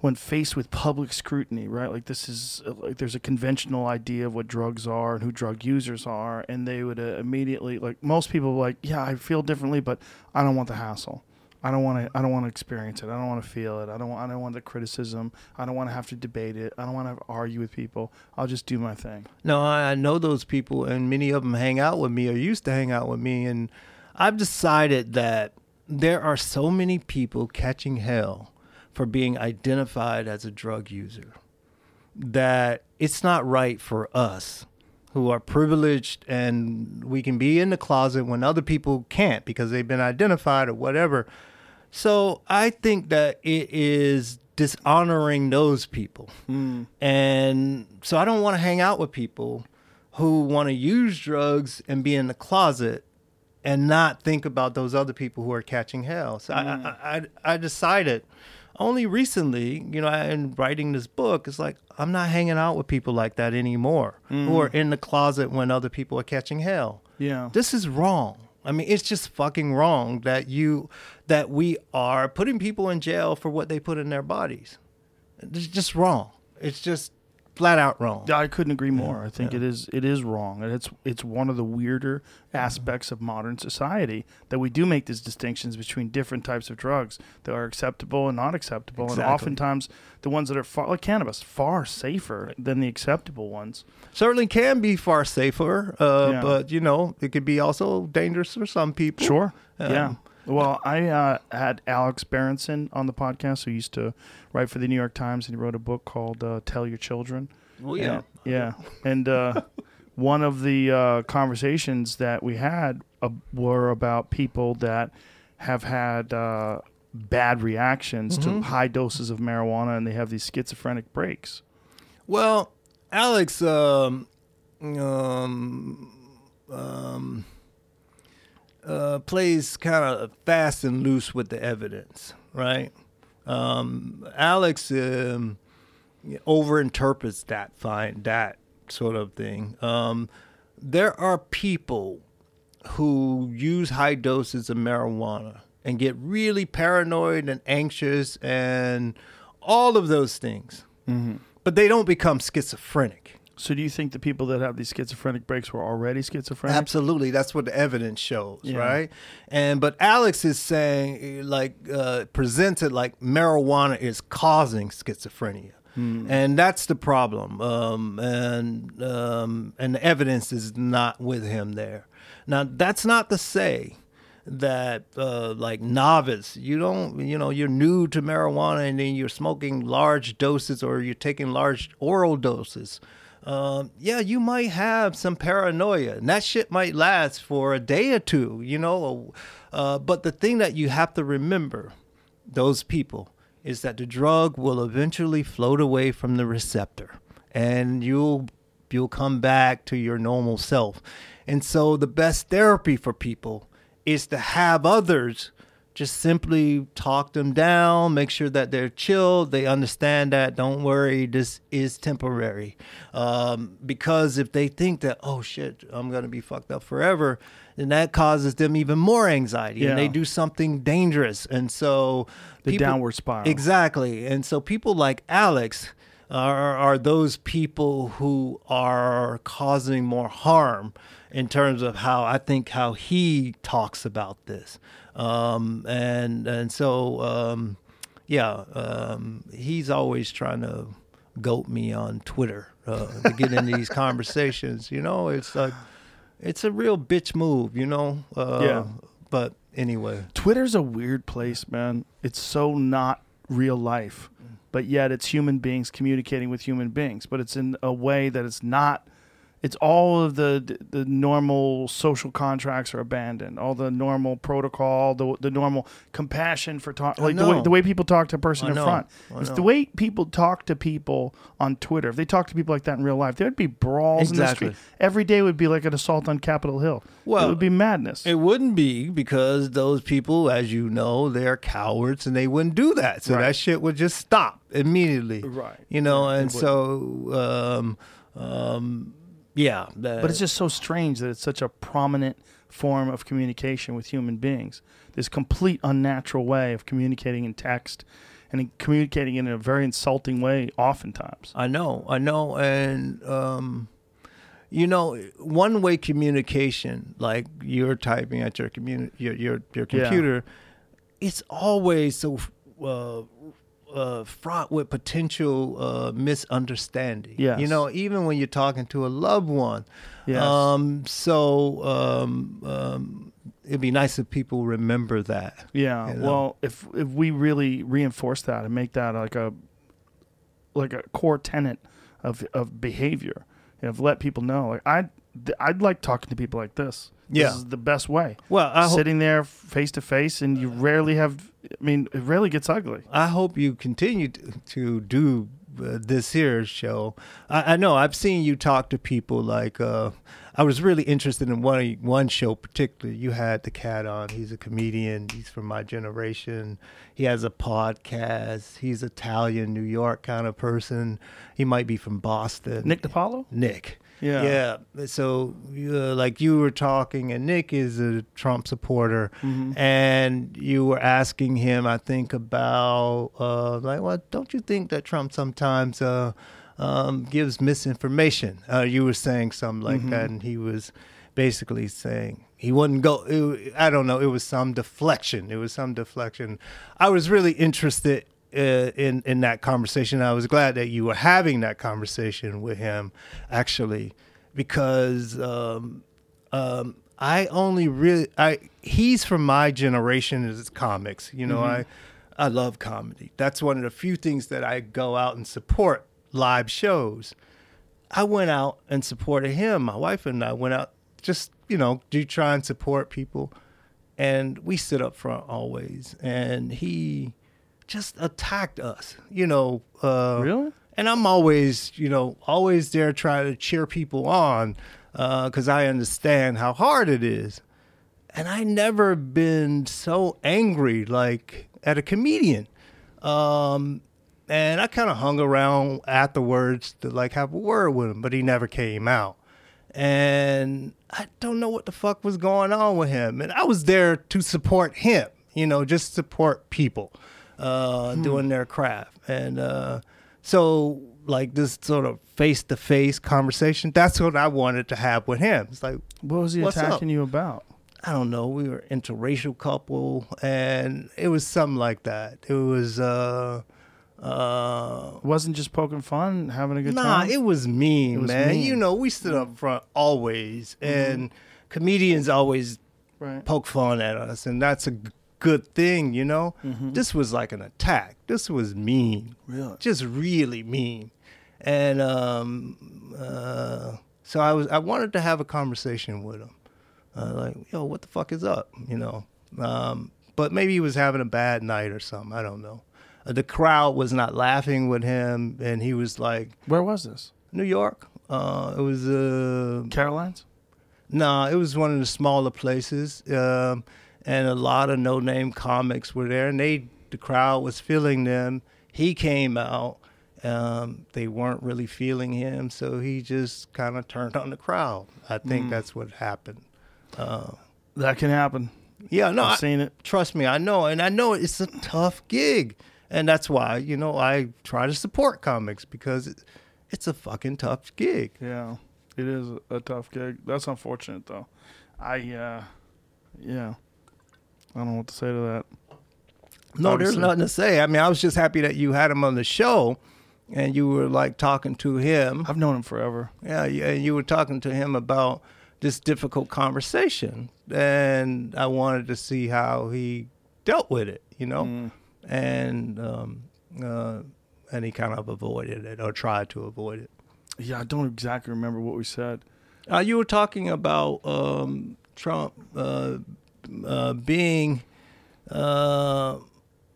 D: when faced with public scrutiny, right, like this is uh, like there's a conventional idea of what drugs are and who drug users are, and they would uh, immediately like most people like, yeah, I feel differently, but I don't want the hassle. I don't want to. I don't want to experience it. I don't want to feel it. I don't. I don't want the criticism. I don't want to have to debate it. I don't want to argue with people. I'll just do my thing.
E: No, I know those people, and many of them hang out with me or used to hang out with me. And I've decided that there are so many people catching hell for being identified as a drug user that it's not right for us who are privileged and we can be in the closet when other people can't because they've been identified or whatever. So I think that it is dishonoring those people. Hmm. And so I don't want to hang out with people who want to use drugs and be in the closet and not think about those other people who are catching hell. So I, hmm. I, I, I decided only recently, you know, in writing this book, it's like I'm not hanging out with people like that anymore who are mm. in the closet when other people are catching hell.
D: Yeah.
E: This is wrong. I mean, it's just fucking wrong that you that we are putting people in jail for what they put in their bodies. It's just wrong. It's just flat out wrong.
D: I couldn't agree more. I think it is it is wrong, and it's it's one of the weirder aspects of modern society that we do make these distinctions between different types of drugs that are acceptable and not acceptable,
E: Exactly.
D: and oftentimes the ones that are far like cannabis far safer than the acceptable ones.
E: Certainly can be far safer, uh,
D: Yeah.
E: but you know it could be also dangerous for some people.
D: Sure.
E: Um,
D: yeah. Well, I uh, had Alex Berenson on the podcast, who used to write for the New York Times, and he wrote a book called uh, "Tell Your Children."
E: Well, yeah.
D: And- yeah. And uh, one of the uh, conversations that we had uh, were about people that have had uh, bad reactions
E: Mm-hmm.
D: to high doses of marijuana, and they have these schizophrenic breaks.
E: Well, Alex, um, um, um, uh, plays kind of fast and loose with the evidence, right? Um, Alex um, overinterprets that fine that sort of thing. Um, there are people who use high doses of marijuana and get really paranoid and anxious and all of those things, but they don't become schizophrenic.
D: So, do you think the people that have these schizophrenic breaks were already schizophrenic?
E: Absolutely, that's what the evidence shows,
D: Yeah.
E: right? And but Alex is saying, like, uh, presented like marijuana is causing schizophrenia, and that's the problem. Um, and um, and the evidence is not with him there. Now, that's not to say that uh, like novice you don't you know you're new to marijuana and then you're smoking large doses or you're taking large oral doses um, yeah you might have some paranoia. And that shit might last for a day or two you know? Uh, but the thing that you have to remember those people is that the drug will eventually float away from the receptor and you'll you'll come back to your normal self. And so the best therapy for people is to have others just simply talk them down, make sure that they're chilled, they understand that, don't worry, this is temporary. Um, because if they think that, oh shit, I'm going to be fucked up forever, then that causes them even more anxiety and they do something dangerous. And so
D: The downward spiral.
E: Exactly. And so people like Alex are, are those people who are causing more harm in terms of how I think how he talks about this. Um, and and so um, yeah, um, he's always trying to goat me on Twitter uh, to get into these conversations. You know, it's like it's a real bitch move. You know. Uh,
D: Yeah.
E: But anyway.
D: Twitter's a weird place, man. It's so not real life, but yet it's human beings communicating with human beings. But it's in a way that it's not. It's all of the the normal social contracts are abandoned. All the normal protocol, the the normal compassion for talk, like the way, the way people talk to a person
E: I
D: in
E: know.
D: front.
E: I
D: It's
E: know.
D: the way people talk to people on Twitter. If they talk to people like that in real life, there'd be brawls
E: Exactly.
D: in the street. Every day would be like an assault on Capitol Hill.
E: Well,
D: it would be madness.
E: It wouldn't be because those people, as you know, they're cowards and they wouldn't do that. So
D: Right.
E: that shit would just stop immediately.
D: Right.
E: You know, and so, um, um, yeah. that-
D: But it's just so strange that it's such a prominent form of communication with human beings. This complete unnatural way of communicating in text and in communicating in a very insulting way, oftentimes.
E: I know, I know, and um, you know, one way communication, like you're typing at your communi- your your your
D: Yeah.
E: computer, it's always so uh, uh, fraught with potential uh, misunderstanding.
D: Yes.
E: you know, even when you're talking to a loved one.
D: Yes.
E: Um, so um, um, it'd be nice if people remember that.
D: Yeah.
E: you know?
D: Well, if if we really reinforce that and make that like a like a core tenet of of behavior, you know, let people know. Like I, I'd like talking to people like this.
E: Yeah.
D: This is the best way.
E: Well, I hope.
D: Sitting there face to face, and you rarely have. I mean, it rarely gets ugly.
E: I hope you continue to, to do uh, this here show. I, I know I've seen you talk to people like uh, I was really interested in one one show particularly. You had the cat on. He's a comedian. He's from my generation. He has a podcast. He's Italian, New York kind of person. He might be from Boston.
D: Nick DiPaolo.
E: Nick.
D: Yeah.
E: Yeah. So, uh, like you were talking, and Nick is a Trump supporter,
D: Mm-hmm.
E: and you were asking him, I think, about, uh, like, well, don't you think that Trump sometimes uh, um, gives misinformation. Uh, you were saying something like
D: Mm-hmm.
E: that, and he was basically saying he wouldn't go. It, I don't know. It was some deflection. It was some deflection. I was really interested in in that conversation. I was glad that you were having that conversation with him, actually, because um, um, I only really I he's from my generation is comics. You know, I I love comedy. That's one of the few things that I go out and support live shows. I went out and supported him. My wife and I went out just, you know, do try and support people. And we stood up front always. And he just attacked us, you know. Uh,
D: Really?
E: And I'm always, you know, always there trying to cheer people on because I understand how hard it is. And I never been so angry like at a comedian. Um, and I kind of hung around afterwards to like have a word with him, but he never came out. And I don't know what the fuck was going on with him. And I was there to support him, you know, just support people uh, doing their craft. And uh, so, like this sort of face to face conversation, that's what I wanted to have with him. It's like,
D: What was he
E: What's up?
D: attacking you about?
E: I don't know, we were interracial couple and it was something like that. It was uh uh
D: wasn't just poking fun, having a good
E: Nah,
D: time.
E: it was mean,
D: It was
E: man.
D: mean.
E: You know, we stood up front always and comedians always
D: right.
E: poke fun at us and that's a good thing, you know?
D: Mm-hmm.
E: This was like an attack. This was mean.
D: Really?
E: Just really mean. And um uh so I was I wanted to have a conversation with him. Uh, like, yo, what the fuck is up? You know. Um, but maybe he was having a bad night or something. I don't know. Uh, the crowd was not laughing with him, and he was like,
D: Where was this?
E: New York. Uh, it was uh,
D: Caroline's?
E: no, it was one of the smaller places, um, and a lot of no-name comics were there, and they the crowd was feeling them. He came out. Um, they weren't really feeling him, so he just kind of turned on the crowd. I think that's what happened.
D: That can happen.
E: Yeah, no,
D: I've
E: I-
D: seen it.
E: Trust me, I know, and I know it's a tough gig, and that's why you know I try to support comics because it, it's a fucking tough gig.
D: Yeah, it is a, a tough gig. That's unfortunate, though. I, uh, yeah, I don't know what to say to that.
E: No, there's nothing to say. I mean, I was just happy that you had him on the show, and you were like talking to him.
D: I've known him forever.
E: Yeah, and you were talking to him about this difficult conversation, and I wanted to see how he dealt with it. You know, and um, uh, and he kind of avoided it or tried to avoid it.
D: Yeah, I don't exactly remember what we said.
E: Uh, you were talking about um, Trump uh, uh, being uh,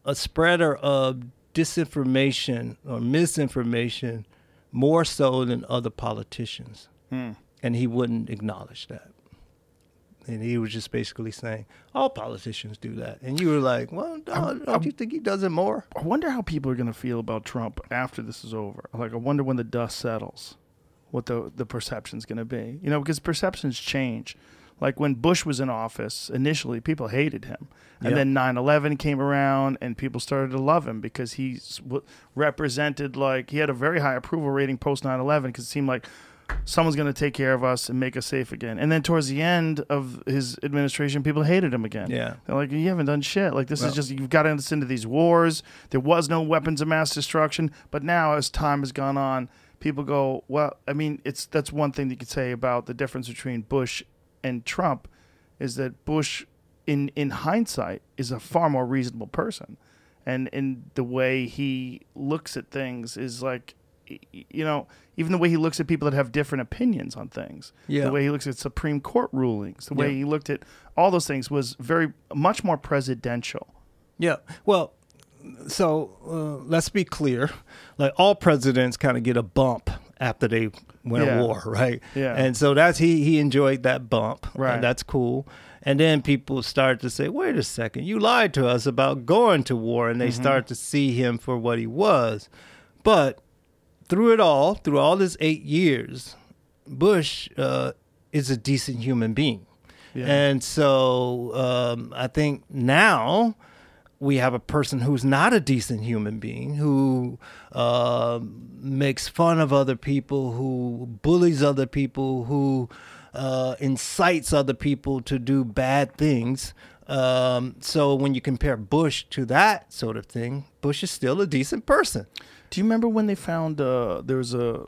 E: a spreader of disinformation or misinformation more so than other politicians. And he wouldn't acknowledge that. And he was just basically saying, all politicians do that. And you were like, well, don't, don't you think he does it more?
D: I wonder how people are going to feel about Trump after this is over. Like, I wonder when the dust settles, what the the perception's going to be. You know, because perceptions change. Like when Bush was in office, initially people hated him, and
E: Yeah.
D: then 9/11 came around, and people started to love him because he represented like he had a very high approval rating post 9/11 because it seemed like someone's going to take care of us and make us safe again. And then towards the end of his administration, people hated him again.
E: Yeah.
D: They're like, you haven't done shit. Like, this
E: Well-
D: is just, you've got us into these wars. There was no weapons of mass destruction. But now, as time has gone on, people go, well, I mean, it's that's one thing that you could say about the difference between Bush and Trump is that Bush, in, in hindsight, is a far more reasonable person. And in the way he looks at things is like, you know, even the way he looks at people that have different opinions on things,
E: Yeah.
D: the way he looks at Supreme Court rulings, the way
E: Yeah.
D: he looked at all those things was very much more presidential.
E: Yeah. Well, so uh, let's be clear. Like all presidents kind of get a bump after they went
D: Yeah.
E: a war, right?
D: Yeah.
E: And so that's he he enjoyed that bump.
D: Right.
E: And that's cool. And then people start to say, "Wait a second, you lied to us about going to war," and they
D: Mm-hmm.
E: start to see him for what he was. But through it all, through all his eight years, Bush uh, is a decent human being.
D: Yeah.
E: And so um, I think now we have a person who's not a decent human being, who uh, makes fun of other people, who bullies other people, who uh, incites other people to do bad things. Um, so when you compare Bush to that sort of thing, Bush is still a decent person.
D: Do you remember when they found uh, there was a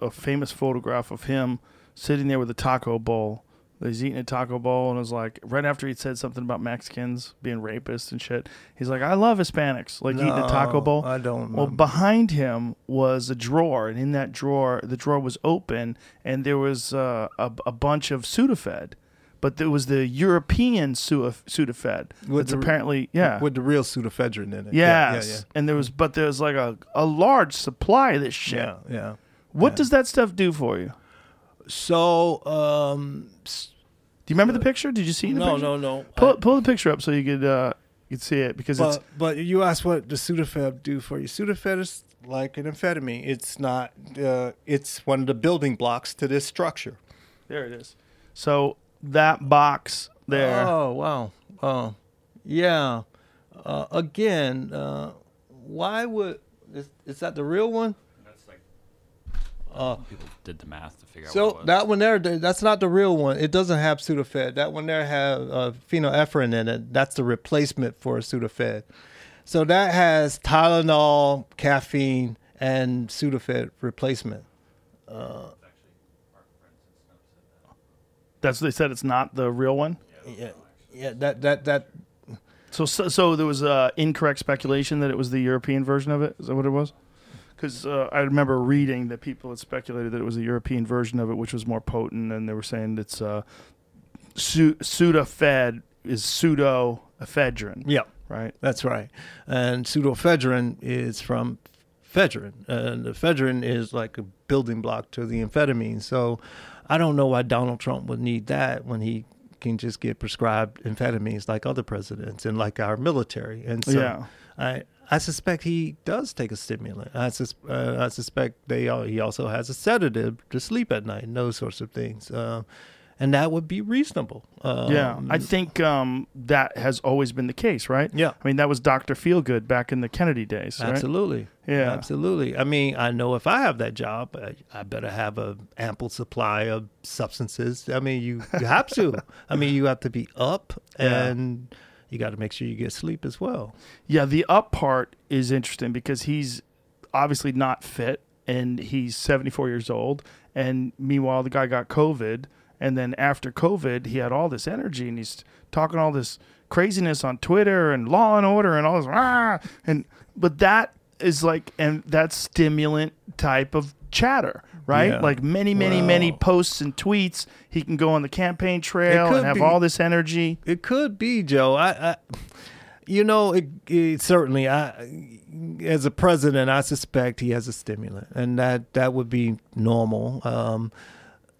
D: a famous photograph of him sitting there with a taco bowl? He's eating a taco bowl and it was like right after he'd said something about Mexicans being rapists and shit. He's like, "I love Hispanics," like eating a taco bowl.
E: I don't
D: Well,
E: remember.
D: behind him was a drawer, and in that drawer, the drawer was open, and there was uh, a, a bunch of Sudafed, but there was the European Su- Sudafed.
E: With
D: It's
E: the-
D: apparently yeah.
E: with the real pseudoephedrine in it.
D: Yes,
E: Yeah,
D: and there was, but there was like a, a large supply of this shit.
E: yeah, yeah. yeah.
D: What does that stuff do for you?
E: So, um,
D: Do you remember the picture? Did you see the
E: no,
D: picture?
E: no, no.
D: Pull,
E: I-
D: pull the picture up so you could uh, you could see it because
E: but
D: it's
E: but you asked what the Sudafed do for you. Sudafed is like an amphetamine. It's not. Uh, it's one of the building blocks to this structure.
D: there it is. So that box there.
E: Oh wow. Oh, yeah. Uh, again, uh, why would is, is that the real one?
F: That's
E: Uh,
F: people did the math to figure out
E: So that one there, that's not the real one. It doesn't have Sudafed. That one there have uh, phenylephrine in it. That's the replacement for Sudafed. So that has Tylenol, caffeine, and Sudafed replacement.
D: That's what they said it's not the real one.
E: Yeah, yeah. That that that.
D: So so, so there was uh, incorrect speculation that it was the European version of it. Is that what it was? Because uh, I remember reading that people had speculated that it was the European version of it, which was more potent, and they were saying it's uh, su- Sudafed is pseudoephedrine,
E: Yeah,
D: right?
E: that's right. And pseudoephedrine is from ephedrine, and ephedrine is like a building block to the amphetamine. So I don't know why Donald Trump would need that when he can just get prescribed amphetamines like other presidents and like our military. And so
D: Yeah.
E: I I suspect he does take a stimulant. I, sus- uh, I suspect they al- he also has a sedative to sleep at night and those sorts of things. Uh, and that would be reasonable. Um,
D: yeah, I think um, that has always been the case, right?
E: Yeah.
D: I mean that was Doctor Feelgood back in the Kennedy days, right?
E: Absolutely.
D: Yeah.
E: Absolutely. I mean, I know if I have that job, I, I better have a ample supply of substances. I mean, you, you have to. I mean, you have to be up
D: Yeah.
E: and you got to make sure you get sleep as well.
D: Yeah, the up part is interesting because he's obviously not fit and he's 74 years old. And meanwhile, the guy got COVID. And then after COVID, he had all this energy and he's talking all this craziness on Twitter and law and order and all this. "Ah!" And but that is like, and that stimulant type of chatter, right?
E: Yeah.
D: Like many, many, many posts and tweets. He can go on the campaign trail and have
E: be.
D: all this energy.
E: It could be, Joe. I, I you know, it, it certainly. I, as a president, I suspect he has a stimulant, and that that would be normal. Um,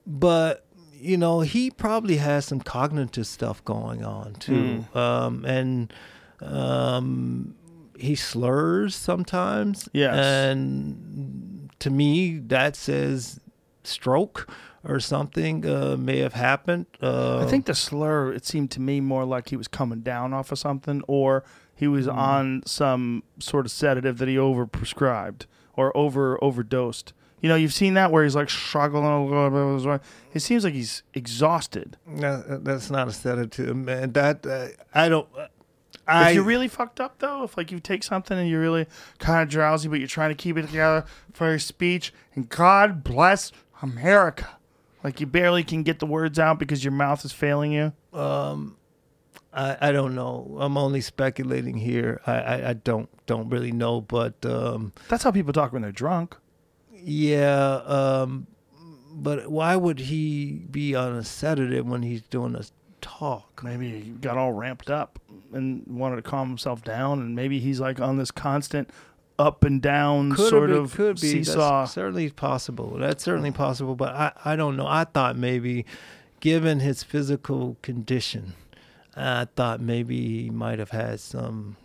E: but you know, he probably has some cognitive stuff going on too, um, and um, he slurs sometimes.
D: Yes.
E: and to me, that says stroke or something uh, may have happened. Uh,
D: I think the slur, it seemed to me more like he was coming down off of something or he was
E: Mm.
D: on some sort of sedative that he overprescribed or over overdosed. You know, you've seen that where he's like struggling a little bit. It seems like he's exhausted.
E: No, that's not a sedative, man. That uh, I don't. I
D: if you're really fucked up though, if like you take something and you're really kind of drowsy, but you're trying to keep it together for your speech, and God bless America, like you barely can get the words out because your mouth is failing you.
E: Um, I, I don't know. I'm only speculating here. I, I, I don't don't really know, but um,
D: That's how people talk when they're drunk.
E: yeah. Um, but why would he be on a sedative when he's doing a talk?
D: maybe he got all ramped up and wanted to calm himself down and maybe he's like on this constant up and down
E: Could
D: sort
E: be,
D: of
E: could be.
D: seesaw
E: That's certainly possible. That's certainly possible. But I, I don't know. I thought maybe, given his physical condition, I thought maybe he might have had some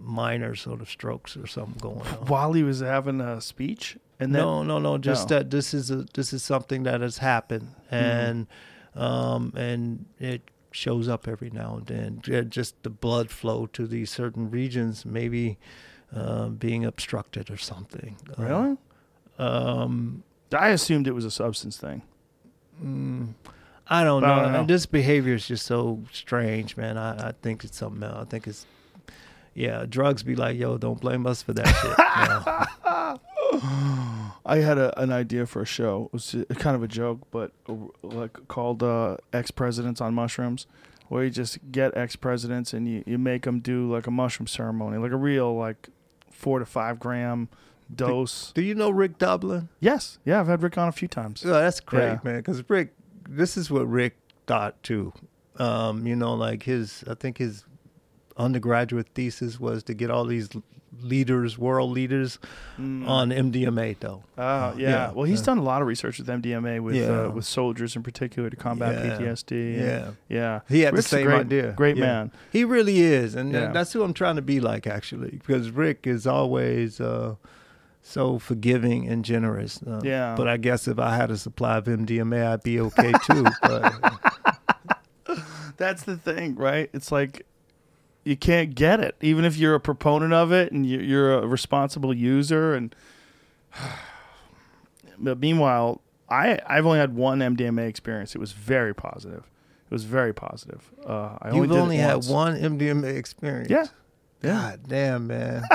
E: minor sort of strokes or something going on.
D: while he was having a speech and then
E: no, no, no. Just
D: No.
E: that this is a this is something that has happened,
D: Mm-hmm.
E: and um, and it shows up every now and then. Just the blood flow to these certain regions, maybe uh, being obstructed or something. Uh,
D: Really?
E: Um,
D: I assumed it was a substance thing.
E: I don't
D: But I
E: know.
D: don't know.
E: And This behavior is just so strange, man. I, I think it's something else. I think it's, yeah, drugs be like, yo, don't blame us for that shit.
D: I had a, an idea for a show. It was uh, kind of a joke, but uh, like called uh, "Ex Presidents on Mushrooms," where you just get ex presidents and you, you make them do like a mushroom ceremony, like a real like four to five gram dose.
E: Do you know Rick Doblin?
D: yes, yeah, I've had Rick on a few times.
E: Oh, that's great,
D: Yeah.
E: man. Because Rick, this is what Rick thought too. Um, you know, like his, I think his undergraduate thesis was to get all these leaders, world leaders, on MDMA, though.
D: Oh yeah.
E: yeah,
D: Well, he's done a lot of research with MDMA with
E: Yeah.
D: uh, with soldiers in particular to combat
E: Yeah.
D: PTSD.
E: Yeah.
D: yeah.
E: He had
D: Rick's
E: the
D: a
E: same
D: great,
E: idea.
D: Great man.
E: He really is, and that's who I'm trying to be like, actually, because Rick is always uh, so forgiving and generous. Uh,
D: Yeah.
E: But I guess if I had a supply of MDMA, I'd be okay too. but
D: That's the thing, right? It's like you can't get it, even if you're a proponent of it and you- you're a responsible user. And but meanwhile, I I've only had one MDMA experience. It was very positive. It was very positive. Uh, I
E: You've
D: it
E: only had
D: once.
E: one MDMA experience.
D: Yeah. Yeah.
E: God damn, man.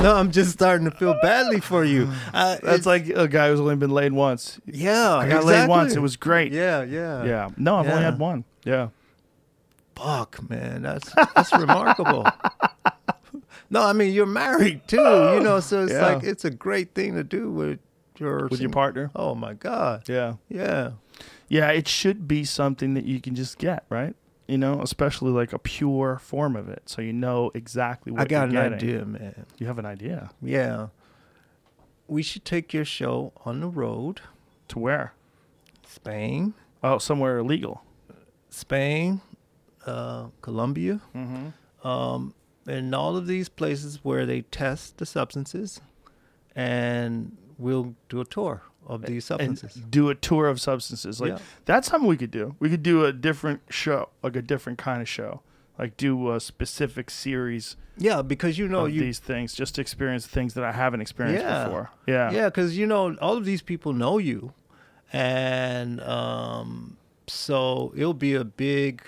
E: no, I'm just starting to feel badly for you. Uh,
D: That's like a guy who's only been laid once.
E: yeah,
D: I got laid once. It was great.
E: Yeah, yeah,
D: Yeah. No, I've only had one. Yeah.
E: Fuck, man, that's that's remarkable. No, I mean you're married too, you know, so it's
D: Yeah.
E: like it's a great thing to do with your
D: With your partner.
E: Oh my god,
D: Yeah.
E: yeah,
D: Yeah, it should be something that you can just get, right? You know, especially like a pure form of it, so you know exactly what
E: I got an
D: getting.
E: idea, man.
D: You have an idea
E: Yeah, we should take your show on the road,
D: to where?
E: Spain,
D: Oh, somewhere illegal.
E: Spain, uh, Colombia,
D: Mm-hmm.
E: um, and all of these places where they test the substances, and we'll do a tour of these
D: And
E: substances.
D: do a tour of substances. Like
E: Yeah.
D: that's something we could do. We could do a different show, like a different kind of show. Like do a specific series
E: yeah, because you know
D: of
E: you
D: these things, just to experience things that I haven't experienced
E: Yeah.
D: before. Yeah.
E: Yeah, because you know all of these people know you, and um, so it'll be a big,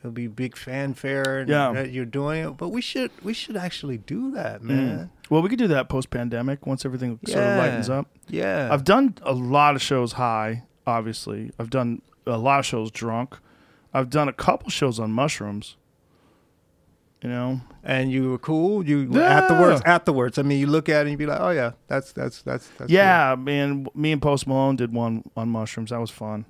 E: it'll be big fanfare. And
D: Yeah.
E: that you're doing it. But we should we should actually do that,
D: Mm.
E: man.
D: Well, we could do that post pandemic once everything sort of lightens up.
E: Yeah,
D: I've done a lot of shows high, obviously. I've done a lot of shows drunk. I've done a couple shows on mushrooms. You know?
E: and you were cool. You
D: Yeah.
E: afterwards, afterwards. I mean, you look at it and you be like, oh yeah, that's that's that's that's
D: yeah, man. Me and Post Malone did one on mushrooms. That was fun.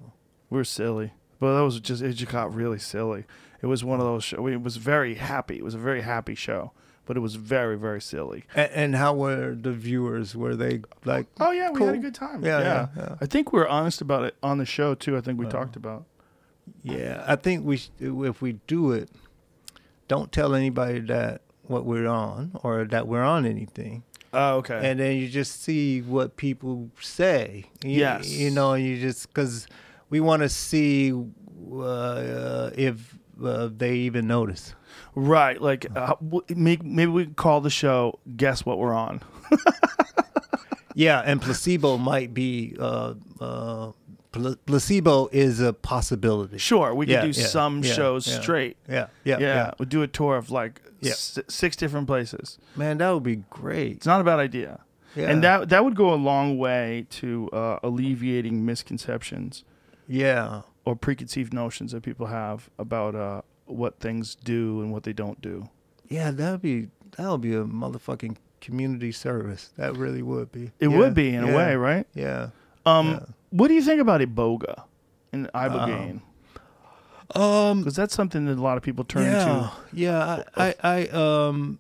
D: We were silly. But that was just, it just got really silly. It was one of those shows. It was very happy. It was a very happy show. But it was very, very silly.
E: And, and how were the viewers? Were they like?
D: Oh, yeah. We had a good time.
E: Yeah,
D: Yeah.
E: yeah, yeah.
D: I think we were honest about it on the show, too. I think we uh-huh. talked about
E: Yeah, I think we if we do it, don't tell anybody that what we're on or that we're on anything,
D: Oh, okay.
E: and then you just see what people say. You,
D: Yes.
E: you know, you just because we want to see uh, if uh, they even notice.
D: Right, like uh, maybe we could call the show "Guess What We're On."
E: Yeah, and placebo might be. Uh, uh, placebo is a possibility.
D: Sure, we could
E: Yeah,
D: do
E: yeah,
D: some
E: yeah,
D: shows straight.
E: Yeah, yeah,
D: Yeah, we'll do a tour of like s- six different places.
E: Man, that would be great.
D: It's not a bad idea,
E: Yeah.
D: and that that would go a long way to uh, alleviating misconceptions
E: Yeah.
D: or preconceived notions that people have about uh, what things do and what they don't do.
E: Yeah, that'd be that would be a motherfucking community service. That really would be.
D: It
E: Yeah,
D: would be in a way, right?
E: Yeah.
D: Um,
E: Yeah.
D: what do you think about Iboga and Ibogaine?
E: Um.
D: Because that's something that a lot of people turn
E: yeah.
D: to.
E: Yeah. I. I. I um.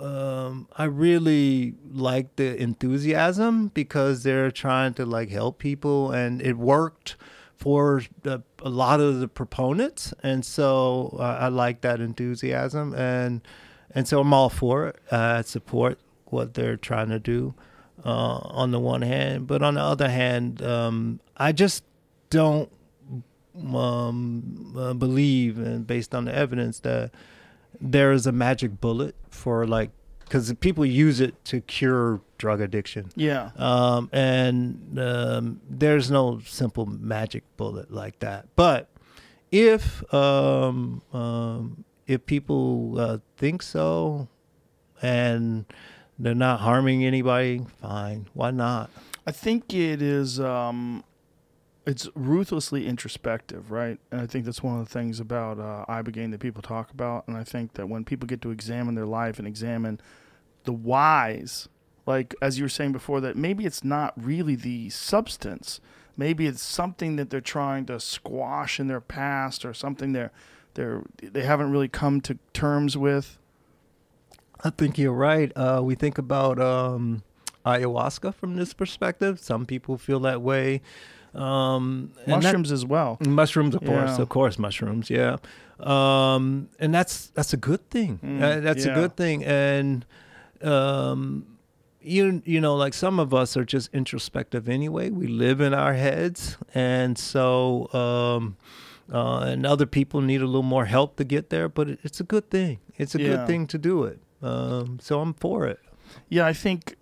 E: Um. I really like the enthusiasm because they're trying to like help people, and it worked for the, a lot of the proponents, and so uh, I like that enthusiasm, and and so I'm all for it. I support what they're trying to do uh, on the one hand, but on the other hand, um, I just don't um, uh, believe, and based on the evidence, that there is a magic bullet for like because people use it to cure drug addiction.
D: Yeah.
E: Um, and um, there's no simple magic bullet like that. But if um, um, if people uh, think so, and they're not harming anybody, fine. Why not?
D: I think it is. Um, it's ruthlessly introspective, right? And I think that's one of the things about uh, ibogaine that people talk about. And I think that when people get to examine their life and examine the whys, like as you were saying before, that maybe it's not really the substance. Maybe it's something that they're trying to squash in their past, or something they're they're they haven't really come to terms with.
E: I think you're right. Uh, we think about um, ayahuasca from this perspective. Some people feel that way. Um, and that-
D: Mushrooms as well.
E: mushrooms, of course, of course, mushrooms. Yeah, um, and that's that's a good thing.
D: Mm,
E: Uh, that's
D: yeah.
E: a good thing. And um, you you know, like some of us are just introspective anyway. We live in our heads, and so. Um, uh, and other people need a little more help to get there, but it, it's a good thing. It's a
D: Yeah.
E: good thing to do it. Um, so I'm for it.
D: Yeah, I think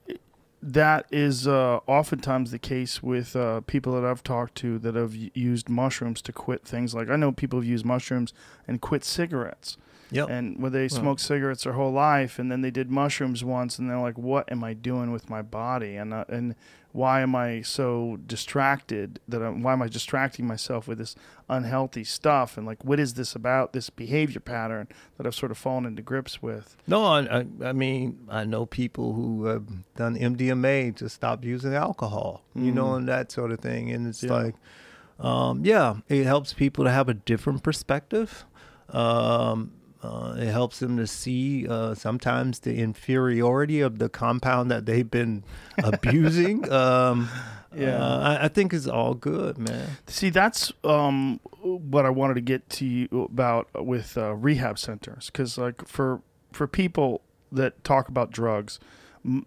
D: that is uh, oftentimes the case with uh, people that I've talked to that have used mushrooms to quit things. Like I know people have used mushrooms and quit cigarettes,
E: Yep.
D: and where they smoked cigarettes their whole life, and then they did mushrooms once, and they're like, "What am I doing with my body?" And uh, and why am I so distracted that I'm, why am I distracting myself with this unhealthy stuff? And like, what is this about? This behavior pattern that I've sort of fallen into grips with.
E: No, I, I, I mean, I know people who have done MDMA to stop using alcohol, you know, and that sort of thing. And it's
D: Mm. Yeah.
E: like, um, yeah, it helps people to have a different perspective. Um, uh, it helps them to see uh, sometimes the inferiority of the compound that they've been abusing. Um,
D: Yeah.
E: uh, I, I think it's all good, man.
D: See, that's um, what I wanted to get to you about with uh, rehab centers, because like for for people that talk about drugs, m-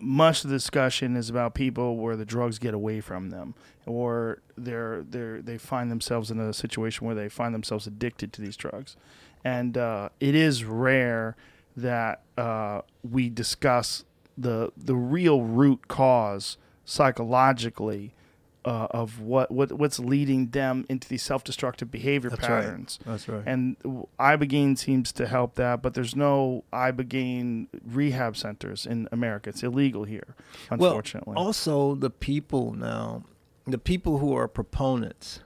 D: much of the discussion is about people where the drugs get away from them, or they're they're they find themselves in a situation where they find themselves addicted to these drugs, and uh, it is rare that uh, we discuss the the real root cause psychologically uh, of what, what what's leading them into these self-destructive behavior
E: That's right.
D: patterns.
E: That's right.
D: And ibogaine seems to help that, but there's no ibogaine rehab centers in America. It's illegal here, unfortunately.
E: Well, also the people now, the people who are proponents,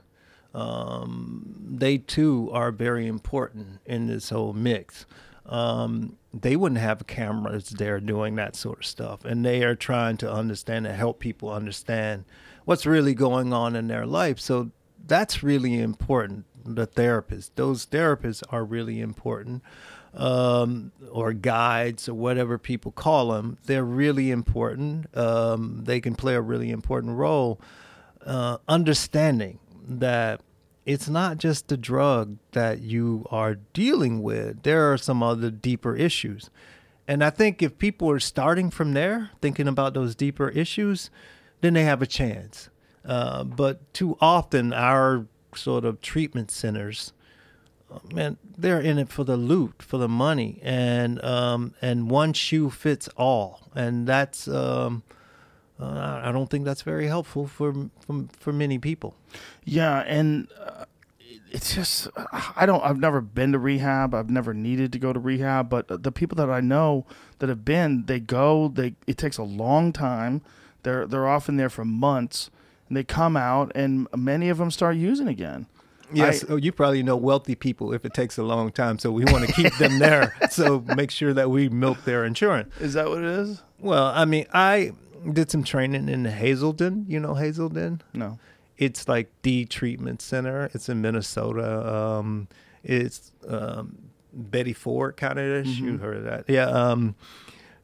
E: um, they too are very important in this whole mix. Um, they wouldn't have cameras there doing that sort of stuff, and they are trying to understand and help people understand what's really going on in their life. So that's really important. The therapists, those therapists are really important um, or guides or whatever people call them, they're really important. Um, they can play a really important role. Uh, understanding that it's not just the drug that you are dealing with, there are some other deeper issues. And I think if people are starting from there, thinking about those deeper issues, then they have a chance. Uh, but too often, our sort of treatment centers, man, they're in it for the loot, for the money, and um, and one shoe fits all, and that's um, uh, I don't think that's very helpful for for, for many people.
D: Yeah, and uh, it's just I don't. I've never been to rehab. I've never needed to go to rehab. But the people that I know that have been, they go. They it takes a long time. They're they're often there for months, and they come out, and many of them start using again.
E: Yes,
D: I-
E: oh, you probably know wealthy people if it takes a long time, so we want to keep them there. So make sure that we milk their insurance.
D: Is that what it is?
E: Well, I mean, I did some training in Hazelden. You know Hazelden?
D: No.
E: it's like the treatment center. It's in Minnesota. Um, it's um, Betty Ford kind of ish. You heard of that? Yeah. Um,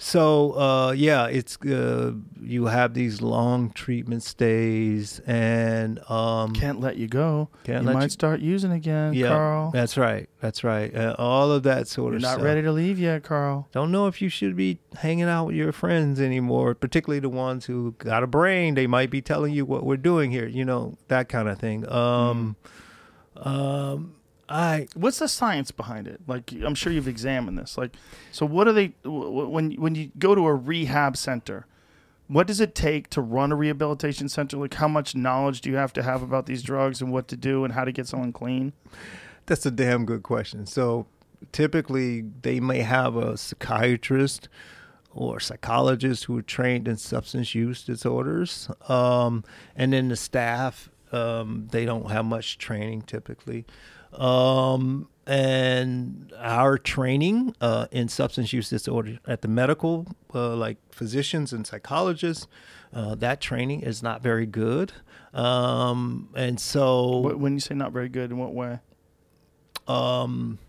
E: so uh, yeah, it's uh, you have these long treatment stays, and um,
D: Can't let you go.
E: Can't
D: you might
E: you-
D: start using again,
E: yeah,
D: Carl.
E: that's right. That's right. Uh, all of that sort
D: You're
E: of
D: not
E: stuff.
D: ready to leave yet, Carl.
E: Don't know if you should be hanging out with your friends anymore, particularly the ones who got a brain. They might be telling you what we're doing here, you know, that kind of thing. Um, Um, I
D: What's the science behind it? Like, I'm sure you've examined this. Like, so what are they w- w- when when you go to a rehab center? What does it take to run a rehabilitation center? Like, how much knowledge do you have to have about these drugs and what to do and how to get someone clean?
E: That's a damn good question. So typically, they may have a psychiatrist or psychologist who are trained in substance use disorders, um, and then the staff um, they don't have much training typically. Um, and our training uh, in substance use disorder at the medical, uh, like physicians and psychologists, uh, that training is not very good. Um, and so,
D: when you say not very good, in what way?
E: um,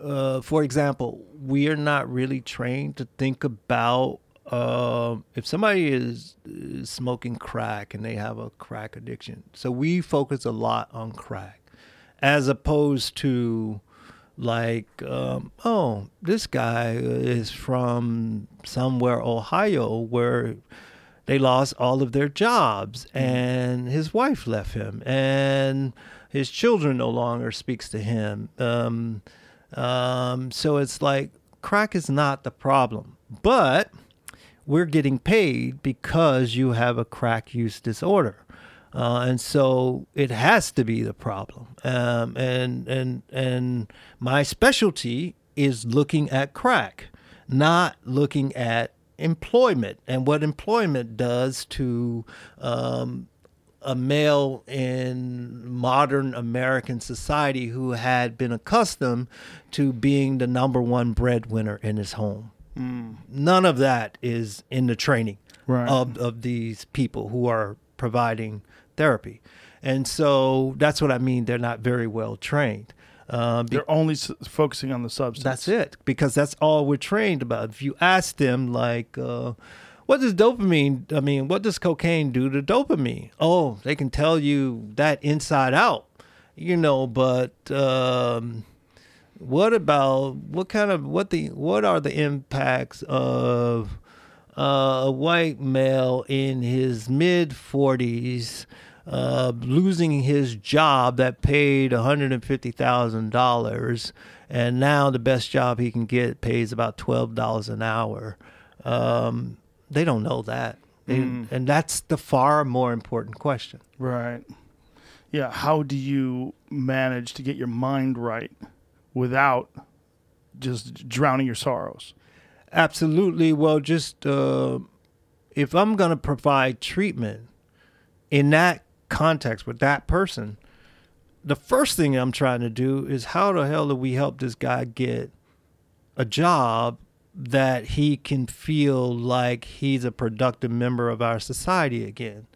E: uh, for example, we are not really trained to think about uh, if somebody is, is smoking crack and they have a crack addiction. So we focus a lot on crack, as opposed to like, um, oh, this guy is from somewhere Ohio where they lost all of their jobs and his wife left him and his children no longer speaks to him. Um, um, so it's like crack is not the problem but we're getting paid because you have a crack use disorder uh, and so it has to be the problem um, and and and my specialty is looking at crack not looking at employment and what employment does to um, a male in modern American society who had been accustomed to being the number one breadwinner in his home. None of that is in the training
D: Right.
E: of, of these people who are providing therapy. And so that's what I mean. They're not very well trained. Uh, be-
D: They're only s- focusing on the substance.
E: that's it, because that's all we're trained about. If you ask them, like, uh, what does dopamine, I mean, what does cocaine do to dopamine? Oh, they can tell you that inside out, you know, but um, what about, what kind of, what the, what are the impacts of uh, a white male in his mid 40s uh, losing his job that paid $150,000 and now the best job he can get pays about $12 an hour. Um, they don't know that. They, And that's the far more important question.
D: Right. Yeah. How do you manage to get your mind right without just drowning your sorrows?
E: Absolutely. Well, just uh, if I'm going to provide treatment in that context with that person, the first thing I'm trying to do is how the hell do we help this guy get a job that he can feel like he's a productive member of our society again?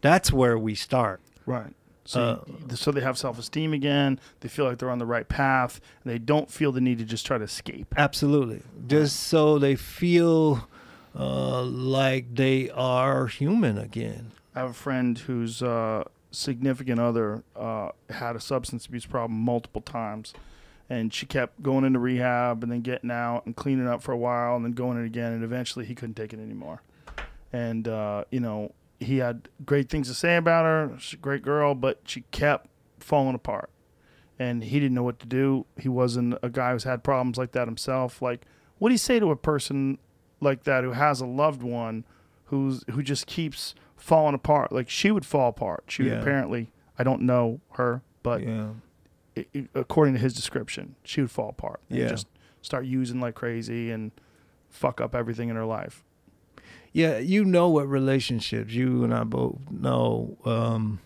E: That's where we start.
D: Right. So,
E: Uh,
D: so they have self esteem again. They feel like they're on the right path. They don't feel the need to just try to escape.
E: Absolutely. Just so they feel uh, like they are human again.
D: I have a friend whose uh, significant other uh, had a substance abuse problem multiple times. And she kept going into rehab and then getting out and cleaning up for a while and then going in again. And eventually he couldn't take it anymore. And, uh, you know, he had great things to say about her. She's a great girl, but she kept falling apart. And he didn't know what to do. He wasn't a guy who's had problems like that himself. Like, what do you say to a person like that who has a loved one who's who just keeps falling apart? Like she would fall apart. She would apparently. I don't know her, but
E: yeah.
D: i i according to his description, she would fall apart and
E: Yeah.
D: just start using like crazy and fuck up everything in her life.
E: Yeah, you know what relationships you and I both know. Um,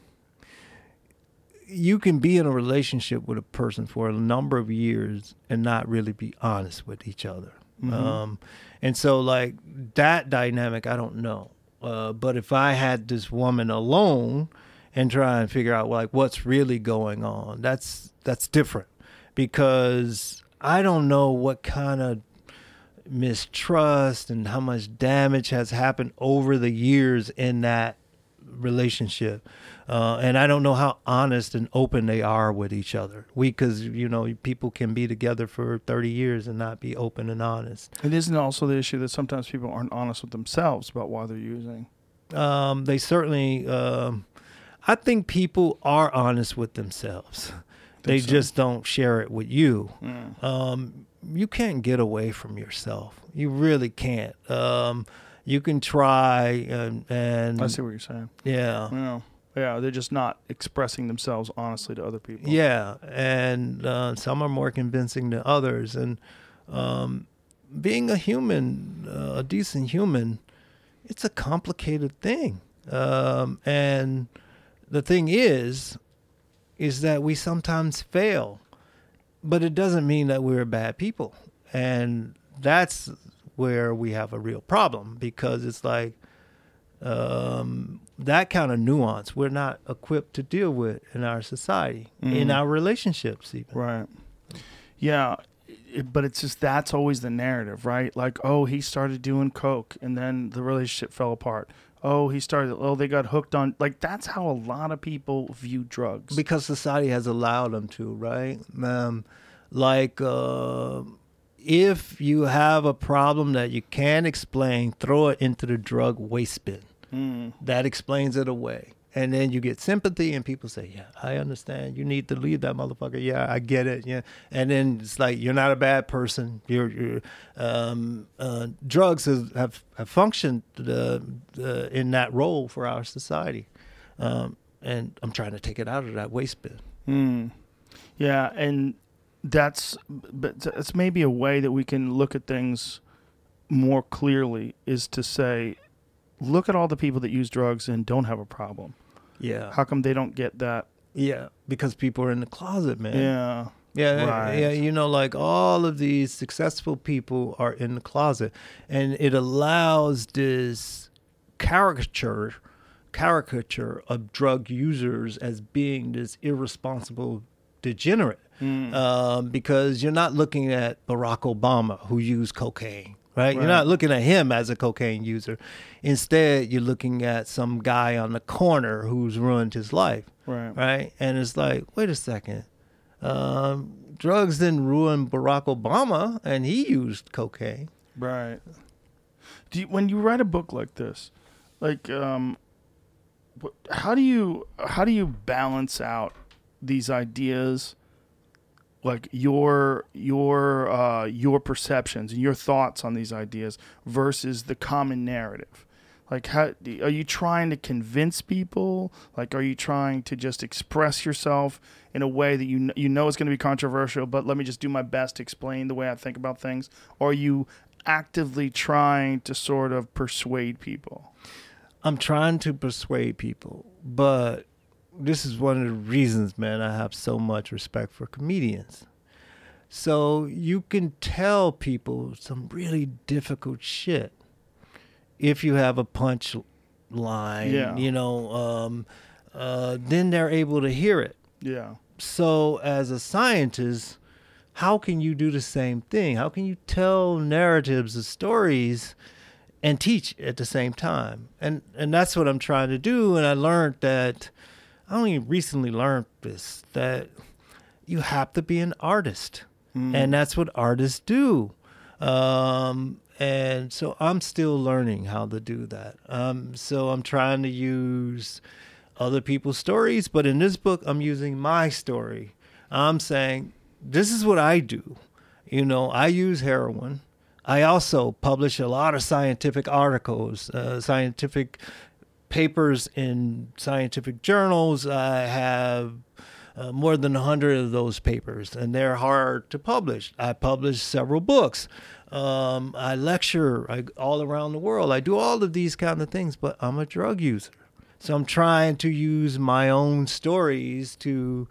E: you can be in a relationship with a person for a number of years and not really be honest with each other. Um, and so, like that dynamic, I don't know. Uh, but if I had this woman alone and try and figure out like what's really going on, that's that's different because I don't know what kind of mistrust and how much damage has happened over the years in that relationship. Uh, and I don't know how honest and open they are with each other. We, because, you know, people can be together for 30 years and not be open and honest.
D: It isn't also the issue that sometimes people aren't honest with themselves about why they're using.
E: Um, they certainly, um, I think people are honest with themselves. They
D: so?
E: just don't share it with you.
D: Mm.
E: Um, you can't get away from yourself. You really can't. Um, you can try and, and
D: I see what you're saying.
E: yeah,
D: Yeah, yeah, they're just not expressing themselves honestly to other people.
E: Yeah, and uh, some are more convincing than others. And um, being a human, uh, a decent human, it's a complicated thing. Um, and the thing is, is that we sometimes fail, but it doesn't mean that we're bad people. And that's where we have a real problem because it's like um, that kind of nuance we're not equipped to deal with in our society, in
D: Mhm.
E: our relationships, even.
D: Right. Yeah, it, but it's just that's always the narrative, right? Like, oh, he started doing coke, and then the relationship fell apart. Oh, he started. Oh, they got hooked on. Like that's how a lot of people view drugs.
E: because society has allowed them to, right? Um, like uh, if you have a problem that you can't explain, throw it into the drug waste bin.
D: Mm.
E: That explains it away. And then you get sympathy, and people say, "Yeah, I understand. You need to leave that motherfucker. Yeah, I get it. Yeah." And then it's like you're not a bad person. You're, you're um, uh, drugs have have, have functioned uh, uh, in that role for our society, um, and I'm trying to take it out of that waste bin.
D: Mm. Yeah, and that's but that's maybe a way that we can look at things more clearly is to say, look at all the people that use drugs and don't have a problem.
E: Yeah,
D: How come they don't get that?
E: yeah, because people are in the closet, man.
D: Yeah.
E: Yeah,
D: Right.
E: yeah, you know, like all of these successful people are in the closet, and it allows this caricature, caricature of drug users as being this irresponsible degenerate,
D: Mm.
E: um, because you're not looking at Barack Obama who used cocaine. Right? You're not looking at him as a cocaine user. Instead, you're looking at some guy on the corner who's ruined his life
D: Right.
E: right? And it's like, wait a second, um, drugs didn't ruin Barack Obama, and he used cocaine.
D: Right. Do you, when you write a book like this, like, um, how do you how do you balance out these ideas, like your your uh, your perceptions and your thoughts on these ideas versus the common narrative? Like, how are you trying to convince people? Like, are you trying to just express yourself in a way that you you know is going to be controversial, but let me just do my best to explain the way I think about things? Or are you actively trying to sort of persuade people?
E: I'm trying to persuade people, but this is one of the reasons, man, I have so much respect for comedians. So you can tell people some really difficult shit if you have a punch line,
D: Yeah.
E: you know, um, uh, then they're able to hear it.
D: Yeah.
E: so as a scientist how can you do the same thing how can you tell narratives of stories and teach at the same time and and that's what i'm trying to do and i learned that i only recently learned this that you have to be an artist and that's what artists do um and so i'm still learning how to do that um so i'm trying to use other people's stories, but in this book, I'm using my story. I'm saying, this is what I do. You know, I use heroin. I also publish a lot of scientific articles, uh, scientific papers in scientific journals. I have uh, more than 100 of those papers, and they're hard to publish. I publish several books. Um, I lecture I, all around the world. I do all of these kind of things, but I'm a drug user. So I'm trying to use my own stories to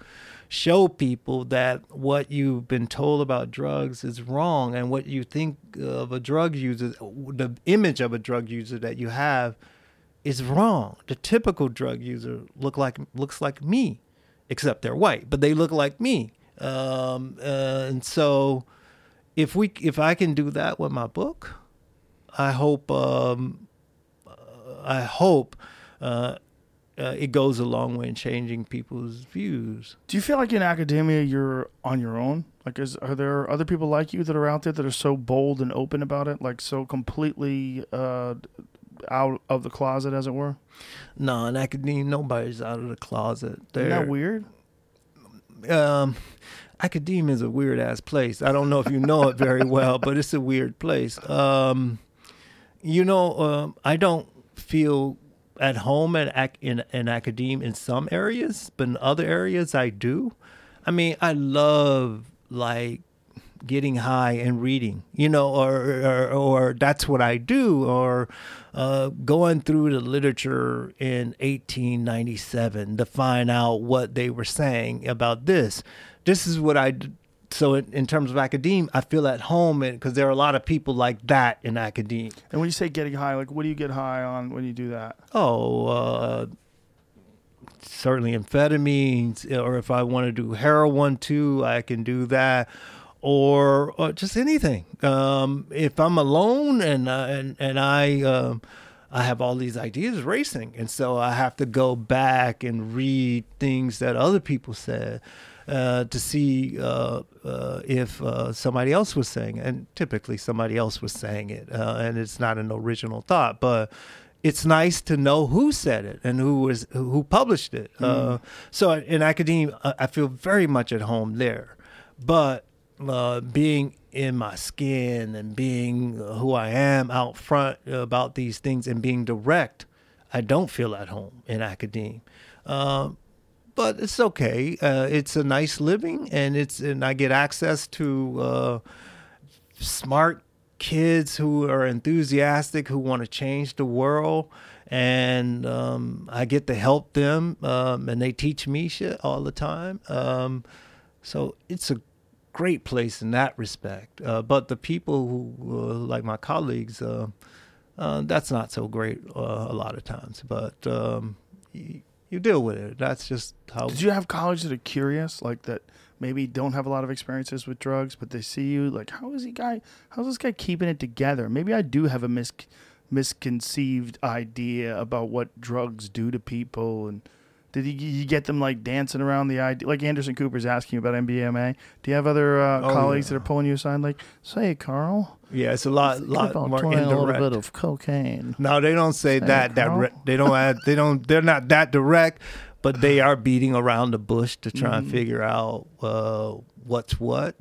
E: show people that what you've been told about drugs is wrong and what you think of a drug user, the image of a drug user that you have is wrong. The typical drug user look like looks like me, except they're white, but they look like me. Um, uh, and so if we if I can do that with my book, I hope um, I hope uh, uh, it goes a long way in changing people's views.
D: Do you feel like in academia you're on your own? Like, is are there other people like you that are out there that are so bold and open about it, like so completely uh, out of the closet, as it were?
E: No, in academia, nobody's out of the closet.
D: Isn't that weird?
E: um, academia is a weird ass place. I don't know if you know it very well, but it's a weird place. Um, you know, um, I don't feel at home at ac- in in academia in some areas, but in other areas I do. I mean, I love like getting high and reading, you know, or or, or that's what I do, or uh, going through the literature in 1897 to find out what they were saying about this. This is what I. So in, in terms of academia, I feel at home because there are a lot of people like that in academia.
D: And when you say getting high, like what do you get high on when you do that?
E: Oh, uh, certainly amphetamines, or if I want to do heroin too, I can do that, or, or just anything. Um, if I'm alone and uh, and and I um, I have all these ideas racing, and so I have to go back and read things that other people said. Uh, to see uh, uh, if uh, somebody else was saying it. And typically somebody else was saying it, uh, and it's not an original thought. But it's nice to know who said it and who was who published it. Uh, so in academia, I I feel very much at home there. But uh, being in my skin and being who I am out front about these things and being direct, I don't feel at home in academia. Um, but it's okay. Uh, it's a nice living, and it's and I get access to uh, smart kids who are enthusiastic, who want to change the world, and um, I get to help them, um, and they teach me shit all the time. Um, so it's a great place in that respect. Uh, but the people who, uh, like my colleagues, uh, uh, that's not so great uh, a lot of times. But um, you, you deal with it. That's just how.
D: Did you have college that are curious, like that maybe don't have a lot of experiences with drugs, but they see you like, how is he guy? How's this guy keeping it together? Maybe I do have a mis- misconceived idea about what drugs do to people, and did you, you get them like dancing around the idea? Like Anderson Cooper's asking you about MDMA. Do you have other uh,
E: Oh,
D: colleagues
E: yeah.
D: that are pulling you aside, like, say, Carl,
E: Yeah, it's a lot, lot more
D: trying a little bit of cocaine?
E: No, they don't say
D: Say,
E: that. That re- they don't add. They don't. They're not that direct, but they are beating around the bush to try and figure out uh, what's what.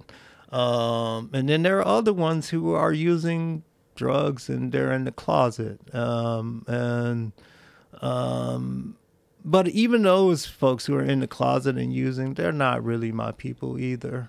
E: Um, and then there are other ones who are using drugs and they're in the closet. Um, and um, but even those folks who are in the closet and using, they're not really my people either.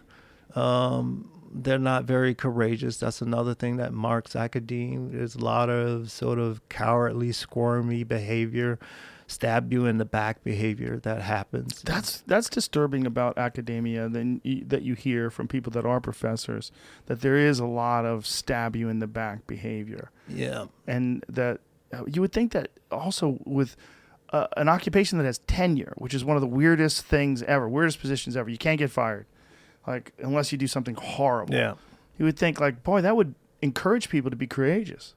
E: Um, they're not very courageous. That's another thing that marks academe. There's a lot of sort of cowardly, squirmy behavior, stab you in the back behavior that happens.
D: That's that's disturbing about academia. Then that you hear from people that are professors that there is a lot of stab you in the back behavior,
E: yeah.
D: and that uh, you would think that also with uh, an occupation that has tenure, which is one of the weirdest things ever, weirdest positions ever. You can't get fired, like unless you do something horrible.
E: Yeah.
D: You would think like, boy, that would encourage people to be courageous.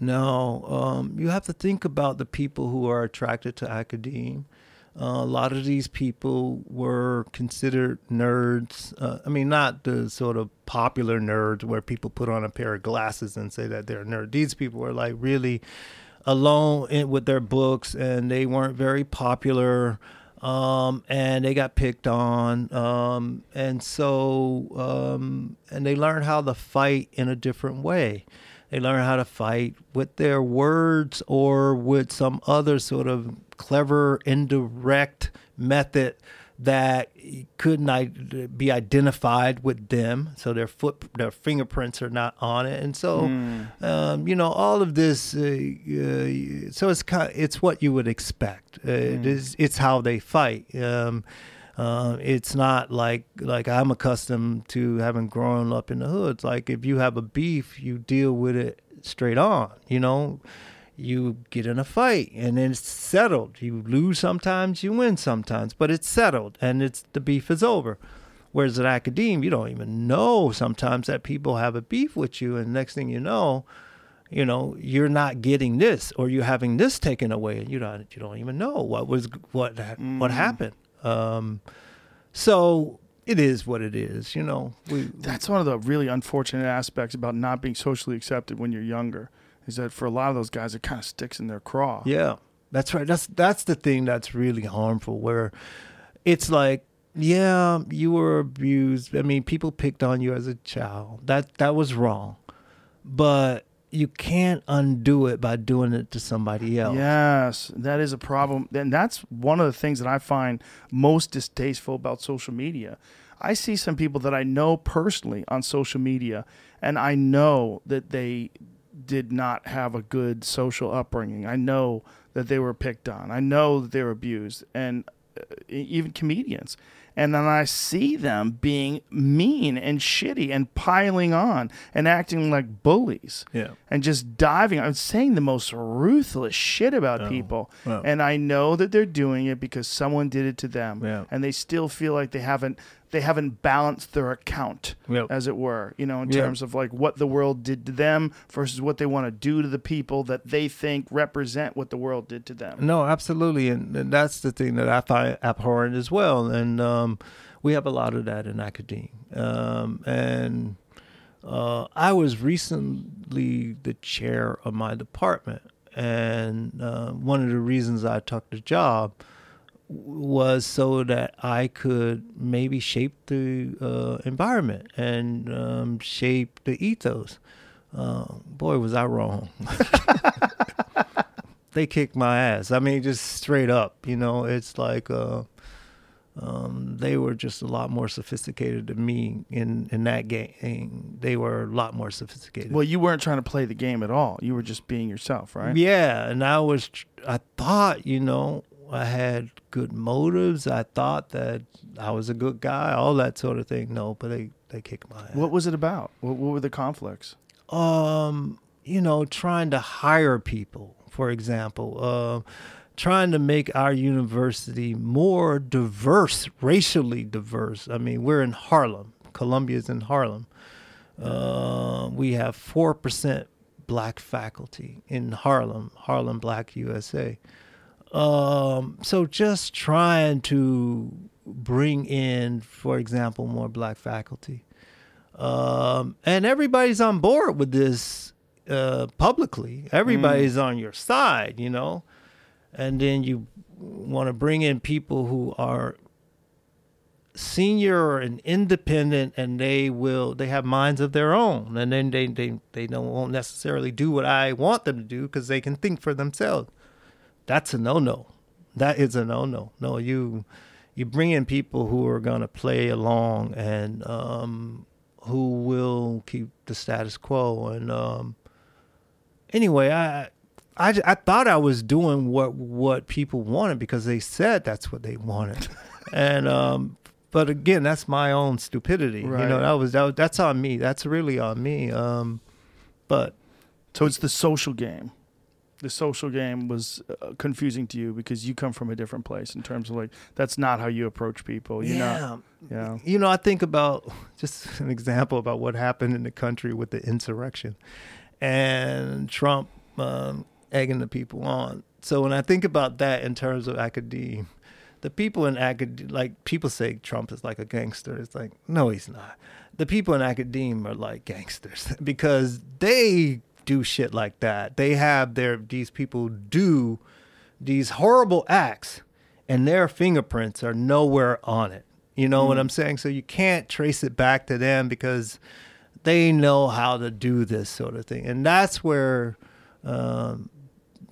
E: No, um, you have to think about the people who are attracted to academe. Uh, a lot of these people were considered nerds. Uh, I mean, not the sort of popular nerds where people put on a pair of glasses and say that they're a nerd. These people were like really alone in, with their books and they weren't very popular. Um, and they got picked on. Um, and so, um, and they learned how to fight in a different way. They learn how to fight with their words or with some other sort of clever, indirect method that couldn't be identified with them. So their foot, their fingerprints are not on it, and so um, you know all of this. Uh, uh, so it's kind, it's what you would expect. Uh, It is, it's how they fight. Um, uh, it's not like like I'm accustomed to having grown up in the hoods. Like if you have a beef, you deal with it straight on. You know, you get in a fight and then it's settled. You lose sometimes, you win sometimes, but it's settled and it's the beef is over. Whereas at academe, you don't even know sometimes that people have a beef with you, and next thing you know, you know you're not getting this or you're having this taken away, and you don't you don't even know what was what what happened. Um, so it is what it is, you know. We,
D: That's one of the really unfortunate aspects about not being socially accepted when you're younger. Is that for a lot of those guys, it kind of sticks in their craw.
E: Yeah, that's right. That's that's the thing that's really harmful. Where it's like, yeah, you were abused. I mean, people picked on you as a child. That that was wrong, but you can't undo it by doing it to somebody else.
D: Yes, that is a problem. And that's one of the things that I find most distasteful about social media. I see some people that I know personally on social media, and I know that they did not have a good social upbringing. I know that they were picked on. I know that they were abused, and uh, even comedians. And then I see them being mean and shitty and piling on and acting like bullies
E: Yeah.
D: and just diving. I'm saying the most ruthless shit about people,
E: oh.
D: and I know that they're doing it because someone did it to them,
E: Yeah.
D: and they still feel like they haven't they haven't balanced their account,
E: Yep.
D: as it were. You know, in
E: Yeah.
D: terms of like what the world did to them versus what they want to do to the people that they think represent what the world did to them.
E: No, absolutely, and, and that's the thing that I find abhorrent as well. And um, we have a lot of that in academia. Um, and uh, I was recently the chair of my department, and uh, one of the reasons I took the job was so that I could maybe shape the uh, environment and um, shape the ethos. Uh, boy, was I wrong. they kicked my ass. I mean, just straight up. You know, it's like uh, um, they were just a lot more sophisticated than me in in that game. They were a lot more sophisticated.
D: Well, you weren't trying to play the game at all. You were just being yourself, right?
E: Yeah, and I was. I thought, you know, I had good motives. I thought that I was a good guy, all that sort of thing. No, but they they kicked my ass.
D: What was it about? What, what were the conflicts?
E: um, you know, trying to hire people, for example, uh, trying to make our university more diverse, racially diverse. I mean, we're in Harlem. Columbia's in Harlem. Uh, we have four percent black faculty in Harlem, Harlem Black USA. Um, so just trying to bring in, for example, more black faculty um, and everybody's on board with this uh, publicly. Everybody's on your side, you know. And then you want to bring in people who are senior and independent, and they will they have minds of their own, and then they they they don't won't necessarily do what I want them to do because they can think for themselves. That's a no no. That is a no no. No, you you bring in people who are gonna play along and um, who will keep the status quo. And um, anyway, I, I I thought I was doing what what people wanted because they said that's what they wanted, and um, but again, that's my own stupidity. You know, that was, that was that's on me. That's really on me. Um, but
D: So it's the social game. The social game was uh, confusing to you because you come from a different place in terms of like that's not how you approach people. You're
E: yeah,
D: not. Yeah.
E: you know, I think about just an example about what happened in the country with the insurrection and Trump um, egging the people on. So when I think about that in terms of academia, the people in academia, like people say Trump is like a gangster. It's like, no, he's not. The people in academia are like gangsters because they do shit like that. They have their, these people do these horrible acts and their fingerprints are nowhere on it. You know what I'm saying? So you can't trace it back to them because they know how to do this sort of thing. And that's where um,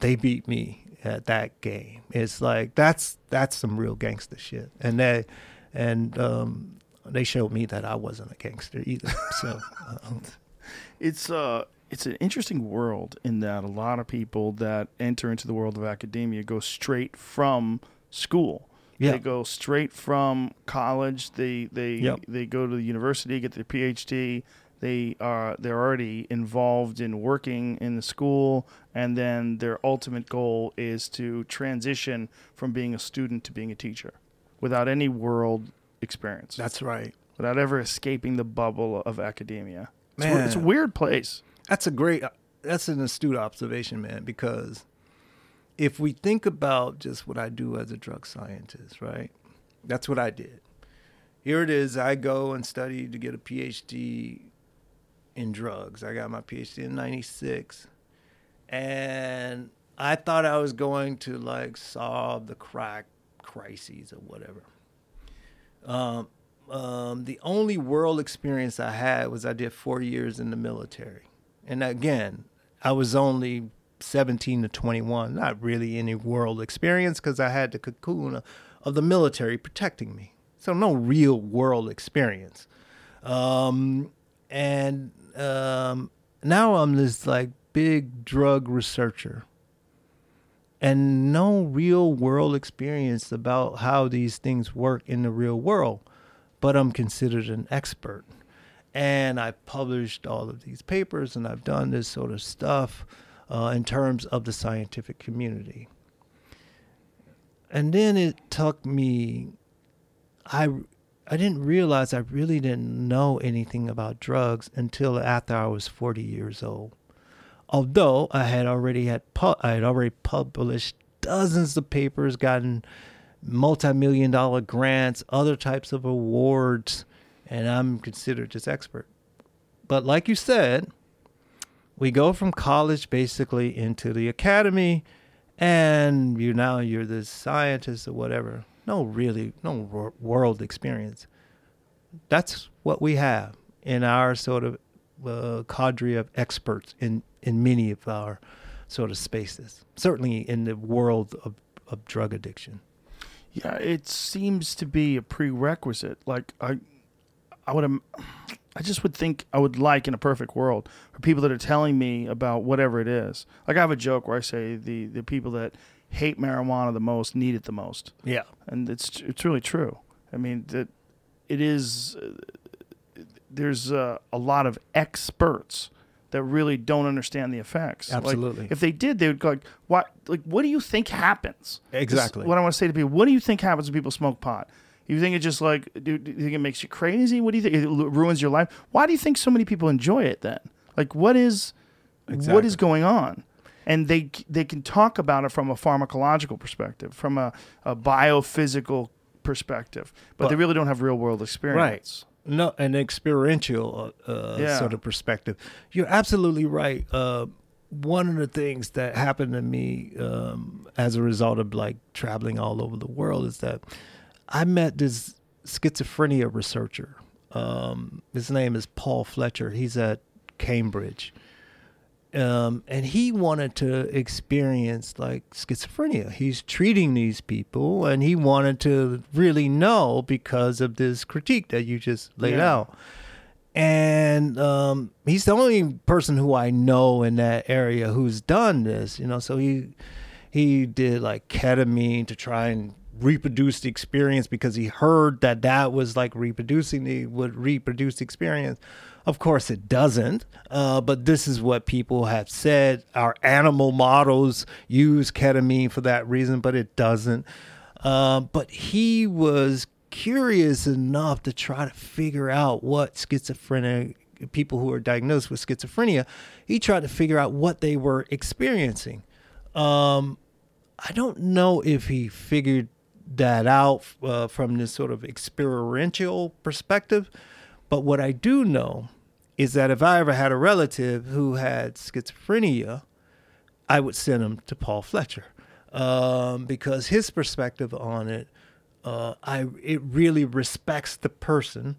E: they beat me at that game. It's like that's that's some real gangster shit. And they and um, they showed me that I wasn't a gangster either. So um,
D: It's uh it's an interesting world in that a lot of people that enter into the world of academia go straight from school.
E: Yeah.
D: They go straight from college. They they
E: Yep.
D: they go to the university, get their PhD. They are they're already involved in working in the school, and then their ultimate goal is to transition from being a student to being a teacher, without any world experience,
E: that's right.
D: without ever escaping the bubble of academia. It's, it's a weird place.
E: That's a great. That's an astute observation, man. Because if we think about just what I do as a drug scientist, right? That's what I did. Here it is. I go and study to get a PhD in drugs. I got my PhD in '96, and I thought I was going to like solve the crack crises or whatever. Um, um, the only world experience I had was I did four years in the military, and again, I was only 17 to 21. Not really any world experience because I had the cocoon of, the military protecting me. So no real world experience. Um, and um, now I'm this like big drug researcher and no real world experience about how these things work in the real world, but I'm considered an expert. And I published all of these papers and I've done this sort of stuff uh, in terms of the scientific community. And then it took me, I, I didn't realize I really didn't know anything about drugs until after I was 40 years old although I had already had pu- I had already published dozens of papers, gotten multi-million dollar grants, other types of awards, and I'm considered this expert. But like you said, we go from college basically into the academy, and you now you're the scientist or whatever. No, really, no world experience. That's what we have in our sort of uh, cadre of experts in in many of our sort of spaces, certainly in the world of, of drug addiction.
D: Yeah, it seems to be a prerequisite. Like I, I would, I just would think I would like in a perfect world for people that are telling me about whatever it is. Like I have a joke where I say the the people that hate marijuana the most need it the most.
E: Yeah,
D: and it's it's really true. I mean that it is. Uh, there's uh, a lot of experts that really don't understand the effects.
E: Absolutely.
D: Like, if they did, they would go like, "What? Like, what do you think happens?"
E: Exactly.
D: This what I want to say to people: What do you think happens when people smoke pot? You think it just like, do, do you think it makes you crazy? What do you think? It ruins your life. Why do you think so many people enjoy it then? Like, what is, exactly. what is going on? And they they can talk about it from a pharmacological perspective, from a, a biophysical perspective, but, but they really don't have real world experience.
E: Right no an experiential uh, uh, yeah. sort of perspective. You're absolutely right. Uh, one of the things that happened to me um, as a result of like traveling all over the world is that I met this schizophrenia researcher. Um, his name is Paul Fletcher. He's at Cambridge, um, and he wanted to experience like schizophrenia. He's treating these people, and he wanted to really know because of this critique that you just laid yeah. out. And um, he's the only person who I know in that area who's done this. You know, so he he did like ketamine to try and reproduce the experience because he heard that that was like reproducing the would reproduce the experience of course, it doesn't, uh, but this is what people have said. Our animal models use ketamine for that reason, but it doesn't. Uh, but he was curious enough to try to figure out what schizophrenic people who are diagnosed with schizophrenia, he tried to figure out what they were experiencing. Um, I don't know if he figured that out uh, from this sort of experiential perspective, but what I do know is that if I ever had a relative who had schizophrenia, I would send him to Paul Fletcher um, because his perspective on it, uh, I it really respects the person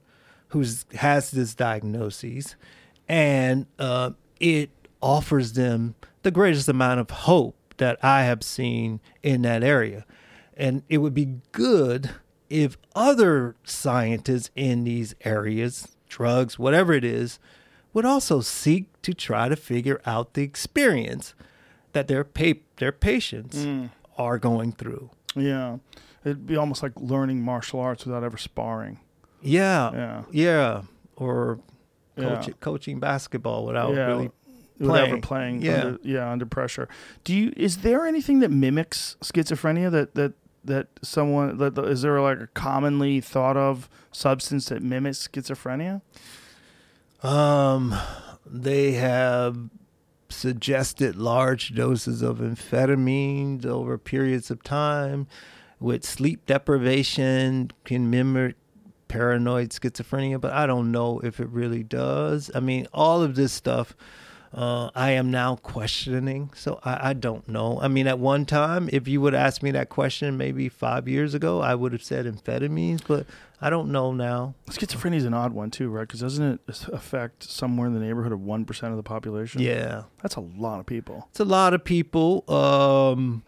E: who has this diagnosis, and uh, it offers them the greatest amount of hope that I have seen in that area, and it would be good if other scientists in these areas drugs, whatever it is, would also seek to try to figure out the experience that their pa- their patients mm. are going through.
D: Yeah, it'd be almost like learning martial arts without ever sparring.
E: Yeah, yeah, yeah, or coach, yeah. coaching basketball without yeah. really
D: without ever playing. Yeah, under, yeah, under pressure. Do you? Is there anything that mimics schizophrenia that that that someone is there like a commonly thought of substance that mimics schizophrenia?
E: Um, they have suggested large doses of amphetamines over periods of time with sleep deprivation can mimic paranoid schizophrenia, but I don't know if it really does. I mean, all of this stuff uh, I am now questioning. So I, I don't know. I mean, at one time, if you would ask me that question maybe five years ago, I would have said amphetamines, but I don't know now.
D: Schizophrenia is an odd one too, right? Because doesn't it affect somewhere in the neighborhood of one percent of the population?
E: Yeah.
D: that's a lot of people.
E: It's a lot of people, um,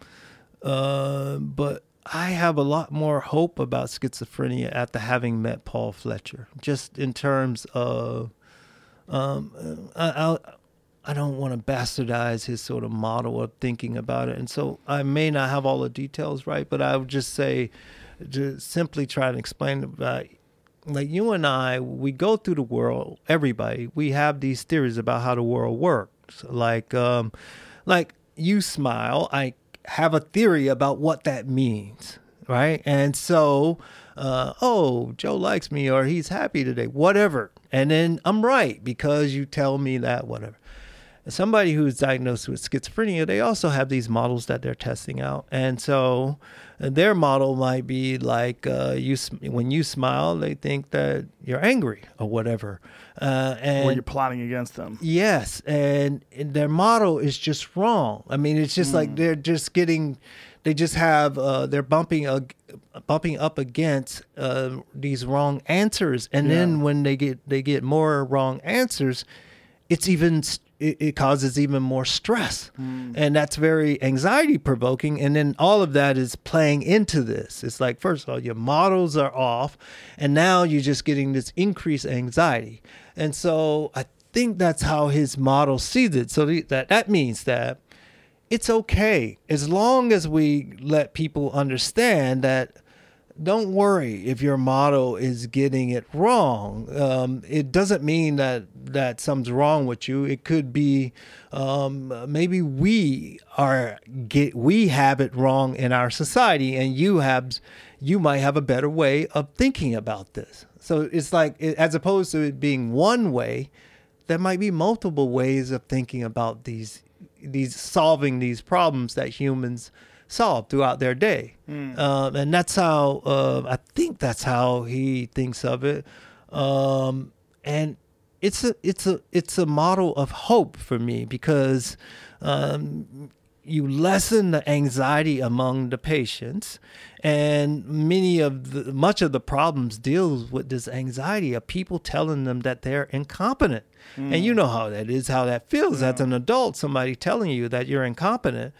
E: uh, but I have a lot more hope about schizophrenia after having met Paul Fletcher. Just in terms of, um, I, I, don't want to bastardize his sort of model of thinking about it, and so I may not have all the details right, but I would just say, to simply try to explain about like you and I, we go through the world. Everybody, we have these theories about how the world works. Like, um, like you smile, I have a theory about what that means, right? And so, uh, oh, Joe likes me, or he's happy today, whatever. And then I'm right because you tell me that, whatever. Somebody who's diagnosed with schizophrenia, they also have these models that they're testing out, and so uh, their model might be like uh, you when you smile, they think that you're angry or whatever, uh, and
D: Or you're plotting against them.
E: Yes, and, and their model is just wrong. I mean, it's just like they're just getting, they just have, uh, they're bumping, uh, bumping up against uh, these wrong answers, and then when they get they get more wrong answers, it's even it, it causes even more stress, hmm. and that's very anxiety provoking. And then all of that is playing into this. It's like first of all, your models are off, and now you're just getting this increased anxiety. And so I think that's how his model sees it. So that that means that it's okay as long as we let people understand that don't worry if your model is getting it wrong. Um, it doesn't mean that that something's wrong with you. It could be um, maybe we are get we have it wrong in our society, and you have you might have a better way of thinking about this. So it's like as opposed to it being one way, there might be multiple ways of thinking about these these solving these problems that humans solve throughout their day. Um, and that's how uh, i think that's how he thinks of it. Um, and it's a it's a it's a model of hope for me because um, you lessen the anxiety among the patients. And many of the much of the problems deals with this anxiety of people telling them that they're incompetent. And you know how that is how that feels. As an adult somebody telling you that you're incompetent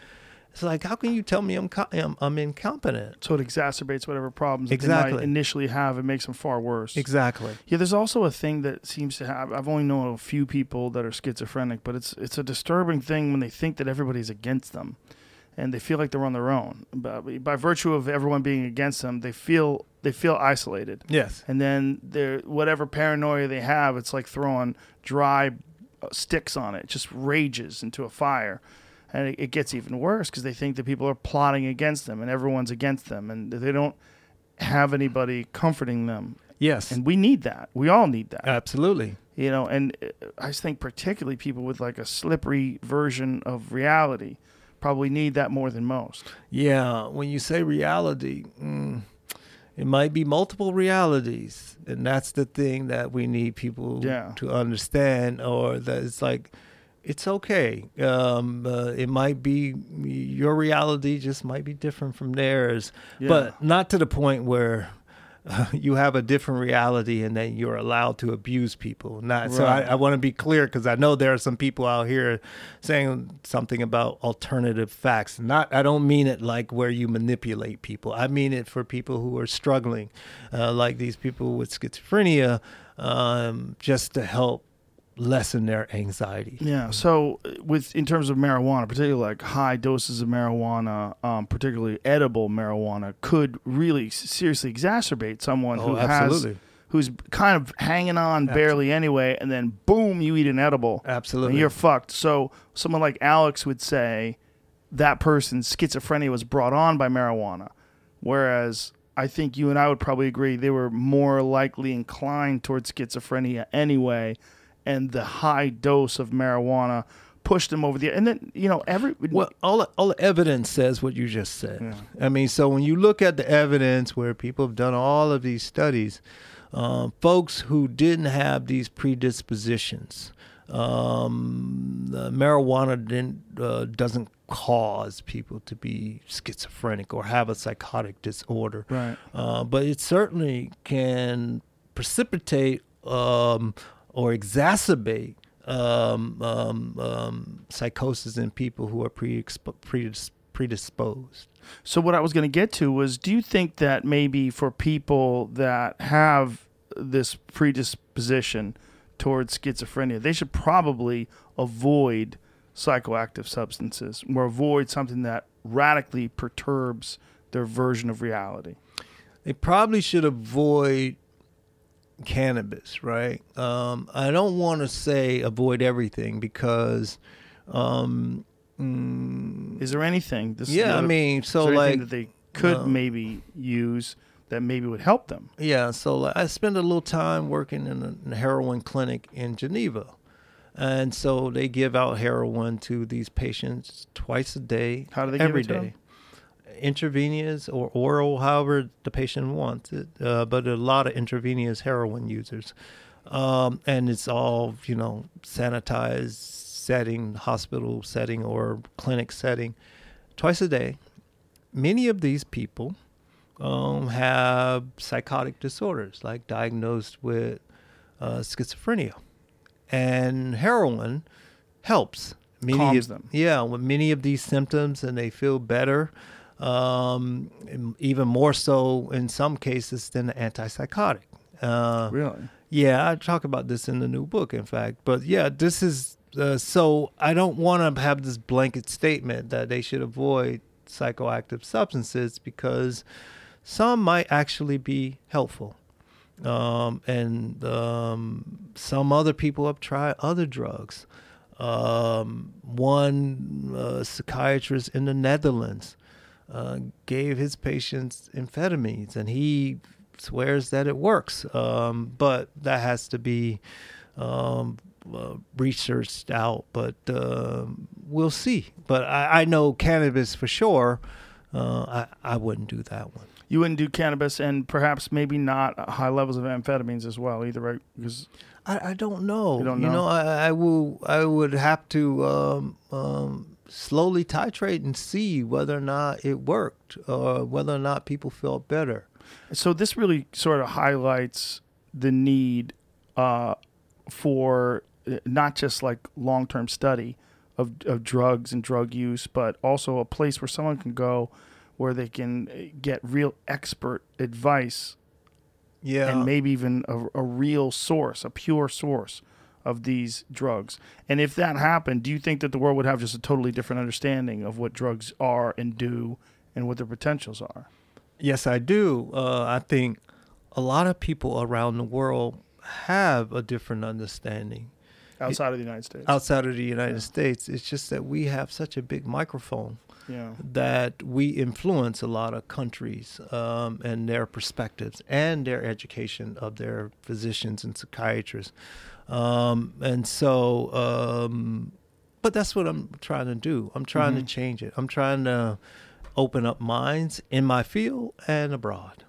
E: it's like how can you tell me i'm, co- I'm, I'm incompetent
D: So it exacerbates whatever problems that they might initially have. It makes them far worse.
E: exactly
D: Yeah, there's also a thing that seems to have. I've only known a few people that are schizophrenic, but it's it's a disturbing thing when they think that everybody's against them, and they feel like they're on their own. But by virtue of everyone being against them, they feel they feel isolated.
E: yes
D: And then they're whatever paranoia they have, it's like throwing dry uh, sticks on it. It just rages into a fire. And it, it gets even worse because they think that people are plotting against them and everyone's against them and they don't have anybody comforting them.
E: yes
D: And we need that. We all need that.
E: absolutely
D: You know, and uh, I just think particularly people with like a slippery version of reality probably need that more than most.
E: Yeah, when you say reality, mm, it might be multiple realities, and that's the thing that we need people
D: Yeah.
E: to understand, or that it's like it's okay. Um, uh, it might be your reality just might be different from theirs,
D: Yeah.
E: but not to the point where. Uh, you have a different reality and that you're allowed to abuse people. Not so. I, I want to be clear because I know there are some people out here saying something about alternative facts. Not, I don't mean it like where you manipulate people. I mean it for people who are struggling, uh, like these people with schizophrenia, um, just to help lessen their anxiety.
D: Yeah. So, with in terms of marijuana, particularly like high doses of marijuana, um, particularly edible marijuana, could really seriously exacerbate someone who
E: Oh,
D: has who's kind of hanging on barely anyway, and then boom, you eat an edible,
E: Absolutely.
D: and you're fucked. So, someone like Alex would say that person's schizophrenia was brought on by marijuana, whereas. I think you and I would probably agree they were more likely inclined towards schizophrenia anyway, and the high dose of marijuana pushed them over the. And then you know every
E: Well, all all the evidence says what you just said. I mean, so when you look at the evidence where people have done all of these studies, um, folks who didn't have these predispositions, Um, the marijuana didn't, uh, doesn't cause people to be schizophrenic or have a psychotic disorder.
D: Right.
E: Uh, but it certainly can precipitate um, or exacerbate um, um, um, psychosis in people who are predisp- predis- predisposed.
D: So what I was going to get to was, do you think that maybe for people that have this predisposition towards schizophrenia, they should probably avoid psychoactive substances or avoid something that radically perturbs their version of reality?
E: They probably should avoid cannabis, right? Um, I don't want to say avoid everything because, um, mm,
D: Is there anything? This
E: yeah, I mean, so like,
D: that they could
E: um,
D: maybe use that maybe would help them.
E: Yeah, so like, I spent a little time working in a, in a heroin clinic in Geneva. And so they give out heroin to these patients twice a day.
D: How do they give
E: every
D: it to them?
E: Intravenous or oral, however the patient wants it. Uh, but a lot of intravenous heroin users. Um, and it's all, you know, sanitized setting, hospital setting, or clinic setting, twice a day. Many of these people um, have psychotic disorders, like diagnosed with uh, schizophrenia, and heroin helps. Many
D: Calms
E: of,
D: them.
E: Yeah, with many of these symptoms, and they feel better. Um, even more so in some cases than the antipsychotic. Uh,
D: Really?
E: yeah, I talk about this in the new book, in fact. But yeah, this is uh, so I don't want to have this blanket statement that they should avoid psychoactive substances because some might actually be helpful. Um, and um, some other people have tried other drugs. Um, one uh, psychiatrist in the Netherlands uh, gave his patients amphetamines, and he swears that it works. Um, but that has to be um, uh, researched out. But um we'll see. But I, I know cannabis for sure. Uh, I I wouldn't do that one.
D: You wouldn't do cannabis and perhaps maybe not high levels of amphetamines as well either, right? Because
E: I, I don't know.
D: You don't know?
E: You
D: know?
E: know, I, I will. I would have to um, um, slowly titrate and see whether or not it worked, or whether or not people felt better.
D: so this really sort of highlights the need uh, for uh, not just like long-term study of, of drugs and drug use, but also a place where someone can go where they can uh, get real expert advice
E: Yeah,
D: and maybe even a, a real source, a pure source of these drugs. And if that happened, do you think that the world would have just a totally different understanding of what drugs are and do and what their potentials are?
E: Yes, I do. Uh, I think a lot of people around the world have a different understanding
D: Outside of the United States.
E: outside of the United
D: Yeah.
E: States. It's just that we have such a big microphone
D: yeah.
E: that we influence a lot of countries um, and their perspectives and their education of their physicians and psychiatrists. Um, and so, um, but that's what I'm trying to do. I'm trying to change it. I'm trying to open up minds in my field and abroad.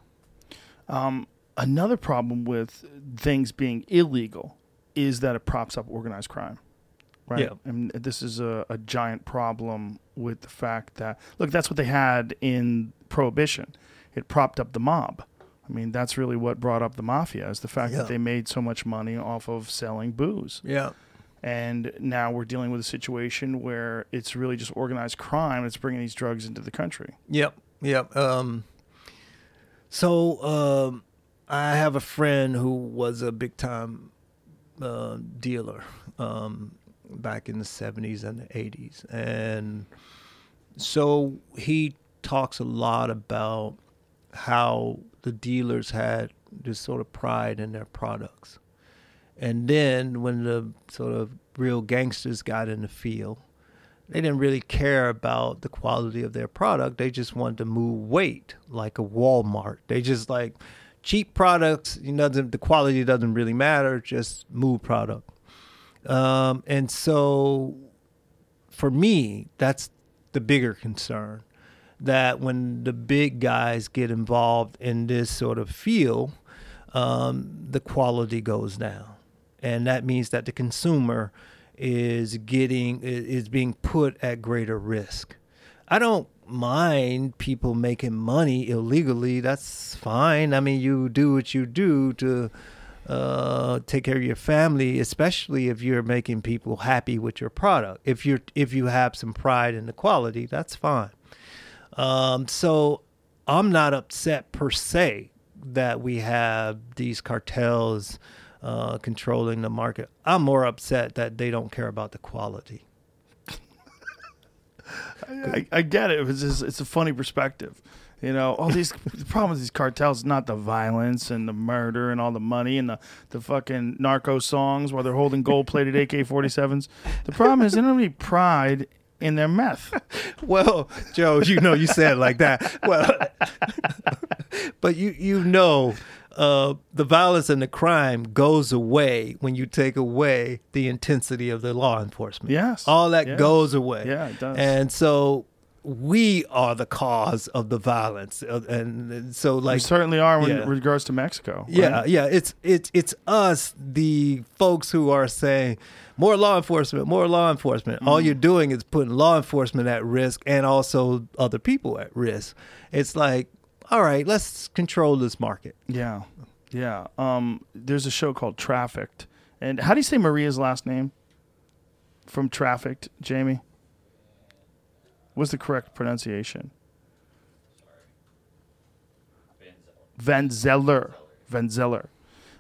D: Um, another problem with things being illegal is that it props up organized crime. Right.
E: Yeah.
D: And this is a, a giant problem with the fact that, look, that's what they had in Prohibition. It propped up the mob. I mean, that's really what brought up the mafia is the fact
E: Yeah.
D: that they made so much money off of selling booze.
E: Yeah.
D: And now we're dealing with a situation where it's really just organized crime that's bringing these drugs into the country.
E: Yep, yep. Um, so um, I have a friend who was a big time uh, dealer um, back in the seventies and the eighties, and so he talks a lot about how the dealers had this sort of pride in their products. And then when the sort of real gangsters got in the field, they didn't really care about the quality of their product. They just wanted to move weight like a Walmart. They just like cheap products. You know, the quality doesn't really matter. Just move product. Um, and so, for me, that's the bigger concern. That when the big guys get involved in this sort of field, um, the quality goes down. and that means that the consumer is getting is being put at greater risk. I don't mind people making money illegally. That's fine. I mean, you do what you do to uh, take care of your family, especially if you're making people happy with your product. If you're if you have some pride in the quality, that's fine. Um, so I'm not upset per se that we have these cartels uh, controlling the market. I'm more upset that they don't care about the quality.
D: I, I get it. It's just, it's a funny perspective. You know, all these the problem with these cartels not the violence and the murder and all the money and the, the fucking narco songs while they're holding gold plated AK 47s. The problem is they don't have any pride in their meth.
E: Well, Joe, you know you said it like that. Well, but you you know uh, the violence and the crime goes away when you take away the intensity of the law enforcement.
D: Yes.
E: all that
D: Yes.
E: goes away.
D: Yeah, it does.
E: And so we are the cause of the violence, Uh, and, so like We
D: certainly are in
E: yeah.
D: regards to Mexico.
E: yeah,
D: right?
E: yeah. It's it's it's us, the folks who are saying more law enforcement, more law enforcement. All you're doing is putting law enforcement at risk and also other people at risk. It's like, all right, let's control this market.
D: Yeah. Yeah. Um, there's a show called Trafficked. And how do you say Maria's last name? From Trafficked, Jamie? What's the correct pronunciation? Van Zeller. Van Zeller.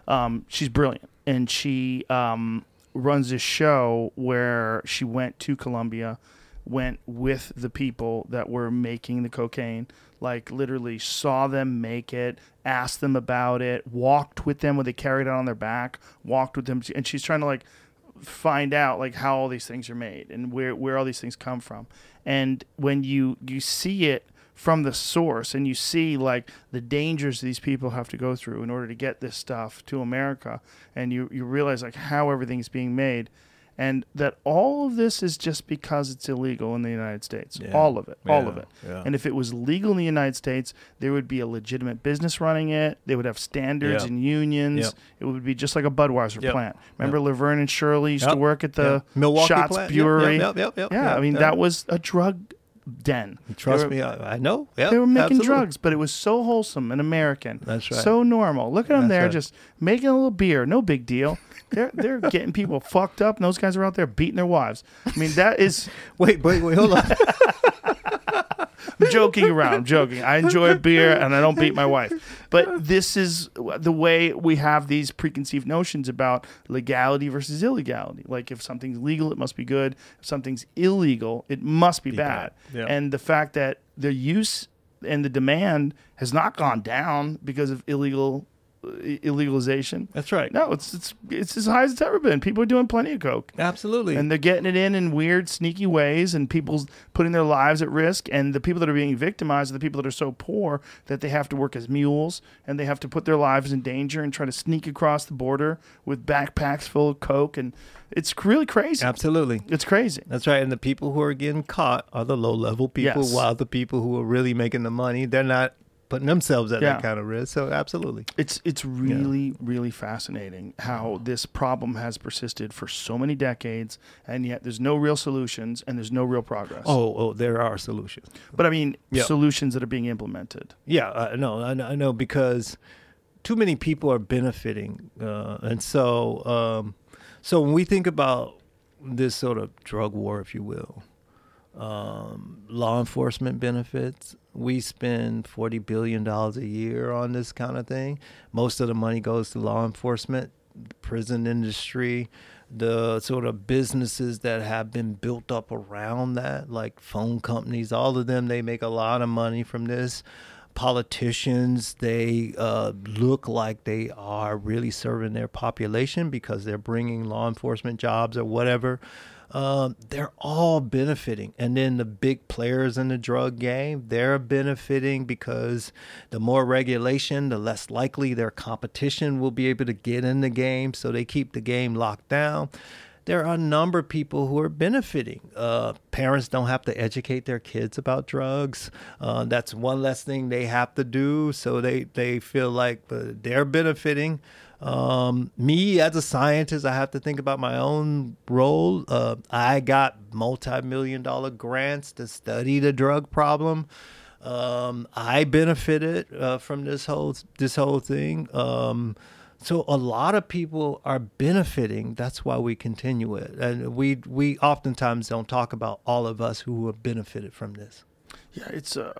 D: Um, she's brilliant. And she um, runs this show where she went to Colombia, went with the people that were making the cocaine, like literally saw them make it, asked them about it, walked with them when they carried it on their back, walked with them. And she's trying to like find out like how all these things are made and where, where all these things come from. And when you, you see it from the source and you see like the dangers these people have to go through in order to get this stuff to America and you, you realize like how everything's being made and that all of this is just because it's illegal in the United States.
E: Yeah.
D: All of it. All of it.
E: yeah.
D: And if it was legal in the United States, there would be a legitimate business running it. They would have standards and unions.
E: Yep.
D: It would be just like a Budweiser
E: Yep.
D: plant. Remember Laverne and Shirley used to work at the.
E: Milwaukee
D: Shotz
E: plant.
D: Brewery.
E: yep, yep, yep,
D: yeah,
E: yep,
D: I mean that was a drug den.
E: Trust
D: were-
E: me, I, I know. Yep,
D: they were making
E: absolutely.
D: drugs, but it was so wholesome and American.
E: That's right.
D: So normal. Look at them
E: That's
D: there,
E: right.
D: just making a little beer. No big deal. They're they're getting people fucked up, and those guys are out there beating their wives. I mean, that is
E: Wait, wait, wait, hold on.
D: I'm joking around. I'm joking. I enjoy a beer and I don't beat my wife. But this is the way we have these preconceived notions about legality versus illegality. Like if something's legal, it must be good. If something's illegal, it must be, bad.
E: bad. Yeah.
D: And the fact that the use and the demand has not gone down because of illegal illegalization.
E: That's right.
D: No, it's it's it's as high as it's ever been. People are doing plenty of coke
E: Absolutely.
D: and they're getting it in in weird, sneaky ways, and people's putting their lives at risk. And the people that are being victimized are the people that are so poor that they have to work as mules and they have to put their lives in danger and try to sneak across the border with backpacks full of coke, and it's really crazy.
E: Absolutely.
D: It's crazy.
E: That's right. And the people who are getting caught are the low level people,
D: Yes.
E: while the people who are really making the money, they're not putting themselves at
D: Yeah.
E: that kind of risk. So absolutely.
D: It's it's really really fascinating how this problem has persisted for so many decades, and yet there's no real solutions and there's no real progress.
E: Oh, oh, there are solutions.
D: but I mean
E: Yeah.
D: solutions that are being implemented.
E: Yeah, uh, no, I know, I know because too many people are benefiting, uh, and so um, so when we think about this sort of drug war, if you will, um, law enforcement benefits. We spend forty billion dollars a year on this kind of thing. Most of the money goes to law enforcement, prison industry, the sort of businesses that have been built up around that, like phone companies. All of them, they make a lot of money from this politicians they uh, look like they are really serving their population because they're bringing law enforcement jobs or whatever um, they're all benefiting and then the big players in the drug game they're benefiting because the more regulation the less likely their competition will be able to get in the game so they keep the game locked down there are a number of people who are benefiting. Uh, parents don't have to educate their kids about drugs. Uh, that's one less thing they have to do. So they, they feel like uh, they're benefiting. Um, me as a scientist, I have to think about my own role. Uh, I got multi-million dollar grants to study the drug problem. Um, I benefited uh, from this whole this whole thing. Um, so a lot of people are benefiting. That's why we continue it, and we we oftentimes don't talk about all of us who have benefited from this.
D: Yeah, it's a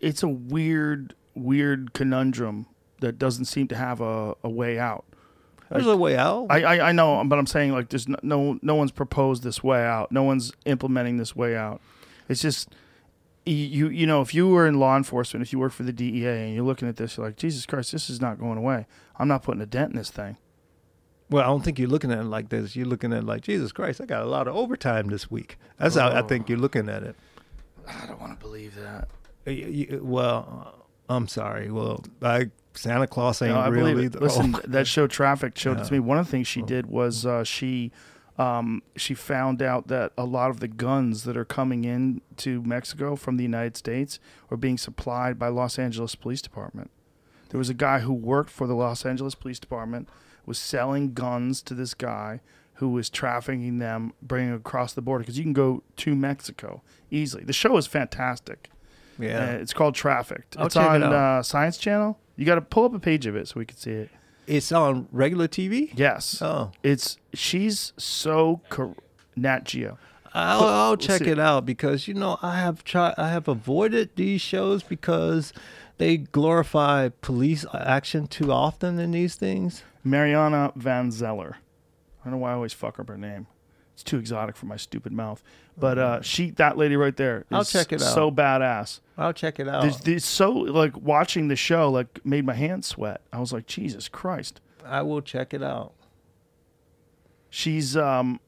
D: it's a weird weird conundrum that doesn't seem to have a, a way out.
E: There's a way out.
D: I, I I know, but I'm saying like there's no, no no one's proposed this way out. No one's implementing this way out. It's just you you know if you were in law enforcement, if you work for the DEA and you're looking at this, you're like Jesus Christ, this is not going away. I'm not putting a dent in this thing.
E: Well, I don't think you're looking at it like this. You're looking at it like Jesus Christ. I got a lot of overtime this week. That's how I oh. think you're looking at it.
D: I don't want to believe that.
E: Well, I'm sorry. Well, I Santa Claus ain't
D: No, I
E: real
D: believe it. Listen,
E: Oh.
D: that show Traffic showed it to me. One of the things she did was uh, she um, she found out that a lot of the guns that are coming in to Mexico from the United States are being supplied by Los Angeles Police Department. There was a guy who worked for the Los Angeles Police Department, was selling guns to this guy who was trafficking them, bringing across the border because you can go to Mexico easily. The show is fantastic.
E: yeah.
D: Uh, it's called Trafficked.
E: I'll
D: it's
E: check it
D: on uh, Science Channel. You got to pull up a page of it so we can see it.
E: it's on regular TV.
D: Yes.
E: Oh,
D: It's she's so cor- Nat Geo.
E: I'll, I'll check it out because you know I have tried. I have avoided these shows because they glorify police action too often in these things.
D: Mariana Van Zeller. I don't know why I always fuck up her name. It's too exotic for my stupid mouth. But uh, she, that lady right there, is
E: Mm-hmm. I'll check it out.
D: So badass.
E: I'll check it out.
D: There's, there's so like watching the show like made my hands sweat. I was like, Jesus Christ.
E: I will check it out.
D: she's um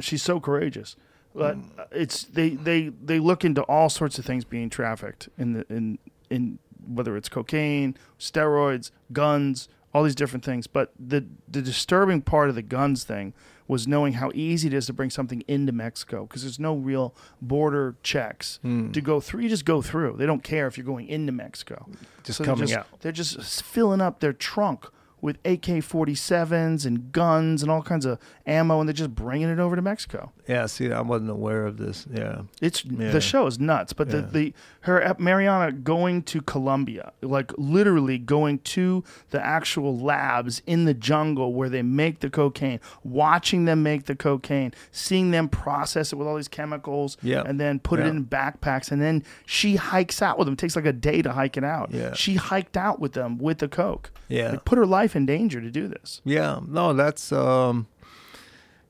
D: she's so courageous but
E: Mm.
D: it's they they they look into all sorts of things being trafficked in the in in whether it's cocaine steroids guns all these different things but the the disturbing part of the guns thing was knowing how easy it is to bring something into Mexico because there's no real border checks
E: Hmm.
D: to go through. You just go through. They don't care if you're going into Mexico.
E: Just
D: they're
E: coming
D: just,
E: out.
D: They're just filling up their trunk with AK-47s and guns and all kinds of ammo, and they're just bringing it over to Mexico.
E: Yeah, see, I wasn't aware of this. Yeah.
D: It's
E: Yeah.
D: the show is nuts, but the,
E: Yeah.
D: the her Mariana going to Colombia, like literally going to the actual labs in the jungle where they make the cocaine, watching them make the cocaine, seeing them process it with all these chemicals,
E: Yeah.
D: and then put it in backpacks, and then she hikes out with them. It takes like a day to hike it out.
E: Yeah.
D: She hiked out with them with the coke.
E: Yeah.
D: Like, put her life in danger to do this.
E: Yeah, no, that's um,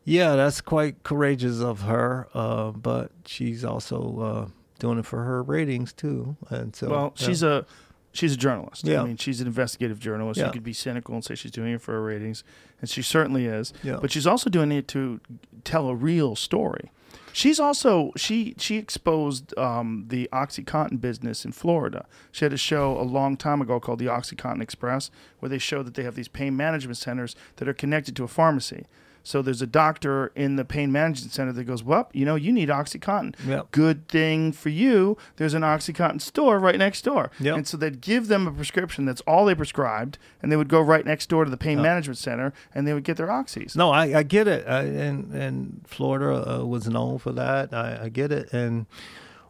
E: yeah, that's quite courageous of her. Uh, but she's also uh, doing it for her ratings too, and so
D: Well,
E: yeah.
D: she's a she's a journalist.
E: Yeah.
D: I mean, she's an investigative journalist.
E: Yeah.
D: You could be cynical and say she's doing it for her ratings, and she certainly is.
E: Yeah.
D: But she's also doing it to tell a real story. She's also she she exposed um, the OxyContin business in Florida. She had a show a long time ago called the OxyContin Express, where they show that they have these pain management centers that are connected to a pharmacy. So there's a doctor in the pain management center that goes, "Well, you know, you need OxyContin.
E: Yep.
D: Good thing for you. There's an OxyContin store right next door."
E: Yep.
D: And so they'd give them a prescription that's all they prescribed, and they would go right next door to the pain management center, and they would get their oxys.
E: No, I, I get it, I, and and Florida uh, was known for that. I, I get it, and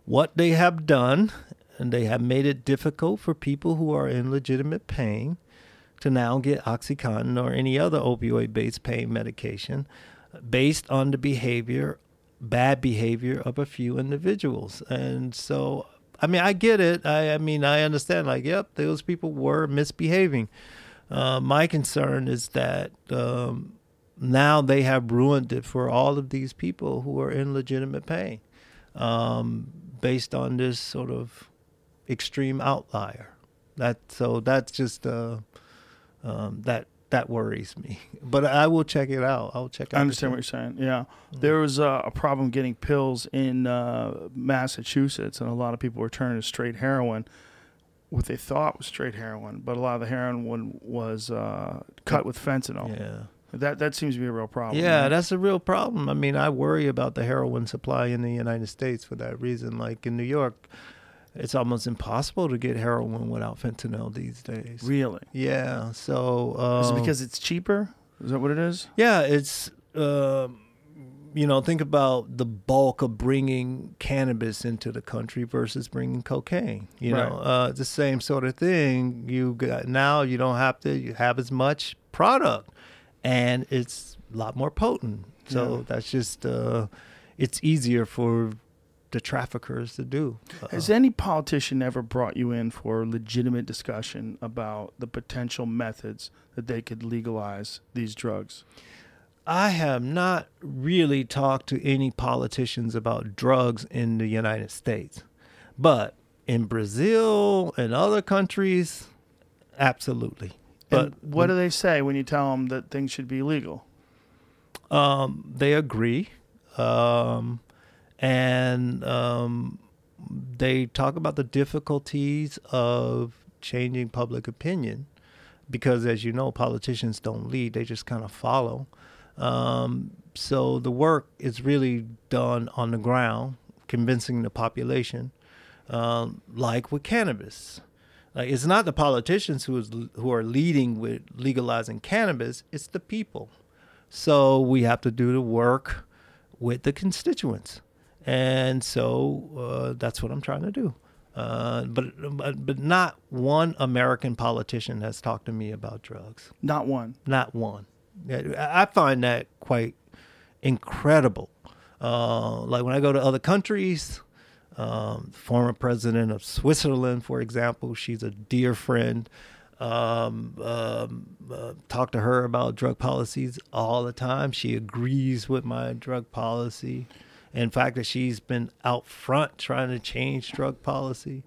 E: what they have done, and they have made it difficult for people who are in legitimate pain to now get OxyContin or any other opioid-based pain medication, based on the behavior, bad behavior of a few individuals, and so. I mean, I get it. I, I mean, I understand. Like, yep, those people were misbehaving. Uh, my concern is that um, now they have ruined it for all of these people who are in legitimate pain um, based on this sort of extreme outlier. That so that's just uh, um, that that worries me. But I will check it out. I'll check. out
D: I understand what you're saying. Yeah, there was uh, a problem getting pills in uh, Massachusetts, and a lot of people were turning to straight heroin, what they thought was straight heroin, but a lot of the heroin one was uh, cut with fentanyl.
E: Yeah.
D: That that seems to be a real problem.
E: Yeah,
D: right?
E: that's a real problem. I mean, I worry about the heroin supply in the United States for that reason. Like in New York, it's almost impossible to get heroin without fentanyl these days.
D: Really?
E: Yeah. So um,
D: Is it because it's cheaper? Is that what it is?
E: yeah, it's um, you know think about the bulk of bringing cannabis into the country versus bringing cocaine. You know, uh, the same sort of thing. You got now you don't have to you have as much product, and it's a lot more potent. So
D: Yeah.
E: that's just uh, it's easier for the traffickers to do. Uh,
D: Has any politician ever brought you in for a legitimate discussion about the potential methods that they could legalize these drugs?
E: I have not really talked to any politicians about drugs in the United States, but in Brazil and other countries, absolutely.
D: But
E: But
D: what do they say when you tell them that things should be legal?
E: um, they agree, um, and um, they talk about the difficulties of changing public opinion, because as you know, politicians don't lead; they just kind of follow. Um, so the work is really done on the ground, convincing the population, um, like with cannabis. Like it's not the politicians who is who are leading with legalizing cannabis; it's the people. So we have to do the work with the constituents, and so uh, that's what I'm trying to do. Uh, but, but but not one American politician has talked to me about drugs.
D: Not one.
E: Not one. I find that quite incredible. Uh, like when I go to other countries, um, former president of Switzerland, for example, she's a dear friend. Um, um, uh, talk to her about drug policies all the time. She agrees with my drug policy. In fact, that she's been out front trying to change drug policy.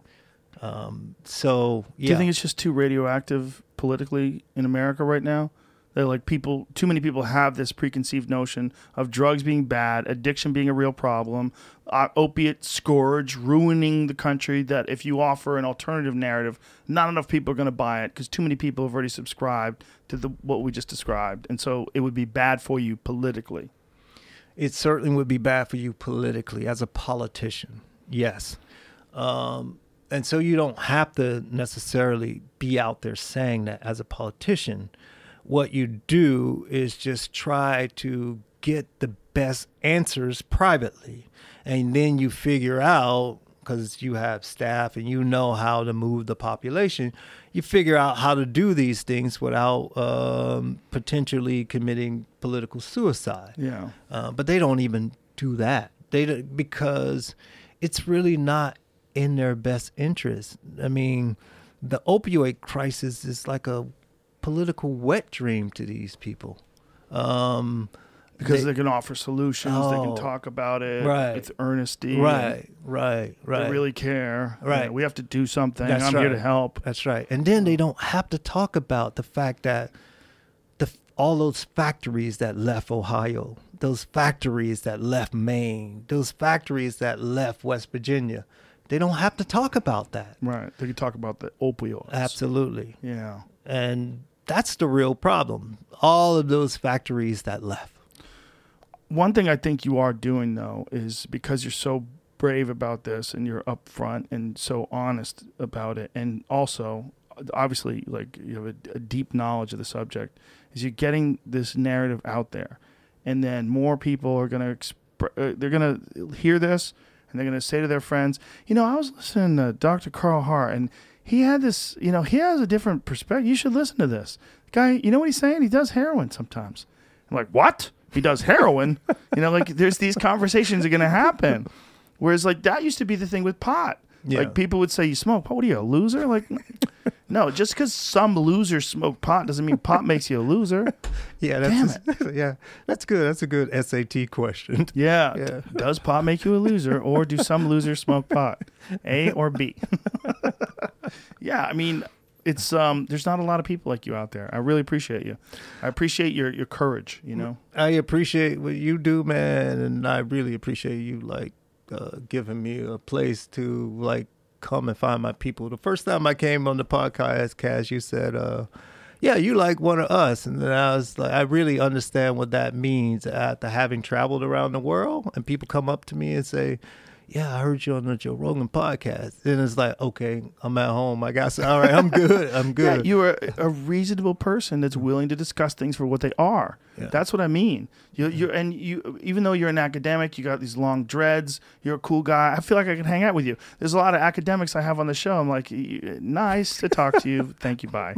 E: Um, so yeah,
D: Do you think it's just too radioactive politically in America right now? That like people, too many people have this preconceived notion of drugs being bad, addiction being a real problem, uh, opiate scourge ruining the country. That if you offer an alternative narrative, not enough people are going to buy it because too many people have already subscribed to the what we just described, and so it would be bad for you politically.
E: It certainly would be bad for you politically as a politician. Yes. Um, and so you don't have to necessarily be out there saying that as a politician. What you do is just try to get the best answers privately. And then you figure out, because you have staff and you know how to move the population, you figure out how to do these things without um, potentially committing political suicide.
D: Yeah.
E: Uh, but they don't even do that. They don't- because it's really not in their best interest. I mean, the opioid crisis is like a political wet dream to these people. Um,
D: Because
E: they-
D: they, can offer solutions, they
E: Oh.
D: can talk about it
E: Right.
D: with earnesty.
E: right, right, right.
D: They really care.
E: Right.
D: Yeah, we have to do something.
E: That's
D: I'm here to help.
E: That's right. And then they don't have to talk about the fact that the all those factories that left Ohio, those factories that left Maine, those factories that left West Virginia. They don't have to talk about that.
D: Right. They can talk about the opioids.
E: Absolutely.
D: Yeah.
E: And that's the real problem. All of those factories that left.
D: One thing I think you are doing though is because you're so brave about this and you're upfront and so honest about it, and also obviously like you have a, a deep knowledge of the subject, is you're getting this narrative out there, and then more people are gonna exp- uh, they're gonna hear this and they're gonna say to their friends, you know, I was listening to Dr. Carl Hart and he had this, you know, he has a different perspective. You should listen to this guy. You know what he's saying? He does heroin sometimes. I'm like, what? He does heroin? you know, like there's these conversations are gonna happen. Whereas like that used to be the thing with pot.
E: Yeah.
D: Like people would say, "You smoke pot? What are you, a loser?" Like, no, just because some losers smoke pot doesn't mean pot makes you a loser.
E: Yeah,
D: Damn it.
E: yeah, that's good. That's a good SAT question.
D: Yeah.
E: Yeah.
D: Does pot make you a loser, or do some losers smoke pot? A or B? yeah, I mean, it's um. There's not a lot of people like you out there. I really appreciate you. I appreciate your your courage. You know.
E: I appreciate what you do, man, and I really appreciate you like uh, giving me a place to like come and find my people. The first time I came on the podcast, Cash, you said, uh, "Yeah, you like one of us," and then I was like, I really understand what that means after having traveled around the world, and people come up to me and say. Yeah, I heard you on the Joe Rogan podcast. And it's like, okay, I'm at home. I got, all right, I'm good. I'm
D: Yeah,
E: good.
D: you are a reasonable person that's willing to discuss things for what they are.
E: Yeah.
D: That's what I mean. You, you, and you, even though you're an academic, you got these long dreads. You're a cool guy. I feel like I can hang out with you. There's a lot of academics I have on the show. I'm like, nice to talk to you. Thank you. Bye.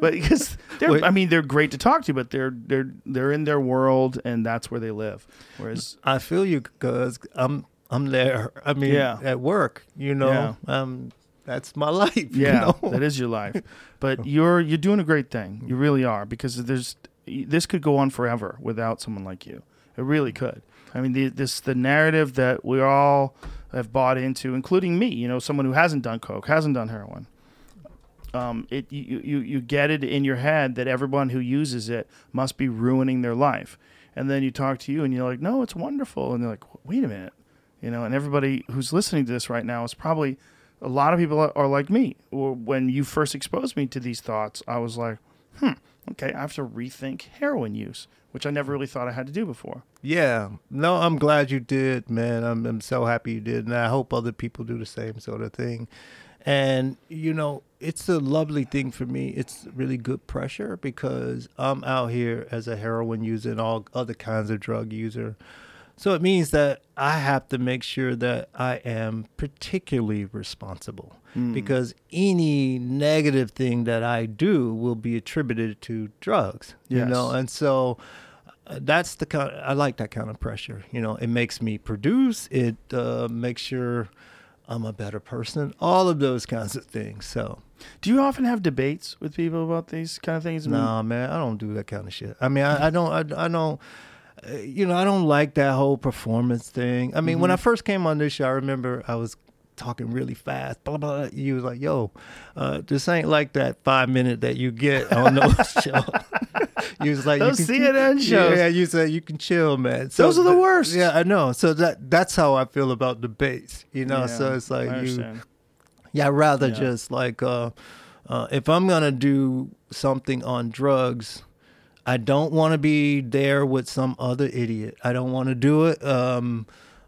D: But because they're,
E: Wait.
D: I mean, they're great to talk to, but they're they're they're in their world and that's where they live. Whereas,
E: I feel you because I'm I'm there. I mean,
D: Yeah.
E: at work, you know,
D: Yeah.
E: um, that's my life. you
D: yeah,
E: know?
D: that is your life. But you're you're doing a great thing. You really are because there's this could go on forever without someone like you. It really could. I mean, the, this the narrative that we all have bought into, including me. You know, someone who hasn't done coke, hasn't done heroin. Um, it you, you you get it in your head that everyone who uses it must be ruining their life, and then you talk to you and you're like, no, it's wonderful, and they're like, wait a minute, you know, and everybody who's listening to this right now is probably a lot of people are like me. When you first exposed me to these thoughts, I was like, hmm, okay, I have to rethink heroin use, which I never really thought I had to do before.
E: Yeah. No, I'm glad you did, man. I'm I'm so happy you did, and I hope other people do the same sort of thing. And you know, it's a lovely thing for me. It's really good pressure because I'm out here as a heroin user and all other kinds of drug user. So it means that I have to make sure that I am particularly responsible because any negative thing that I do will be attributed to drugs. You know, and so uh, that's the kind. I like that kind of pressure. You know, it makes me produce. It uh, makes sure I'm a better person. All of those kinds of things. So,
D: Do you often have debates with people about these kind of things? Mean,
E: nah, man, I don't do that kind of shit. I mean, I, I don't. I, I don't. You know, I don't like that whole performance thing. I mean, when I first came on this show, I remember I was talking really fast. Blah blah. You was like, "Yo, uh, this ain't like that five minute that you get on those shows." you was like,
D: Those
E: you can,
D: CNN shows.
E: Yeah, you said you can chill, man. So
D: Those are the
E: th-
D: worst.
E: Yeah, I know. So that that's how I feel about debates. You know,
D: Yeah,
E: so it's like you. Yeah, I'd rather
D: Yeah.
E: just like uh, uh, if I'm gonna do something on drugs, I don't want to be there with some other idiot. I don't want to do it. Um,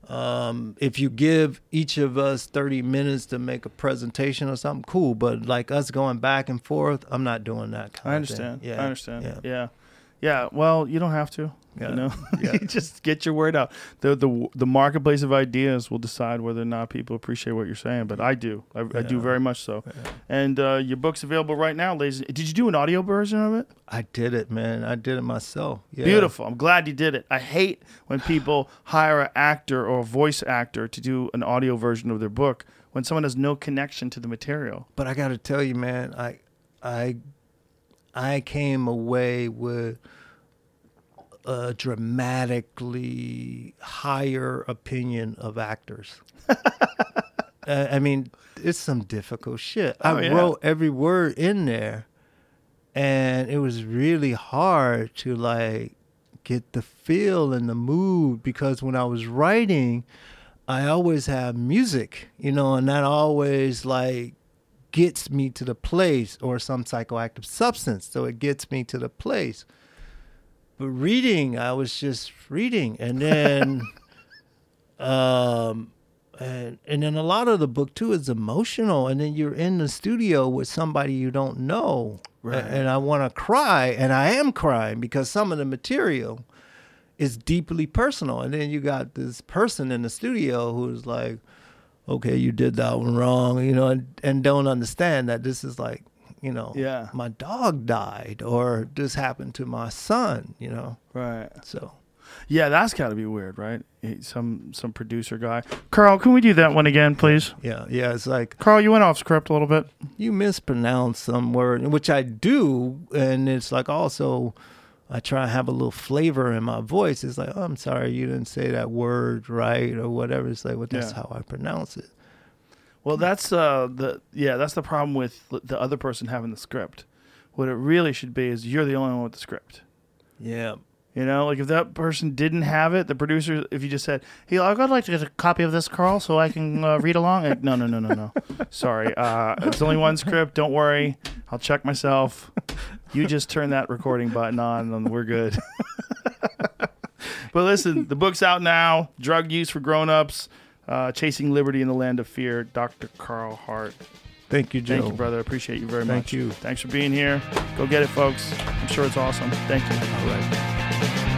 E: um, if you give each of us 30 minutes to make a presentation or something, cool. But like us going back and forth, I'm not doing that kind
D: I
E: of
D: understand.
E: Yeah,
D: I understand.
E: Yeah.
D: Yeah. yeah. Well, you don't have to.
E: Yeah.
D: You know,
E: Yeah.
D: Just get your word out. The, the the marketplace of ideas will decide whether or not people appreciate what you're saying. But I do. I, I do very much so. And uh, your book's available right now, ladies. Did you do an audio version of it?
E: I did it, man. I did it myself. Yeah.
D: Beautiful. I'm glad you did it. I hate when people hire an actor or a voice actor to do an audio version of their book when someone has no connection to the material.
E: But I got to tell you, man, I, I, I came away with a dramatically higher opinion of actors. uh, I mean, it's some difficult shit.
D: Oh,
E: I
D: yeah.
E: wrote every word in there, and it was really hard to like get the feel and the mood because when I was writing, I always have music, you know, and that always like gets me to the place or some psychoactive substance. So it gets me to the place. But reading, I was just reading. And then um and and then a lot of the book too is emotional and then you're in the studio with somebody you don't know
D: Right.
E: A- and i want to cry and i am crying because some of the material is deeply personal and then you got this person in the studio who's like okay you did that one wrong you know and, and don't understand that this is like you know
D: Yeah.
E: my dog died or this happened to my son you know
D: Right.
E: so
D: Yeah, that's got to be weird, right? Some some producer guy. Carl, can we do that one again, please?
E: yeah yeah it's like
D: Carl, you went off script a little bit.
E: you mispronounce some word, which I do, and it's like also I try to have a little flavor in my voice. It's like, oh, I'm sorry, you didn't say that word right or whatever. It's like, well, that's
D: Yeah.
E: how I pronounce it.
D: Well, that's uh the yeah, that's the problem with the other person having the script. What it really should be is you're the only one with the script.
E: Yeah,
D: You know, like if that person didn't have it, the producer, if you just said, "Hey, I'd like to get a copy of this, Carl, so I can uh, read along," like, no, no, no, no, no. Sorry, uh, it's only one script. Don't worry, I'll check myself. You just turn that recording button on, and we're good. but listen, the book's out now. Drug use for grown-ups. Uh, Chasing Liberty in the Land of Fear, Dr. Carl Hart.
E: Thank you, Joe.
D: Thank you, brother. I appreciate you very
E: Thank
D: much.
E: Thank you.
D: Thanks for being here. Go get it, folks. I'm sure it's awesome. Thank you.
E: All right.